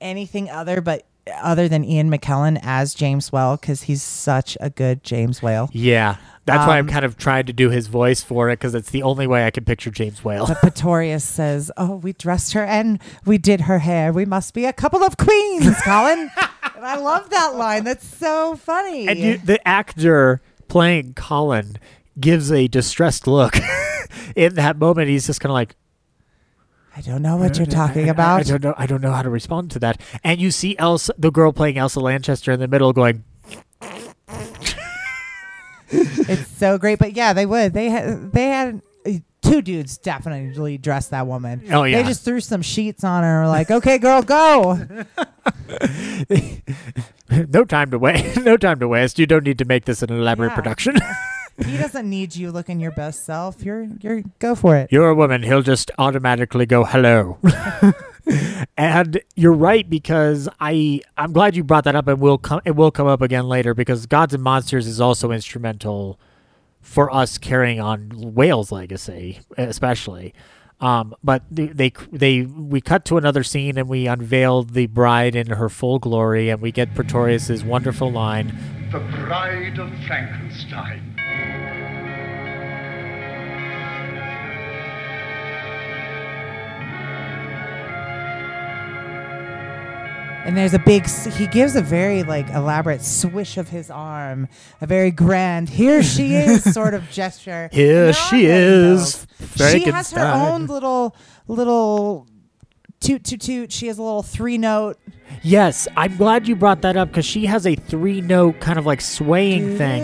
anything other but other than Ian McKellen as James Whale because he's such a good James Whale. Yeah, that's why I'm Um, kind of trying to do his voice for it because it's the only way I can picture James Whale. But Pretorius says, "Oh, we dressed her and we did her hair. We must be a couple of queens, Colin." and I love that line. That's so funny. and you, the actor playing Colin gives a distressed look in that moment. He's just kind of like, I don't know what you're talking I- I, about. don't know. I don't know how to respond to that. And you see Elsa, the girl playing Elsa Lanchester, in the middle, going, it's so great. But yeah, they would. They had. They had. Two dudes definitely dressed that woman. Oh, yeah. They just threw some sheets on her. and were Like, okay, girl, go. no time to waste. No time to waste. You don't need to make this an elaborate Yeah. production. He doesn't need you looking your best self. You're you're go for it. You're a woman. He'll just automatically go hello. and you're right because I I'm glad you brought that up and will come it will come up again later because Gods and Monsters is also instrumental for us carrying on Whale's legacy, especially. Um, but they, they they we cut to another scene and we unveil the bride in her full glory and we get Pretorius's wonderful line. The Bride of Frankenstein. And there's a big. He gives a very like elaborate swish of his arm, a very grand "here she is" sort of gesture. Here she they're all getting is. She has her own little little toot toot toot. She has a little three note Yes, I'm glad you brought that up because she has a three note kind of like swaying thing.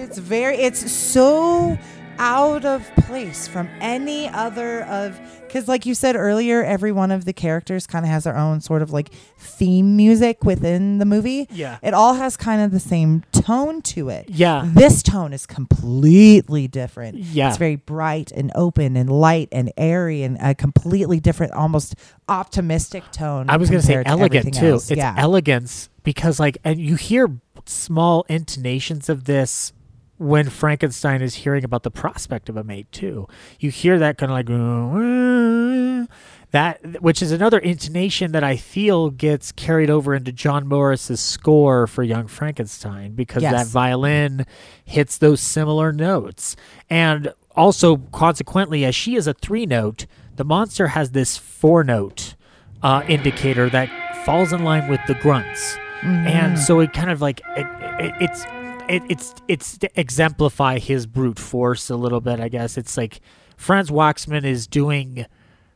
It's very. It's so out of place from any other of because like you said earlier every one of the characters kind of has their own sort of like theme music within the movie Yeah. it all has kind of the same tone to it Yeah. this tone is completely different Yeah. it's very bright and open and light and airy and a completely different almost optimistic tone I was going to say elegant too. else. It's yeah elegance because like and you hear small intonations of this when Frankenstein is hearing about the prospect of a mate too. You hear that kind of like "Uh, that which is another intonation that I feel gets carried over into John Morris's score for Young Frankenstein because that violin hits those similar notes. And also consequently as she is a 3 note, the monster has this 4 note uh, indicator that falls in line with the grunts, and so it kind of like it, it, it's it, it's it's to exemplify his brute force a little bit. I guess it's like Franz Waxman is doing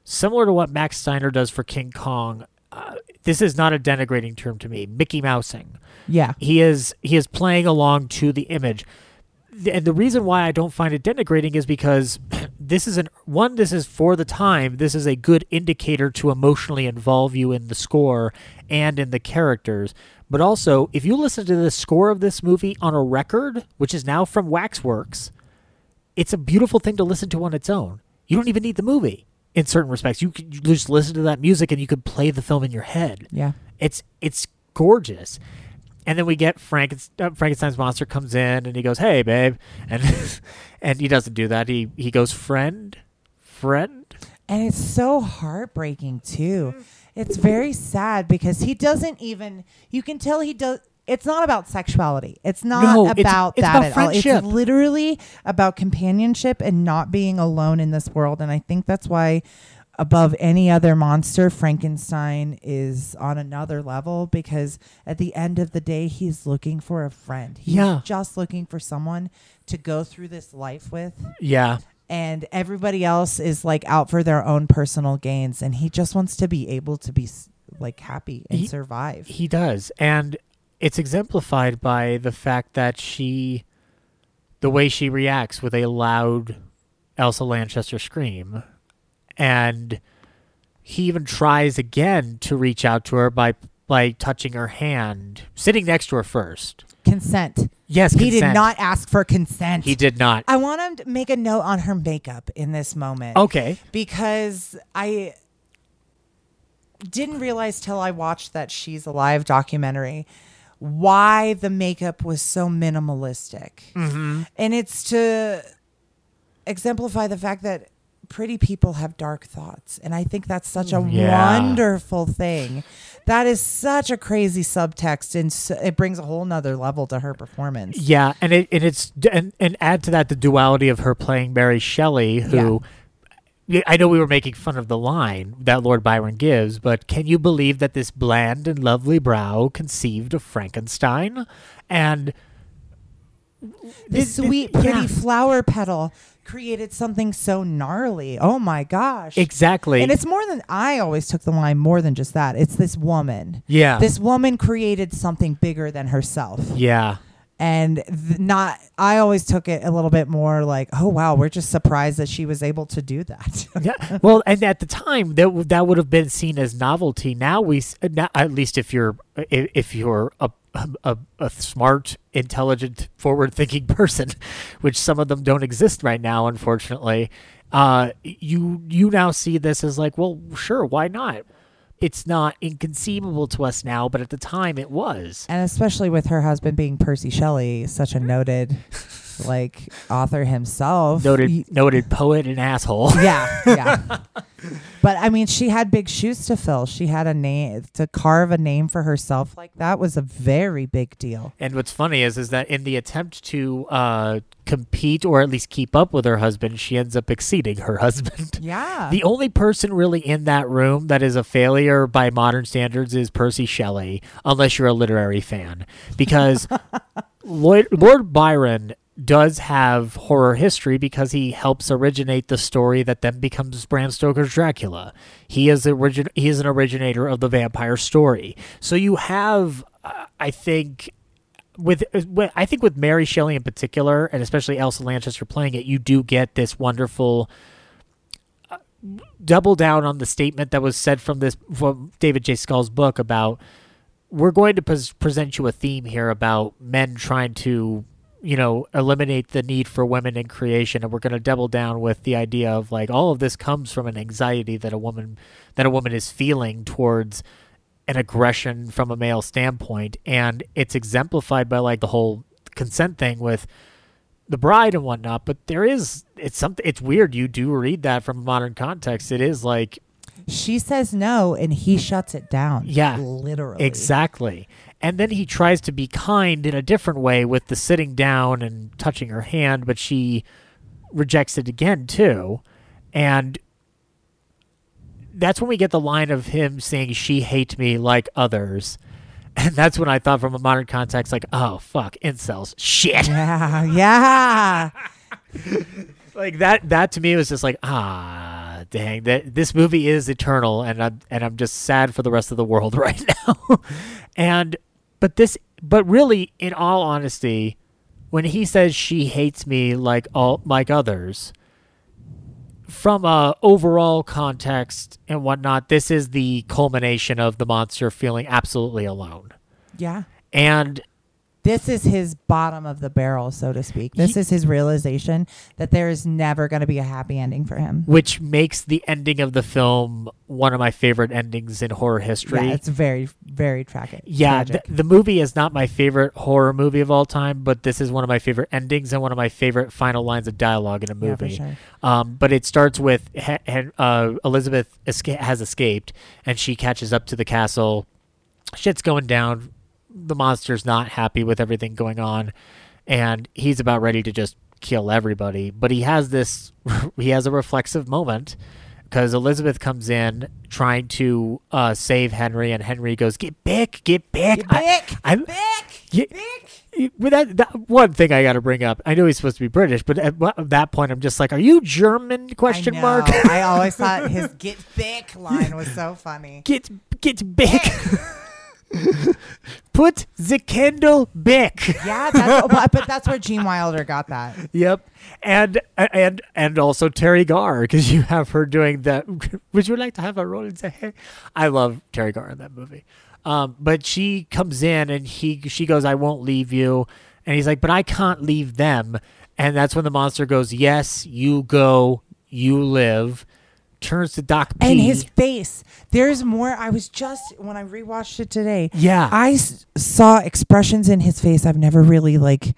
similar to what Max Steiner does for King Kong. Uh, this is not a denigrating term to me. Mickey Mousing yeah he is he is playing along to the image and the reason why i don't find it denigrating is because this is an one this is for the time this is a good indicator to emotionally involve you in the score and in the characters but also if you listen to the score of this movie on a record which is now from waxworks it's a beautiful thing to listen to on its own you don't even need the movie in certain respects you could you just listen to that music and you could play the film in your head yeah it's it's gorgeous. And then we get Frankenstein, uh, Frankenstein's monster comes in and he goes, "Hey, babe," and and he doesn't do that. He he goes, "Friend, friend." And it's so heartbreaking too. It's very sad because he doesn't even you can tell he does it's not about sexuality. It's not No, about it's that about at all. friendship. It's literally about companionship and not being alone in this world. And I think that's why above any other monster, Frankenstein is on another level because at the end of the day, he's looking for a friend. He's Yeah. just looking for someone to go through this life with Yeah, and everybody else is like out for their own personal gains and he just wants to be able to be like happy and He- survive he does, and it's exemplified by the fact that she, the way she reacts with a loud Elsa Lanchester scream, and he even tries again to reach out to her by by touching her hand, sitting next to her first. Consent Yes, he did not ask for consent He did not. i want to make a note on her makeup in this moment Okay. because i didn't realize till i watched that she's alive documentary why the makeup was so minimalistic Mm-hmm. and it's to exemplify the fact that pretty people have dark thoughts and i think that's such a Yeah. wonderful thing that is such a crazy subtext and so, it brings a whole nother level to her performance Yeah, and it and it's and, and add to that the duality of her playing Mary Shelley, who Yeah, I know we were making fun of the line that Lord Byron gives, but can you believe that this bland and lovely brow conceived of Frankenstein? And the This- sweet yeah. pretty flower petal created something so gnarly. Oh my gosh. Exactly, and it's more than i always took the line more than just that. It's this woman. Yeah, this woman created something bigger than herself. Yeah, and th- not i always took it a little bit more like oh wow we're just surprised that she was able to do that. Yeah. Well, and at the time that w- that would have been seen as novelty. Now we, s- uh, now, at least if you're uh, i- if you're a a, a smart, intelligent, forward-thinking person, which some of them don't exist right now, unfortunately. Uh, you you now see this as like, well, sure, why not? It's not inconceivable to us now, but at the time it was. and especially with her husband being percy shelley such a noted like author himself Noted noted poet and asshole. yeah yeah but i mean she had big shoes to fill. She had a name to carve a name for herself like that was a very big deal. And what's funny is, is that in the attempt to uh, compete or at least keep up with her husband, she ends up exceeding her husband. yeah. The only person really in that room that is a failure by modern standards is Percy Shelley, unless you're a literary fan, because Lloyd, Lord Byron does have horror history because he helps originate the story that then becomes Bram Stoker's Dracula. He is origin he is an originator of the vampire story. So you have, uh, I think, with, I think with Mary Shelley in particular, and especially Elsa Lanchester playing it, you do get this wonderful uh, double down on the statement that was said from this from David J. Skal's book about we're going to pres- present you a theme here about men trying to you know eliminate the need for women in creation and we're going to double down with the idea of like all of this comes from an anxiety that a woman that a woman is feeling towards an aggression from a male standpoint. And it's exemplified by like the whole consent thing with the bride and whatnot but there is it's something it's weird. You do read that from a modern context. It is like she says no and he shuts it down. Yeah, literally. Exactly. And then he tries to be kind in a different way with the sitting down and touching her hand, but she rejects it again too. And that's when we get the line of him saying she hates me like others. And that's when I thought from a modern context like, oh fuck, incels. Shit. yeah yeah like that that to me was just like ah dang that this movie is eternal and I'm and I'm just sad for the rest of the world right now. and but this but really in all honesty when he says she hates me like all like others from a overall context and whatnot this is the culmination of the monster feeling absolutely alone. Yeah. And this is his bottom of the barrel, so to speak. This is his realization that there is never going to be a happy ending for him. which makes the ending of the film one of my favorite endings in horror history. Yeah, it's very, very tragic. Yeah, th- the movie is not my favorite horror movie of all time, but this is one of my favorite endings and one of my favorite final lines of dialogue in a movie. Yeah, sure. um, but it starts with he- he- uh, Elizabeth esca- has escaped and she catches up to the castle. Shit's going down. The monster's not happy with everything going on, and he's about ready to just kill everybody. But he has this, he has a reflexive moment because Elizabeth comes in trying to uh, save Henry, and Henry goes, "Get back, get back, Get I- back, I, back, With that, that one thing I got to bring up. I know he's supposed to be British, but at wha- that point, I'm just like, "Are you German?" Question I mark. I always thought his "get back" line was so funny. get get back. Put the candle back. Yeah, that's, but, that's where Gene Wilder got that. Yep, and and and also Teri Garr because you have her doing that. Would you like to have a role in say? I love Teri Garr in that movie. Um, but she comes in and he she goes, "I won't leave you," and he's like, "But I can't leave them." And that's when the monster goes, "Yes, you go, you live." Turns to Doc P. And his face. There's more. I was just when I rewatched it today. Yeah. I s- saw expressions in his face I've never really like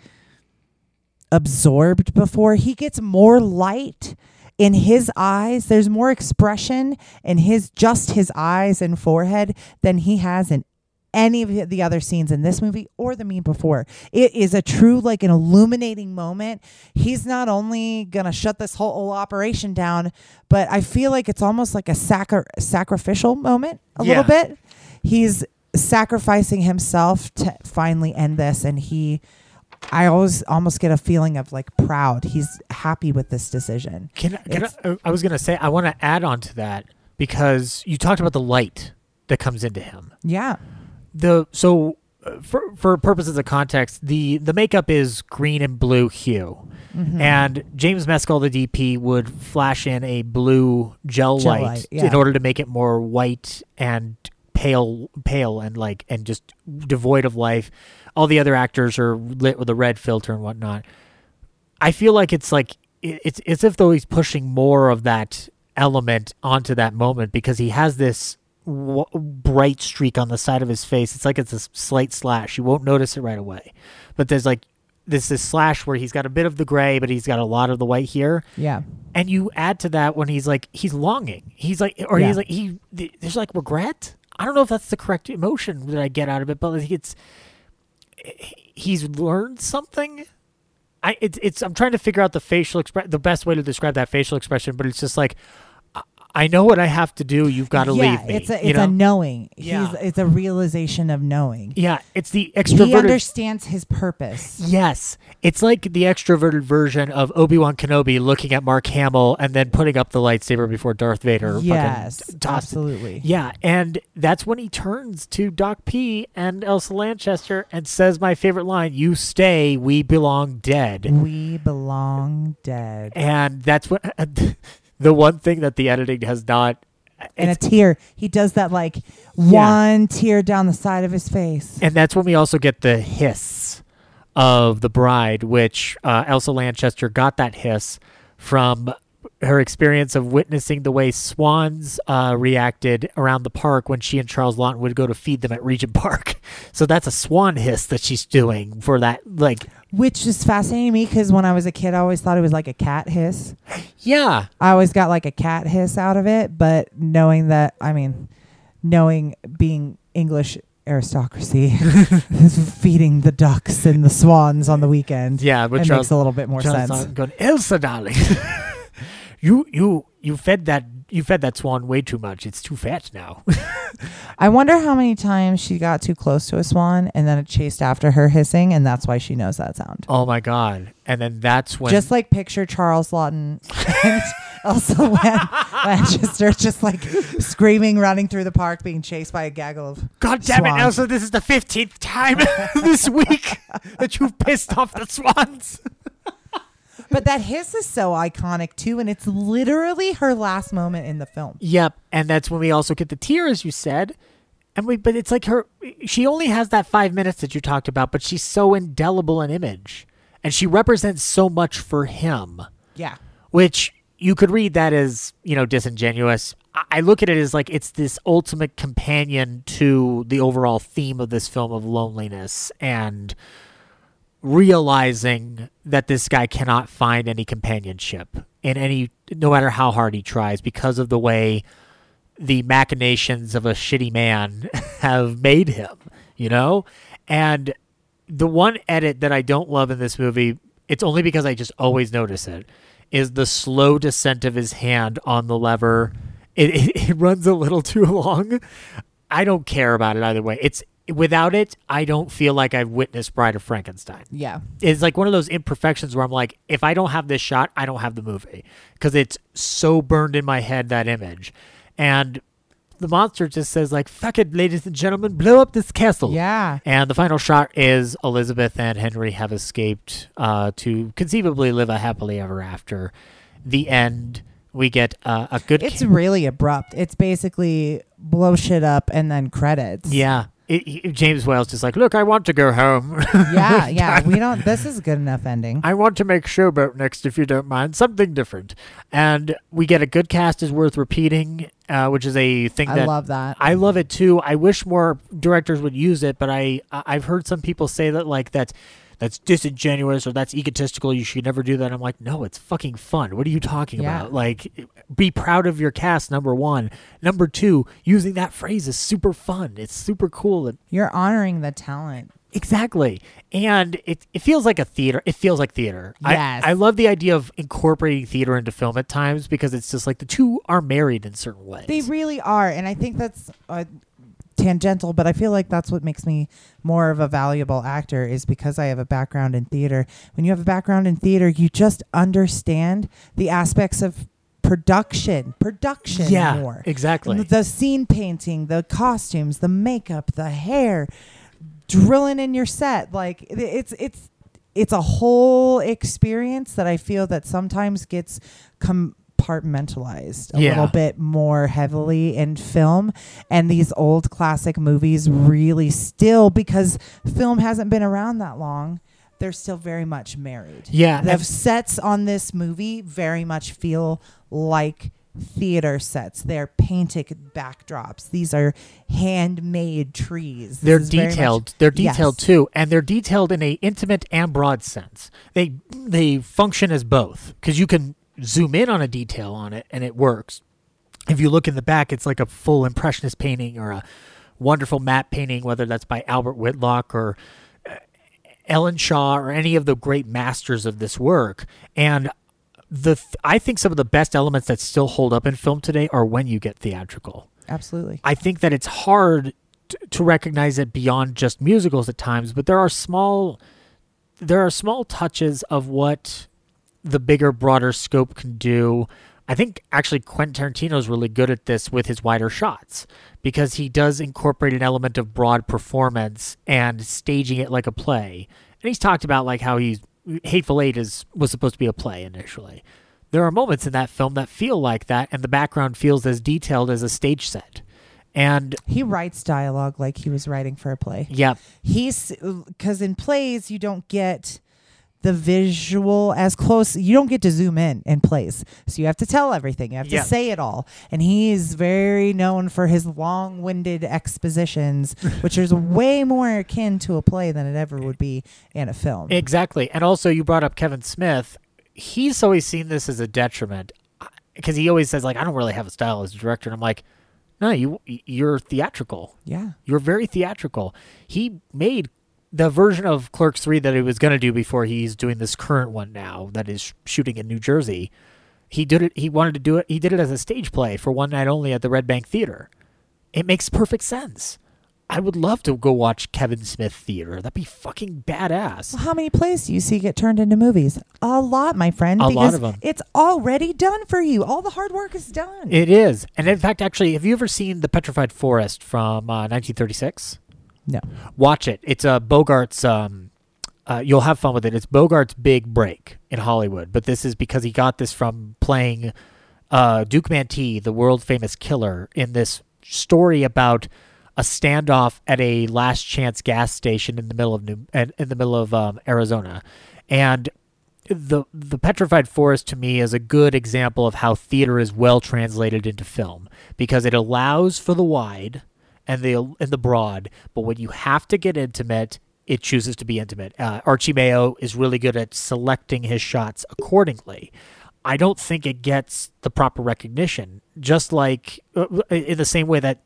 absorbed before. He gets more light in his eyes. There's more expression in his just his eyes and forehead than he has in any of the other scenes in this movie or the me before. It is a true like an illuminating moment. He's not only going to shut this whole, whole operation down, but I feel like it's almost like a sacri- sacrificial moment a Yeah. little bit. He's sacrificing himself to finally end this and he I always almost get a feeling of like proud. He's happy with this decision. Can, can I, I was gonna say I want to add on to that because you talked about the light that comes into him. Yeah. The so uh, for for purposes of context, the the makeup is green and blue hue, mm-hmm. and James Mescall, the DP, would flash in a blue gel, Gel light, light, yeah. in order to make it more white and pale, pale and like and just devoid of life. All the other actors are lit with a red filter and whatnot. I feel like it's like it- it's it's if though he's pushing more of that element onto that moment because he has this w- bright streak on the side of his face. It's like it's a slight slash. You won't notice it right away, but there's like this this slash where he's got a bit of the gray, but he's got a lot of the white here. Yeah. And you add to that when he's like he's longing. He's like or Yeah. he's like he th- there's like regret. I don't know if that's the correct emotion that I get out of it, but like it's he's learned something. I it's it's I'm trying to figure out the facial express the best way to describe that facial expression, but it's just like I- know what I have to do. You've got to yeah, leave me. It's a you it's know? a knowing. Yeah. He's it's a realization of knowing. yeah. It's the extroverted. He understands his purpose. Yes, it's like the extroverted version of Obi Wan Kenobi looking at Mark Hamill and then putting up the lightsaber before Darth Vader. Yes, tossed it. absolutely. Yeah, and that's when he turns to Doc P and Elsa Lanchester and says my favorite line: "You stay, we belong dead." We belong dead. And that's what the one thing that the editing has not. And a tear. He does that like one tear down the side of his face. and that's when we also get the hiss of the bride, which uh, Elsa Lanchester got that hiss from her experience of witnessing the way swans uh, reacted around the park when she and Charles Laughton would go to feed them at Regent Park. So that's a swan hiss that she's doing for that. Like, Which is fascinating to me because when I was a kid, I always thought it was like a cat hiss. yeah, I always got like a cat hiss out of it, but knowing that, I mean, knowing being English aristocracy is feeding the ducks and the swans on the weekend. Yeah, but it makes a little bit more Charles sense. Going, Elsa, darling, you you you fed that you fed that swan way too much. It's too fat now. I wonder how many times she got too close to a swan and then it chased after her hissing, and that's why she knows that sound. oh my god! And then that's when just like picture Charles Laughton and Elsa Lan- Lanchester just like screaming, running through the park, being chased by a gaggle of. God damn it, swans. Elsa, this is the 15th time this week that you've pissed off the swans. But that hiss is so iconic too, and it's literally her last moment in the film. Yep, and that's when we also get the tear, as you said. And we, but it's like her, she only has that five minutes that you talked about, but she's so indelible an image. And she represents so much for him, Yeah. which you could read that as, you know, disingenuous. I- I look at it as like it's this ultimate companion to the overall theme of this film of loneliness and realizing that this guy cannot find any companionship in any no matter how hard he tries because of the way the machinations of a shitty man have made him, you know? And the one edit that I don't love in this movie, it's only because I just always notice it, is the slow descent of his hand on the lever. It, it, it runs a little too long. I don't care about it either way. It's without it, I don't feel like I've witnessed Bride of Frankenstein Yeah. it's like one of those imperfections where I'm like, if I don't have this shot, I don't have the movie because it's so burned in my head that image, and the monster just says like, "Fuck it, ladies and gentlemen, blow up this castle." Yeah. And the final shot is Elizabeth and Henry have escaped uh, to conceivably live a happily ever after. The end. We get uh, a good. It's really abrupt. It's basically blow shit up and then credits. yeah. It, he- James Whale's just like, look, I want to go home. Yeah, yeah. We don't this is a good enough ending. I want to make Showboat next, if you don't mind. Something different. And we get a good cast is worth repeating, uh, which is a thing I that love that. I love it too. I wish more directors would use it, but I I- I've heard some people say that like that's that's disingenuous or that's egotistical. You should never do that. I'm like, no, it's fucking fun. What are you talking Yeah. about? Like, be proud of your cast. Number one. Number two, using that phrase is super fun. It's super cool. You're honoring the talent. Exactly. And it, it feels like a theater. It feels like theater. Yes. I, I love the idea of incorporating theater into film at times because it's just like the two are married in certain ways. They really are, and I think that's uh, tangential, but I feel like that's what makes me more of a valuable actor is because I have a background in theater. When you have a background in theater, you just understand the aspects of production, production yeah, more. exactly. The scene painting, the costumes, the makeup, the hair, drilling in your set. Like it's it's it's a whole experience that I feel that sometimes gets compartmentalized a Yeah. little bit more heavily in film and these old classic movies really still because film hasn't been around that long they're still very much married Yeah, the sets on this movie very much feel like theater sets they're painted backdrops these are handmade trees This they're very much- detailed. they're detailed Yes. too, and they're detailed in a intimate and broad sense. They they function as both because you can zoom in on a detail on it and it works. If you look in the back, it's like a full impressionist painting or a wonderful matte painting, whether that's by Albert Whitlock or uh, Ellenshaw or any of the great masters of this work. And the th- I think some of the best elements that still hold up in film today are when you get theatrical. absolutely I think that it's hard t- to recognize it beyond just musicals at times, but there are small there are small touches of what the bigger, broader scope can do. I think actually Quentin Tarantino is really good at this with his wider shots because he does incorporate an element of broad performance and staging it like a play. And he's talked about like how he's Hateful Eight is was supposed to be a play initially. There are moments in that film that feel like that, and the background feels as detailed as a stage set. And he writes dialogue like he was writing for a play yeah, he's because in plays you don't get the visual as close you don't get to zoom in in place so you have to tell everything you have Yeah. to say it all and he's very known for his long-winded expositions which is way more akin to a play than it ever would be in a film Exactly. And also, you brought up Kevin Smith. He's always seen this as a detriment uh, because he always says, like, I don't really have a style as a director. And I'm like, no, you, you're theatrical. yeah You're very theatrical. He made the version of Clerks 3 that he was going to do before he's doing this current one now that is shooting in New Jersey. He did it. He wanted to do it. He did it as a stage play for one night only at the Red Bank Theater. It makes perfect sense. I would love to go watch Kevin Smith theater. That'd be fucking badass. Well, how many plays do you see get turned into movies? A lot, my friend. A lot of 'em. It's already done for you. All the hard work is done. It is. And in fact, actually, have you ever seen The Petrified Forest from uh, 1936? No. Watch it. It's a Bogart's. Um, uh, you'll have fun with it. It's Bogart's big break in Hollywood, but this is because he got this from playing uh, Duke Mantee, the world famous killer, in this story about a standoff at a last chance gas station in the middle of New in the middle of um, Arizona, and the the petrified forest to me is a good example of how theater is well translated into film because it allows for the wide and the and the broad, but when you have to get intimate, it chooses to be intimate. Uh, Archie Mayo is really good at selecting his shots accordingly. I don't think it gets the proper recognition, just like uh, in the same way that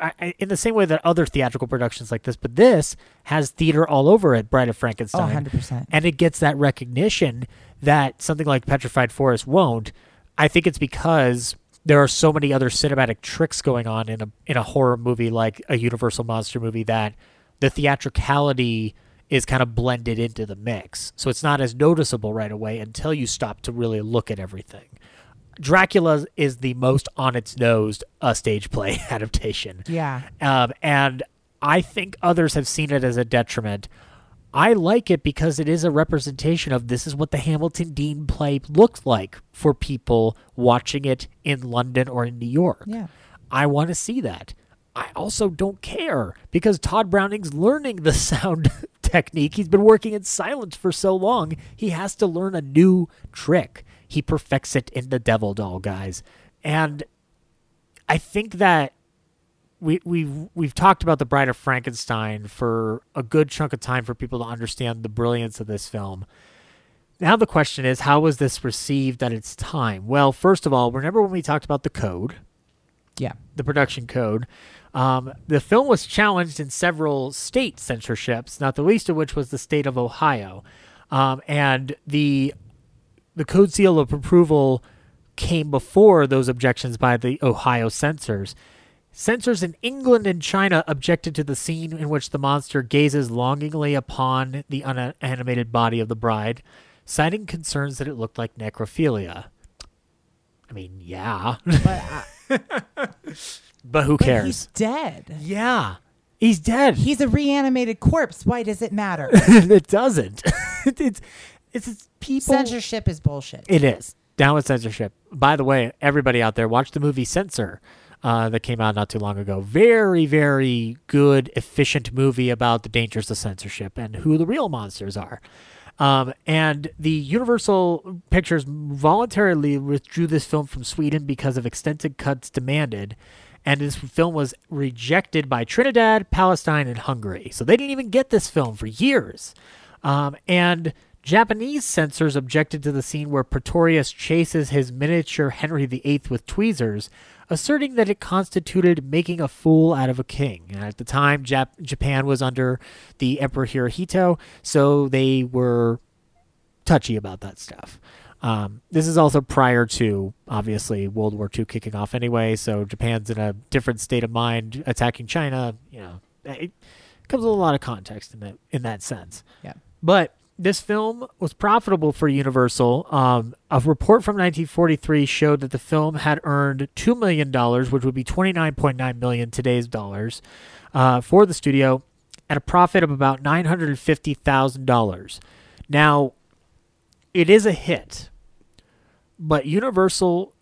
I- in the same way that other theatrical productions like this, but this has theater all over it. Bride of Frankenstein, 100%. and it gets that recognition that something like Petrified Forest won't. I think it's because there are so many other cinematic tricks going on in a in a horror movie like a Universal monster movie that the theatricality is kind of blended into the mix. So it's not as noticeable right away until you stop to really look at everything. Dracula is the most on its nose a stage play adaptation. Yeah. Um, and I think others have seen it as a detriment. I like it because it is a representation of this is what the Hamilton Deane play looked like for people watching it in London or in New York. Yeah. I want to see that. I also don't care because Tod Browning's learning the sound technique. He's been working in silence for so long. He has to learn a new trick. He perfects it in the Devil Doll, guys. And I think that we we've we've talked about the Bride of Frankenstein for a good chunk of time for people to understand the brilliance of this film. Now the question is, how was this received at its time? Well, first of all, remember when we talked about the code, Yeah. the production code? Um, the film was challenged in several state censorships, not the least of which was the state of Ohio, um, and the the code seal of approval came before those objections by the Ohio censors. Censors in England and China objected to the scene in which the monster gazes longingly upon the unanimated body of the bride, citing concerns that it looked like necrophilia. I mean, yeah, But, uh, but who but cares? he's dead. Yeah. He's dead. He's a reanimated corpse. Why does it matter? it doesn't. it's, it's it's people. Censorship is bullshit. It is down with censorship. By the way, everybody out there, watch the movie Censor. Uh, that came out not too long ago. Very, very good, efficient movie about the dangers of censorship and who the real monsters are. Um, and the Universal Pictures voluntarily withdrew this film from Sweden because of extensive cuts demanded. And this film was rejected by Trinidad, Palestine, and Hungary. So they didn't even get this film for years. Um, and Japanese censors objected to the scene where Pretorius chases his miniature Henry VIII with tweezers, asserting that it constituted making a fool out of a king. And at the time, Jap- Japan was under the Emperor Hirohito, so they were touchy about that stuff. Um, this is also prior to obviously World War II kicking off anyway, so Japan's in a different state of mind attacking China. You know, it comes with a lot of context in that in that sense. Yeah. But this film was profitable for Universal. Um, a report from 1943 showed that the film had earned two million dollars, which would be 29.9 million today's dollars, uh, for the studio, at a profit of about 950 thousand dollars. Now, it is a hit, but Universal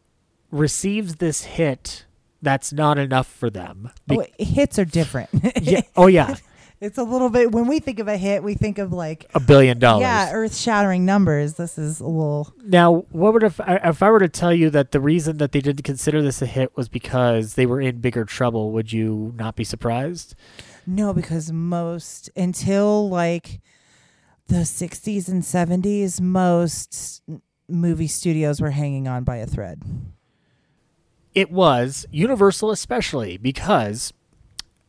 receives this hit. That's not enough for them. Be- Oh, hits are different. yeah, oh yeah, it's a little bit when we think of a hit, we think of like a billion dollars. yeah, earth-shattering numbers. This is a little Now, what would if I, if I were to tell you that the reason that they didn't consider this a hit was because they were in bigger trouble? Would you not be surprised? no because most until like the 60s and 70s most movie studios were hanging on by a thread. It was Universal, especially because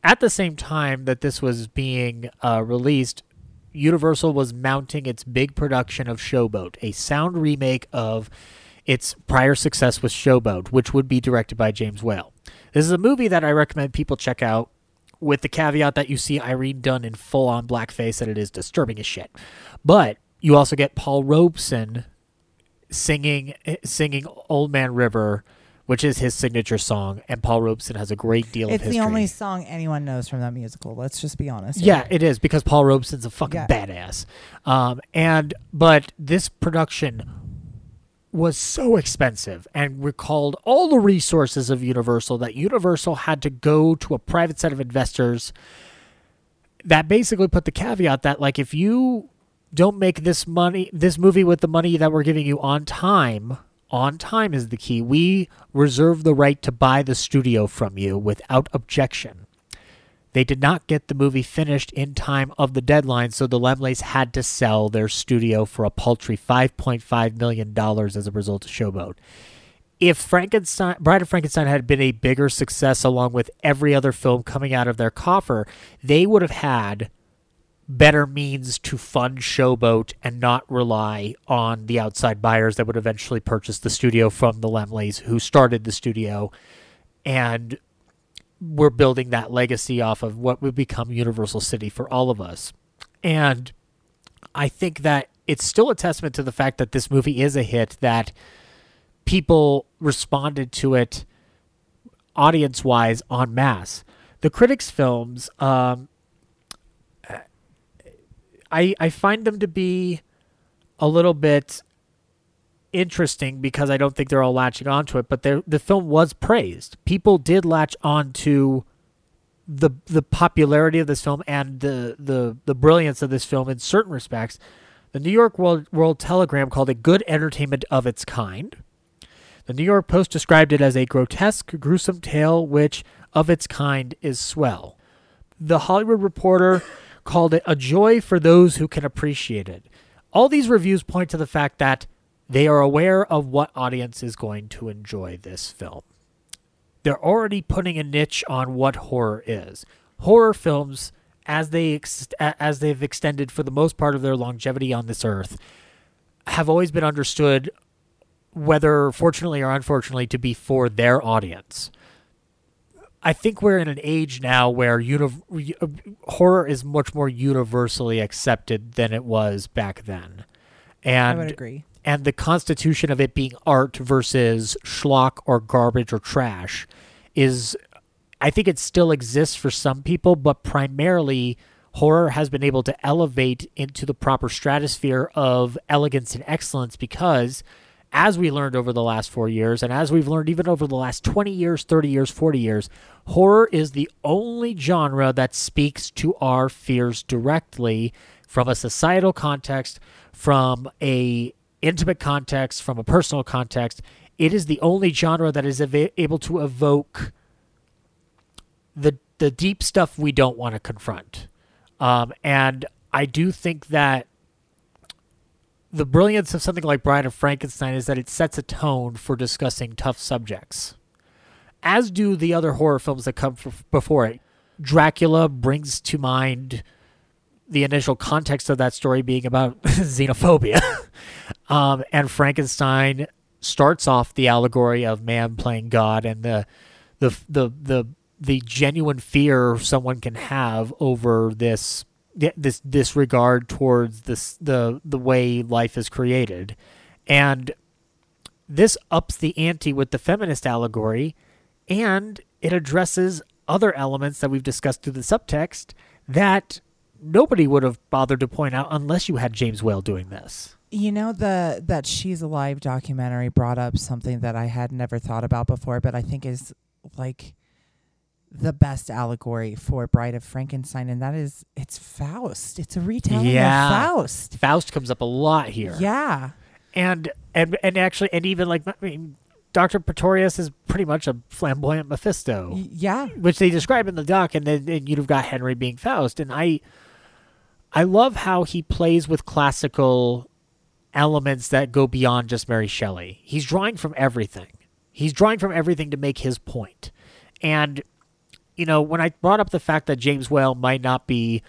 at the same time that this was being uh, released, Universal was mounting its big production of Showboat, a sound remake of its prior success with Showboat, which would be directed by James Whale. This is a movie that I recommend people check out, with the caveat that you see Irene Dunne in full on blackface and it is disturbing as shit. But you also get Paul Robeson singing singing Old Man River, which is his signature song, and Paul Robeson has a great deal It's of history. It's the only song anyone knows from that musical. Let's just be honest. Yeah, it is because Paul Robeson's a fucking Yeah. badass. Um, and but this production was so expensive and recalled all the resources of Universal that Universal had to go to a private set of investors that basically put the caveat that like if you don't make this money this movie with the money that we're giving you on time on time is the key we reserve the right to buy the studio from you without objection they did not get the movie finished in time of the deadline, so the Laemmles had to sell their studio for a paltry $5.5 million as a result of Showboat. If Frankenstein, Bride of Frankenstein had been a bigger success along with every other film coming out of their coffer, they would have had better means to fund Showboat and not rely on the outside buyers that would eventually purchase the studio from the Laemmles, who started the studio and we're building that legacy off of what would become Universal City for all of us. And I think that it's still a testament to the fact that this movie is a hit, that people responded to it audience wise en masse. The critics' films, um, I, I find them to be a little bit interesting because I don't think they're all latching onto it, but the film was praised. People did latch on to the the popularity of this film and the the the brilliance of this film in certain respects. The New York World, World Telegram called it good entertainment of its kind. The New York Post described it as a grotesque, gruesome tale which, of its kind, is swell. The Hollywood Reporter called it a joy for those who can appreciate it. All these reviews point to the fact that they are aware of what audience is going to enjoy this film. They're already putting a niche on what horror is. Horror films, as they ex- as they've extended for the most part of their longevity on this earth, have always been understood, whether fortunately or unfortunately, to be for their audience. I think we're in an age now where uni- horror is much more universally accepted than it was back then. And I would agree. and the constitution of it being art versus schlock or garbage or trash is I think it still exists for some people, but primarily horror has been able to elevate into the proper stratosphere of elegance and excellence because as we learned over the last 4 years and as we've learned even over the last 20 years, 30 years, 40 years, horror is the only genre that speaks to our fears directly from a societal context, from a intimate context, from a personal context. It is the only genre that is ava- able to evoke the the deep stuff we don't want to confront. Um, and I do think that the brilliance of something like Bride of Frankenstein is that it sets a tone for discussing tough subjects, as do the other horror films that come f- before it. Dracula brings to mind the initial context of that story being about xenophobia. um, and Frankenstein starts off the allegory of man playing God and the the the the the genuine fear someone can have over this this disregard towards this the the way life is created and this ups the ante with the feminist allegory and it addresses other elements that we've discussed through the subtext that nobody would have bothered to point out unless you had James Whale doing this. You know the that she's alive documentary brought up something that I had never thought about before, but I think is like the best allegory for Bride of Frankenstein, and that is it's Faust. It's a retelling Yeah. of Faust. Faust comes up a lot here. Yeah. and and and actually and even like I mean, Doctor Pretorius is pretty much a flamboyant Mephisto, Y- Yeah. which they describe in the doc, and then and you'd have got Henry being Faust, and I I love how he plays with classical elements that go beyond just Mary Shelley. He's drawing from everything. He's drawing from everything to make his. And you know, when I brought up the fact that James Whale might not be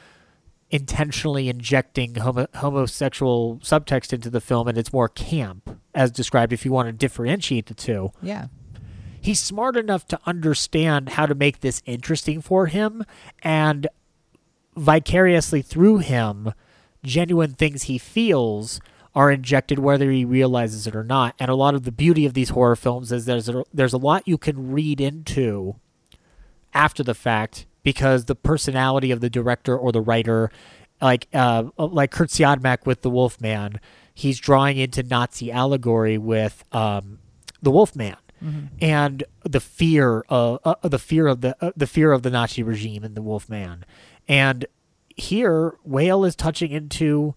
intentionally injecting homo- homosexual subtext into the film and it's more camp as described if you want to differentiate the two Yeah. he's smart enough to understand how to make this interesting for him and vicariously through him genuine things he feels are injected whether he realizes it or not and a lot of the beauty of these horror films is there's a, there's a lot you can read into after the fact because the personality of the director or the writer like uh like Kurt Siodmak with the Wolfman he's drawing into Nazi allegory with um the Wolfman. And the fear of uh, the fear of the uh, the fear of the Nazi regime and the Wolfman. And here Whale is touching into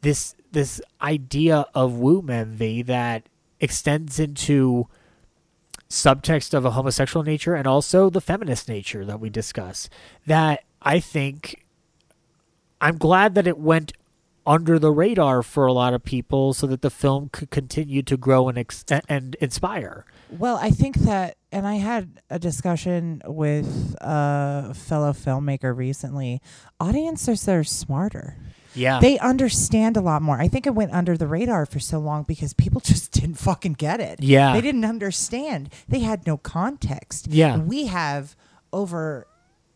this this idea of womb envy that extends into subtext of a homosexual nature and also the feminist nature that we discuss that I think I'm glad that it went under the radar for a lot of people so that the film could continue to grow and ex- and inspire. Well, I think that, and I had a discussion with a fellow filmmaker recently. Audiences are smarter. Yeah. They understand a lot more. I think it went under the radar for so long because people just didn't fucking get it. Yeah. They didn't understand. They had no context. Yeah. We have over,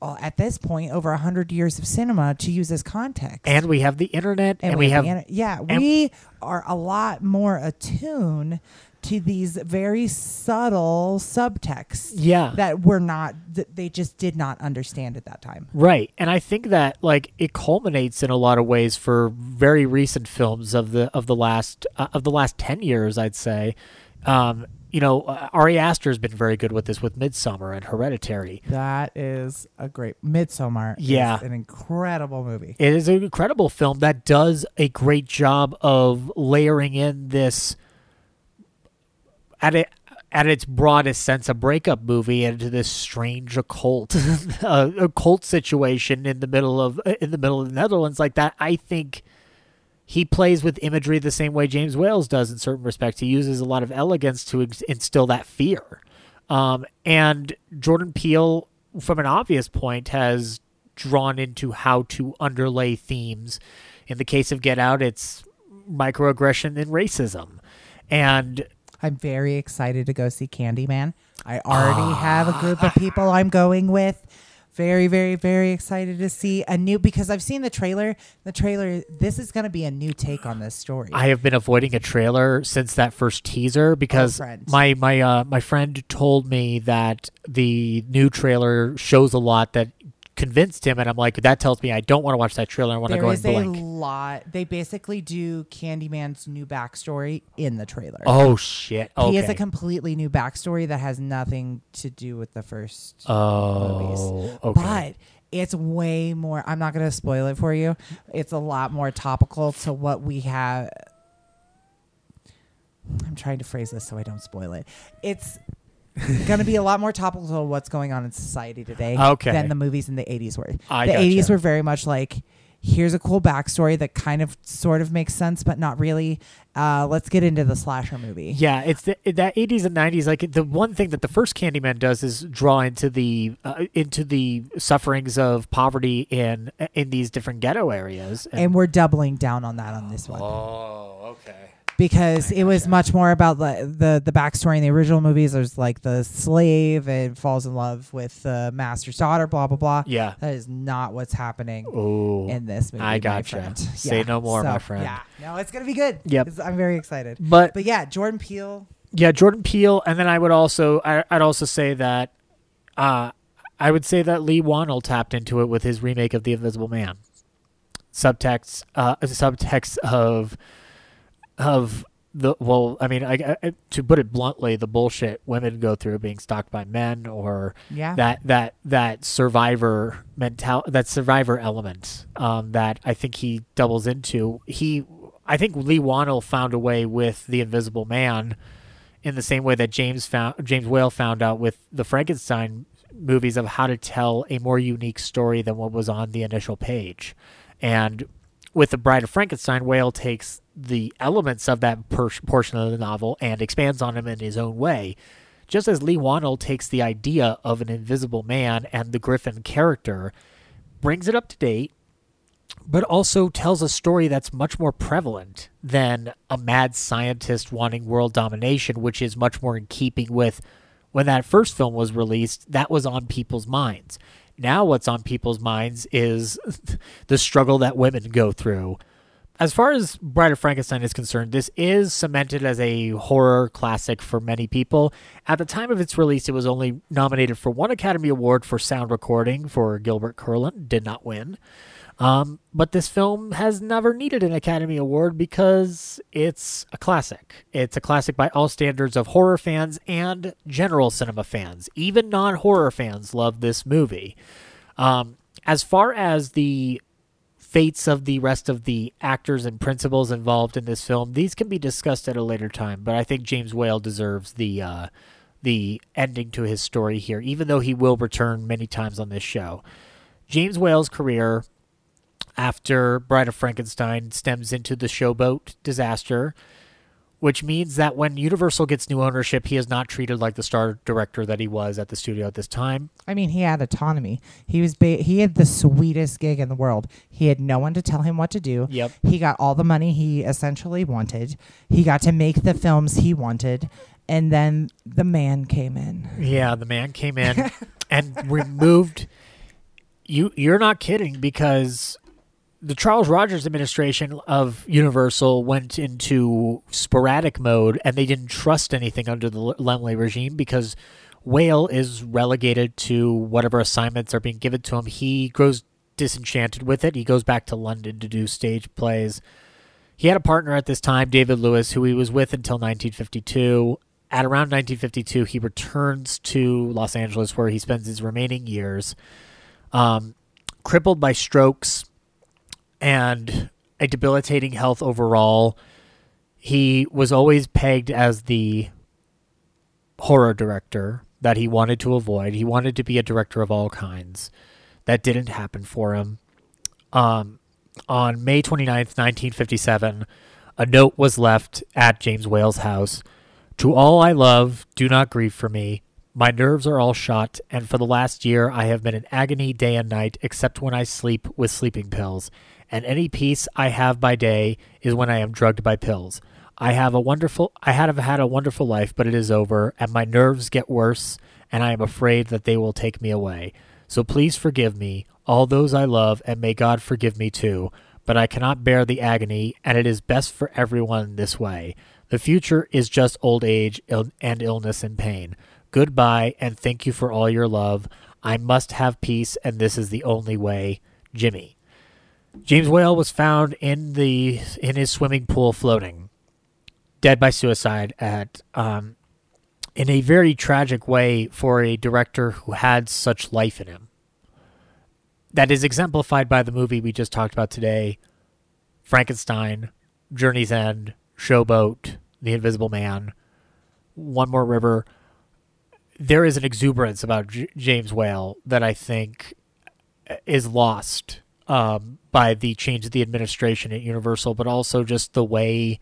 well, at this point, over a 100 years of cinema to use as context. and we have the internet and, we, have the inter- yeah, and- we are a lot more attuned to these very subtle subtexts Yeah. that were not that they just did not understand at that time. Right. And I think that like it culminates in a lot of ways for very recent films of the of the last uh, of the last 10 years I'd say. Um you know, uh, Ari Aster's been very good with this with Midsommar and Hereditary. That is a great Midsommar. is Yeah. an incredible movie. It is an incredible film that does a great job of layering in this at it at its broadest sense a breakup movie into this strange occult uh, occult situation in the middle of in the middle of the Netherlands like that. I think he plays with imagery the same way James Wales does in certain respects. He uses a lot of elegance to ex- instill that fear. Um, and Jordan Peele from an obvious point has drawn into how to underlay themes. In the case of Get Out it's microaggression and racism. And I'm very excited to go see Candyman. I already have a group of people I'm going with. very, very, very excited to see a new because I've seen the trailer. The trailer. This is going to be a new take on this story. I have been avoiding a trailer since that first teaser because friend. my my uh, my friend told me that the new trailer shows a lot that convinced him, and I'm like, that tells me I don't want to watch that trailer. I want to There go is and a lot. They basically do Candyman's new backstory in the trailer. Oh shit! Okay. He has a completely new backstory that has nothing to do with the first oh, movies. okay. But it's way more. I'm not going to spoil it for you. It's a lot more topical to what we have. I'm trying to phrase this so I don't spoil it. It's going to be a lot more topical to what's going on in society today Okay. than the movies in the 80s were. I the gotcha. 80s were very much like here's a cool backstory that kind of sort of makes sense but not really. Uh, let's get into the slasher movie. Yeah, it's the, that 80s and 90s. Like the one thing that the first Candyman does is draw into the uh, into the sufferings of poverty in in these different ghetto areas. And we're doubling down on that on this one. oh, okay. Because it was much more about the, the the backstory in the original movies. There's like the slave and falls in love with the master's daughter, blah blah blah. Yeah. that is not what's happening Oh, in this movie. I my gotcha. Say no more, my friend. Yeah, no, it's gonna be good. Yep. I'm very excited. but But yeah, Jordan Peele. yeah, Jordan Peele, and then I would also I, I'd also say that uh, I would say that Leigh Whannell tapped into it with his remake of The Invisible Man. Subtext, uh, subtext of of the well, I mean, I, I, to put it bluntly, the bullshit women go through being stalked by men, or Yeah. that that that survivor mental that survivor element um, that I think he doubles into. He, I think Leigh Whannell found a way with the Invisible Man, in the same way that James found James Whale found out with the Frankenstein movies of how to tell a more unique story than what was on the initial page, and with the Bride of Frankenstein, Whale takes the elements of that per- portion of the novel and expands on them in his own way. Just as Leigh Whannell takes the idea of an invisible man and the Griffin character, brings it up to date, but also tells a story that's much more prevalent than a mad scientist wanting world domination, which is much more in keeping with when that first film was released, that was on people's minds. Now, what's on people's minds is the struggle that women go through. As far as Bride of Frankenstein is concerned, this is cemented as a horror classic for many people. At the time of its release, it was only nominated for one Academy Award for sound recording for Gilbert Kurland, did not win. Um, but this film has never needed an Academy Award because it's a classic. It's a classic by all standards of horror fans and general cinema fans. Even non horror fans love this movie. Um, as far as the fates of the rest of the actors and principals involved in this film, these can be discussed at a later time. But I think James Whale deserves the uh, the ending to his story here, even though he will return many times on this show. James Whale's career after Bride of Frankenstein stems into the showboat disaster, which means that when Universal gets new ownership, he is not treated like the star director that he was at the studio at this time. I mean, he had autonomy. He was ba- he had the sweetest gig in the world. He had no one to tell him what to do. Yep. He got all the money he essentially wanted. He got to make the films he wanted, and then the man came in. Yeah, the man came in and removed you you're not kidding because the Charles Rogers administration of Universal went into sporadic mode and they didn't trust anything under the Laemmle regime because Whale is relegated to whatever assignments are being given to him. He grows disenchanted with it. He goes back to London to do stage plays. He had a partner at this time, David Lewis, who he was with until 1952. At around 1952, he returns to Los Angeles where he spends his remaining years. Um, crippled by strokes and a debilitating health overall, he was always pegged as the horror director that he wanted to avoid. He wanted to be a director of all kinds. That didn't happen for him. Um, on May 29th, 1957, a note was left at James Whale's house. To all I love, do not grieve for me. My nerves are all shot, and for the last year I have been in agony day and night, except when I sleep with sleeping pills. And any peace I have by day is when I am drugged by pills. I have a wonderful I have had a wonderful life, but it is over, and my nerves get worse, and I am afraid that they will take me away. So please forgive me, all those I love, and may God forgive me too. But I cannot bear the agony, and it is best for everyone this way. The future is just old age and illness and pain. Goodbye, and thank you for all your love. I must have peace, and this is the only way. Jimmy. James Whale was found in the in his swimming pool floating, dead by suicide at um, in a very tragic way for a director who had such life in him. That is exemplified by the movie we just talked about today, Frankenstein, Journey's End, Showboat, The Invisible Man, One More River. There is an exuberance about J- James Whale that I think is lost um, by the change of the administration at Universal, but also just the way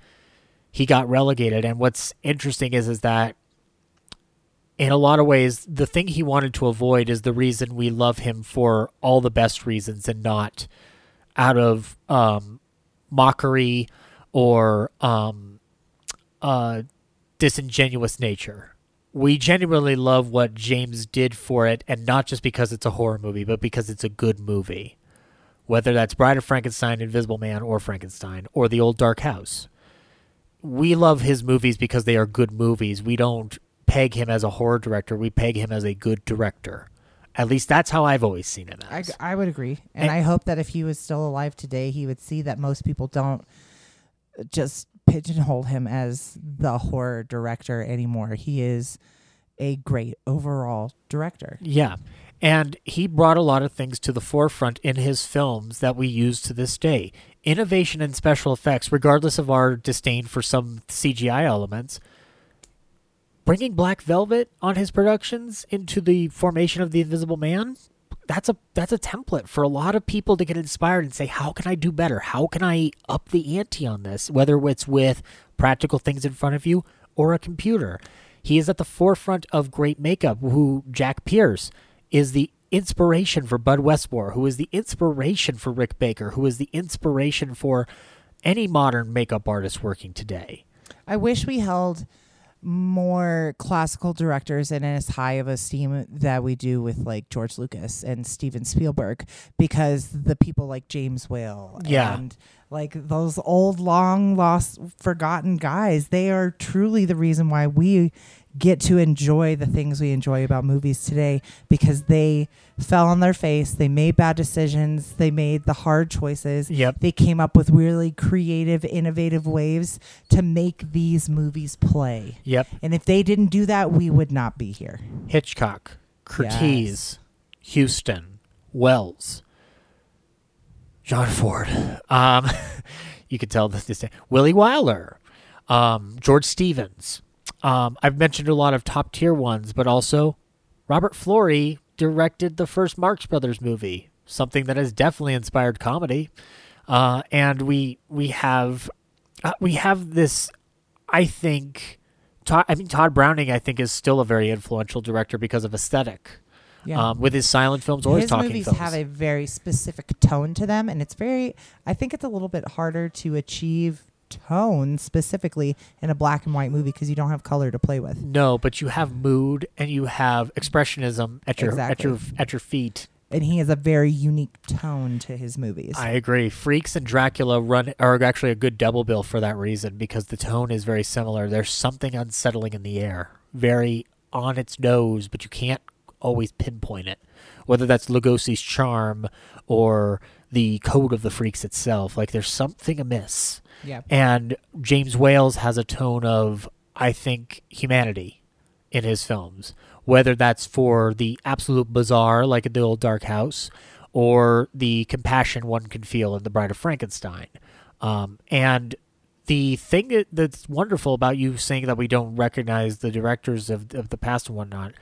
he got relegated. And what's interesting is is that in a lot of ways, the thing he wanted to avoid is the reason we love him for all the best reasons and not out of um, mockery or um, uh, disingenuous nature. We genuinely love what James did for it, and not just because it's a horror movie, but because it's a good movie. Whether that's Bride of Frankenstein, Invisible Man, or Frankenstein, or The Old Dark House. We love his movies because they are good movies. We don't peg him as a horror director, we peg him as a good director. At least that's how I've always seen him I, as. I would agree. And, And- I hope that if he was still alive today, he would see that most people don't just pigeonhole him as the horror director anymore. He is a great overall director. Yeah. And he brought a lot of things to the forefront in his films that we use to this day. Innovation in special effects, regardless of our disdain for some CGI elements. Bringing Black Velvet on his productions into the formation of the Invisible Man, that's a that's a template for a lot of people to get inspired and say, "How can I do better? How can I up the ante on this?" Whether it's with practical things in front of you or a computer. He is at the forefront of great makeup. Who Jack Pierce is the inspiration for Bud Westmore, who is the inspiration for Rick Baker, who is the inspiration for any modern makeup artist working today. I wish we held more classical directors in as high of esteem that we do with like George Lucas and Steven Spielberg because the people like James Whale Yeah. and like those old long lost forgotten guys they are truly the reason why we get to enjoy the things we enjoy about movies today because they fell on their face they made bad decisions they made the hard choices Yep. they came up with really creative innovative ways to make these movies play Yep. and if they didn't do that we would not be here Hitchcock, Curtiz, Yes. Huston, Welles, John Ford. Um, you could tell this, this Willie Wyler, um, George Stevens. Um, I've mentioned a lot of top tier ones, but also Robert Florey directed the first Marx Brothers movie, something that has definitely inspired comedy. Uh, and we we have uh, we have this. I think. Tod, I mean, Tod Browning, I think, is still a very influential director because of aesthetic. Yeah. Um, with his silent films or his, his talking movies films. have a very specific tone to them and it's very i think it's a little bit harder to achieve tone specifically in a black and white movie because you don't have color to play with no, but you have mood and you have expressionism at your at your at your feet. and he has a very unique tone to his movies I agree. Freaks and Dracula run are actually a good double bill for that reason because the tone is very similar. There's something unsettling in the air, very on its nose, but you can't always pinpoint it. Whether that's Lugosi's charm or the code of the freaks itself, like there's something amiss. yeah And James Wales has a tone of, I think, humanity in his films, whether that's for the absolute bizarre, like in The Old Dark House, or the compassion one can feel in The Bride of Frankenstein. Um, and the thing that's wonderful about you saying that we don't recognize the directors of, of the past and whatnot,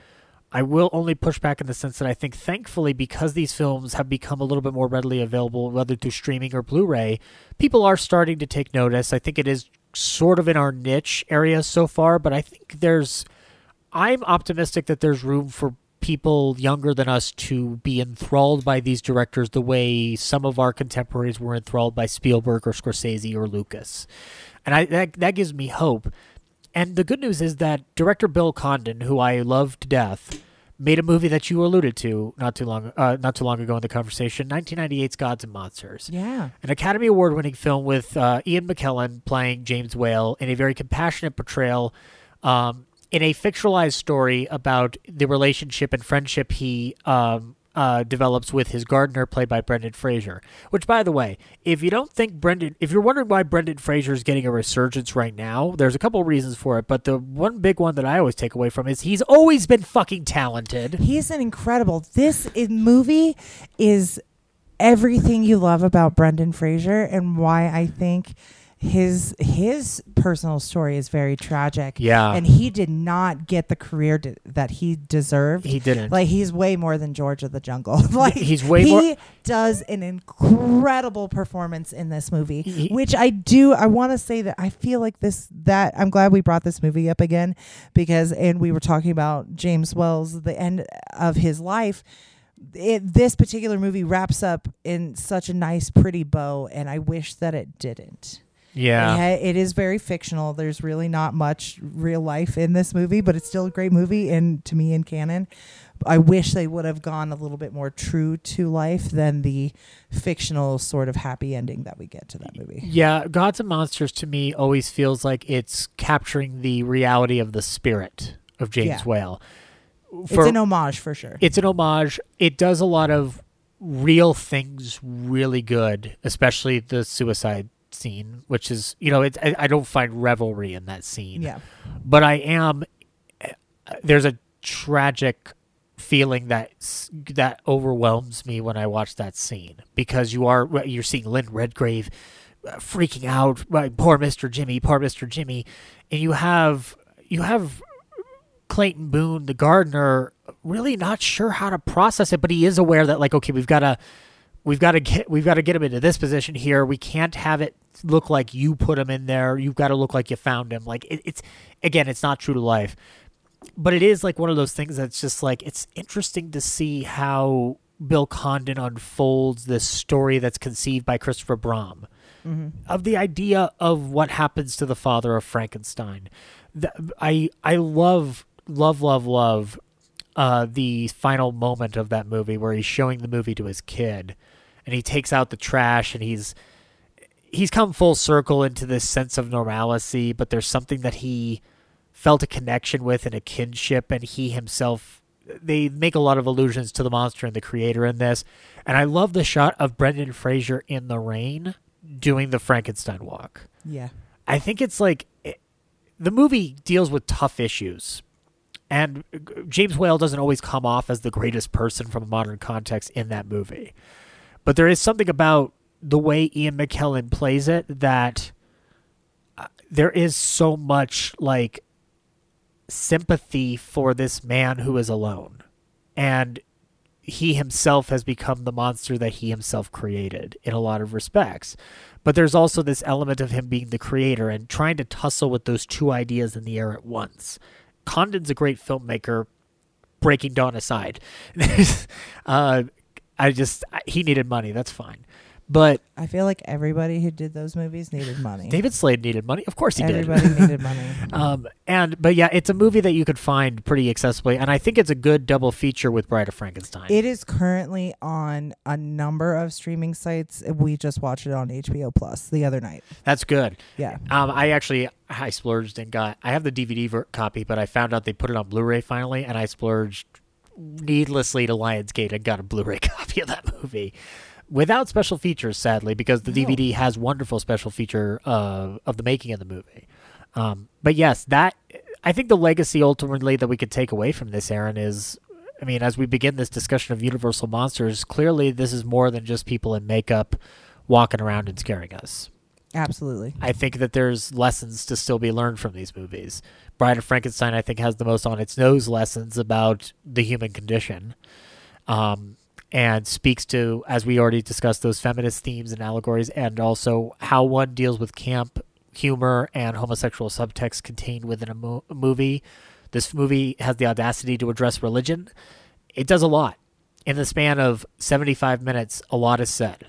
I will only push back in the sense that I think, thankfully, because these films have become a little bit more readily available, whether through streaming or Blu ray, people are starting to take notice. I think it is sort of in our niche area so far, but I think there's. I'm optimistic that there's room for people younger than us to be enthralled by these directors the way some of our contemporaries were enthralled by Spielberg or Scorsese or Lucas. And I that, that gives me hope. And the good news is that director Bill Condon, who I love to death, made a movie that you alluded to not too long uh, not too long ago in the conversation 1998's gods and monsters Yeah. an academy award winning film with uh, ian mckellen playing james whale in a very compassionate portrayal um, in a fictionalized story about the relationship and friendship he um, uh, develops with his gardener, played by Brendan Fraser. Which, by the way, if you don't think Brendan, if you're wondering why Brendan Fraser is getting a resurgence right now, there's a couple reasons for it. But the one big one that I always take away from is he's always been fucking talented. He's an incredible. This is, movie is everything you love about Brendan Fraser and why I think his his personal story is very tragic. Yeah. and he did not get the career d- that he deserved. He didn't. Like he's way more than George of the Jungle. like He's way he more- does an incredible performance in this movie, He- which I do. I want to say that I feel like this. That I'm glad we brought this movie up again because, and we were talking about James Wells, the end of his life. It, this particular movie wraps up in such a nice, pretty bow, and I wish that it didn't. Yeah. It is very fictional. There's really not much real life in this movie, but it's still a great movie and to me in canon. I wish they would have gone a little bit more true to life than the fictional sort of happy ending that we get to that movie. Yeah, Gods and Monsters to me always feels like it's capturing the reality of the spirit of James Yeah. Whale. it's an homage for sure. it's an homage. It does a lot of real things really good, especially the suicide scene, which is you know, it's I, I don't find revelry in that scene. yeah. but I am. There's a tragic feeling that that overwhelms me when I watch that scene because you are you're seeing Lynn Redgrave uh, freaking out, poor Mister Jimmy, poor Mister Jimmy, and you have you have Clayton Boone, the gardener, really not sure how to process it, but he is aware that like okay, we've got to we've got to get we've got to get him into this position here. We can't have it look like you put him in there. You've got to look like you found him. Like it, it's again, it's not true to life, but it is like one of those things that's just like it's interesting to see how Bill Condon unfolds this story that's conceived by Christopher Bram of the idea of what happens to the father of Frankenstein. The, I I love love love love uh, the final moment of that movie where he's showing the movie to his kid, and he takes out the trash and he's he's come full circle into this sense of normalcy, but there's something that he felt a connection with and a kinship, and he himself. They make a lot of allusions to the monster and the creator in this, and I love the shot of Brendan Fraser in the rain doing the Frankenstein walk. Yeah. I think it's like it, the movie deals with tough issues. And James Whale doesn't always come off as the greatest person from a modern context in that movie. But there is something about the way Ian McKellen plays it that uh, there is so much like sympathy for this man who is alone. And he himself has become the monster that he himself created in a lot of respects. But there's also this element of him being the creator and trying to tussle with those two ideas in the air at once. Condon's a great filmmaker, Breaking Dawn aside. uh, I just, he needed money. That's fine. But I feel like everybody who did those movies needed money. David Slade needed money. Of course he everybody did. Everybody needed money. um, and but yeah, it's a movie that you could find pretty accessibly, and I think it's a good double feature with Bride of Frankenstein. It is currently on a number of streaming sites. We just watched it on HBO Plus the other night. That's good. Yeah. Um, I actually I splurged and got. I have the DVD ver- copy, but I found out they put it on Blu-ray finally, and I splurged needlessly to Lionsgate and got a Blu-ray copy of that movie without special features, sadly, because the DVD has wonderful special feature uh, of the making of the movie. Um, but yes, that I think the legacy ultimately that we could take away from this, Aaron, is. I mean, as we begin this discussion of Universal monsters, clearly this is more than just people in makeup walking around and scaring us. Absolutely. I think that there's lessons to still be learned from these movies. Bride of Frankenstein, I think, has the most on its nose lessons about the human condition, um, and speaks to, as we already discussed, those feminist themes and allegories, and also how one deals with camp humor and homosexual subtext contained within a, mo- a movie. This movie has the audacity to address religion. It does a lot. In the span of 75 minutes, a lot is said.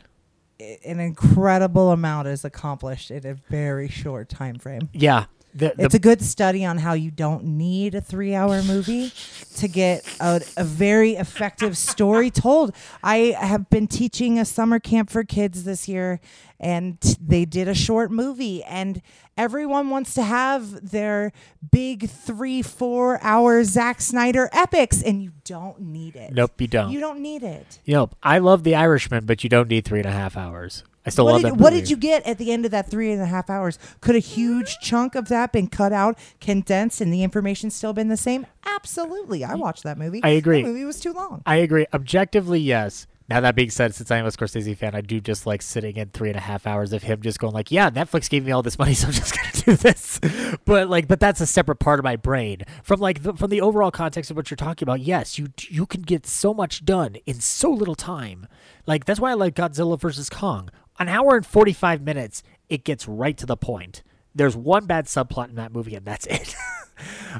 An incredible amount is accomplished in a very short time frame. Yeah. The- the- it's a good study on how you don't need a three-hour movie to get a, a very effective story told. I have been teaching a summer camp for kids this year, and they did a short movie, and everyone wants to have their big three, four-hour Zack Snyder epics, and you don't need it. Nope, you don't. You don't need it. Nope. I love The Irishman, but you don't need three and a half hours. I still What love did, that what did you get at the end of that three and a half hours? Could a huge chunk of that been cut out, condensed, and the information still been the same? Absolutely. I watched that movie. I agree. That movie was too long. I agree. Objectively, yes. Now that being said, since I am a Scorsese fan, I do just like sitting in three and a half hours of him just going like, "Yeah, Netflix gave me all this money, so I'm just gonna do this." But like, but that's a separate part of my brain from like the, from the overall context of what you're talking about. Yes, you you can get so much done in so little time. Like that's why I like Godzilla versus Kong. An hour and forty five minutes, it gets right to the point. There's one bad subplot in that movie, and that's it.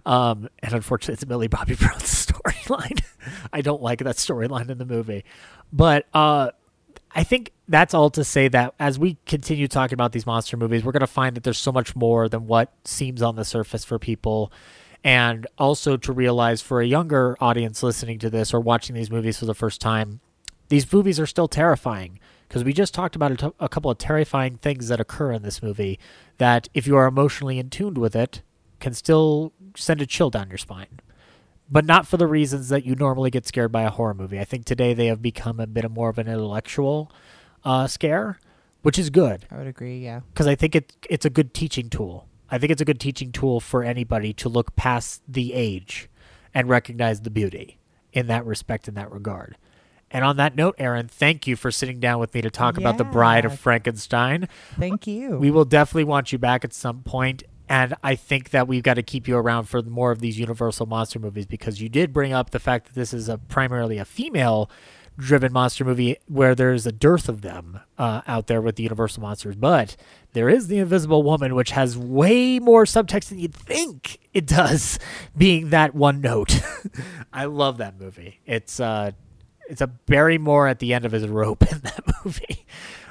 Um, and unfortunately, it's Millie Bobby Brown's storyline. I don't like that storyline in the movie, but uh, I think that's all to say that as we continue talking about these monster movies, we're going to find that there's so much more than what seems on the surface for people. And also to realize for a younger audience listening to this or watching these movies for the first time, these movies are still terrifying because we just talked about a, t- a couple of terrifying things that occur in this movie that if you are emotionally in tuned with it can still send a chill down your spine but not for the reasons that you normally get scared by a horror movie i think today they have become a bit more of an intellectual uh, scare which is good I would agree, yeah. because I think it it's a good teaching tool. I think it's a good teaching tool for anybody to look past the age and recognize the beauty in that respect, in that regard. And on that note, Aaron, thank you for sitting down with me to talk about the Bride of Frankenstein. Thank you. We will definitely want you back at some point, and I think that we've got to keep you around for more of these Universal monster movies because you did bring up the fact that this is a primarily a female driven monster movie where there's a dearth of them uh, out there with the Universal monsters, but there is the Invisible Woman, which has way more subtext than you'd think it does, being that one note. I love that movie. It's uh, it's a Barrymore at the end of his rope in that movie,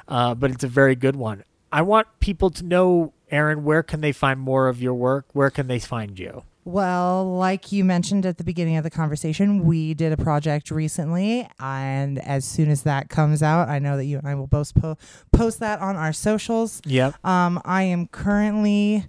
uh, but it's a very good one. I want people to know, Aaron, where can they find more of your work? Where can they find you? Well, like you mentioned at the beginning of the conversation, we did a project recently, and as soon as that comes out, I know that you and I will both po- post that on our socials. Yep. Um, I am currently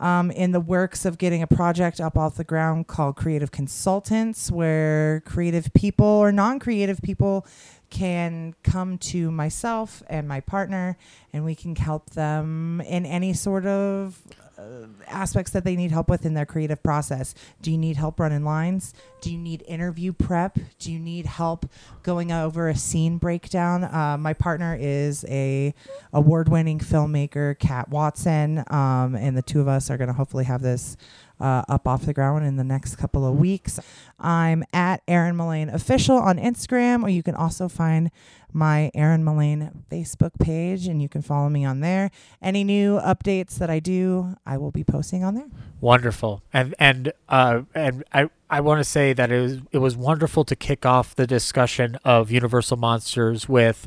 um, in the works of getting a project up off the ground called Creative Consultants, where creative people or non creative people can come to myself and my partner, and we can help them in any sort of uh, aspects that they need help with in their creative process. Do you need help running lines? Do you need interview prep? Do you need help going over a scene breakdown? Uh, my partner is a award-winning filmmaker, Kat Watson, um, and the two of us are going to hopefully have this uh, up off the ground in the next couple of weeks. I'm at Aaron Mullane official on Instagram, or you can also find my Aaron Mullane Facebook page, and you can follow me on there. Any new updates that I do, I will be posting on there. Wonderful. And and uh and I I want to say that it was it was wonderful to kick off the discussion of Universal Monsters with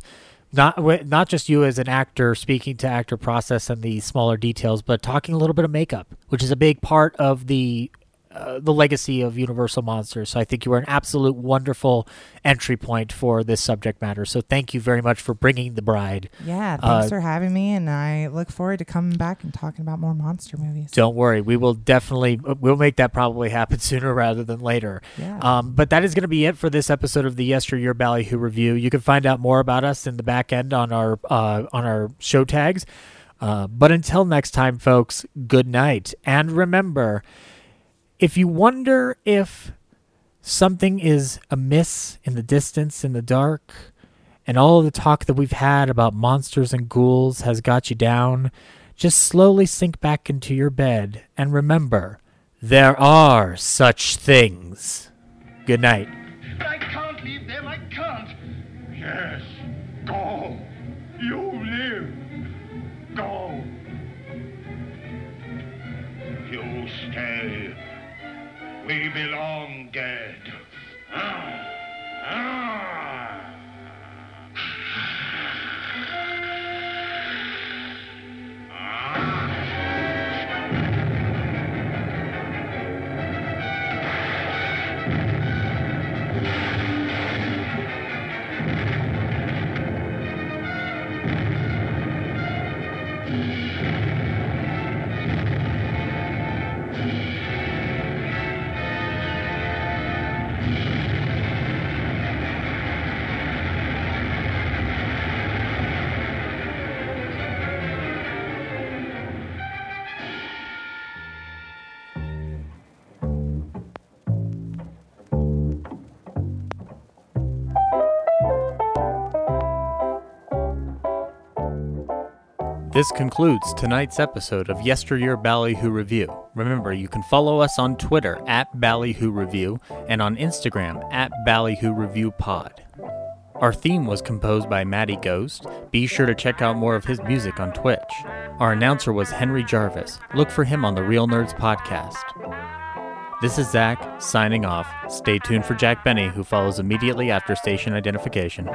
not not just you as an actor speaking to actor process and the smaller details, but talking a little bit of makeup, which is a big part of the uh, the legacy of Universal Monsters. So I think you were an absolute wonderful entry point for this subject matter. So thank you very much for bringing the bride. Yeah, Uh, thanks for having me, and I look forward to coming back and talking about more monster movies. Don't worry, we will definitely we'll make that probably happen sooner rather than later. Yeah. Um, but that is going to be it for this episode of the Yesteryear Ballyhoo review. You can find out more about us in the back end on our uh, on our show tags. Uh, but until next time, folks, good night, and remember, if you wonder if something is amiss in the distance, in the dark, and all the talk that we've had about monsters and ghouls has got you down, just slowly sink back into your bed and remember there are such things. Good night. I can't leave them, I can't. Yes, go. You live. Go. You stay. We belong dead. Ah. Ah. This concludes tonight's episode of Yesteryear Ballyhoo Review. Remember, you can follow us on Twitter at Ballyhoo Review and on Instagram at Ballyhoo Review Pod. Our theme was composed by Matty Ghost. Be sure to check out more of his music on Twitch. Our announcer was Henry Jarvis. Look for him on the Real Nerds podcast. This is Zach signing off. Stay tuned for Jack Benny, who follows immediately after station identification.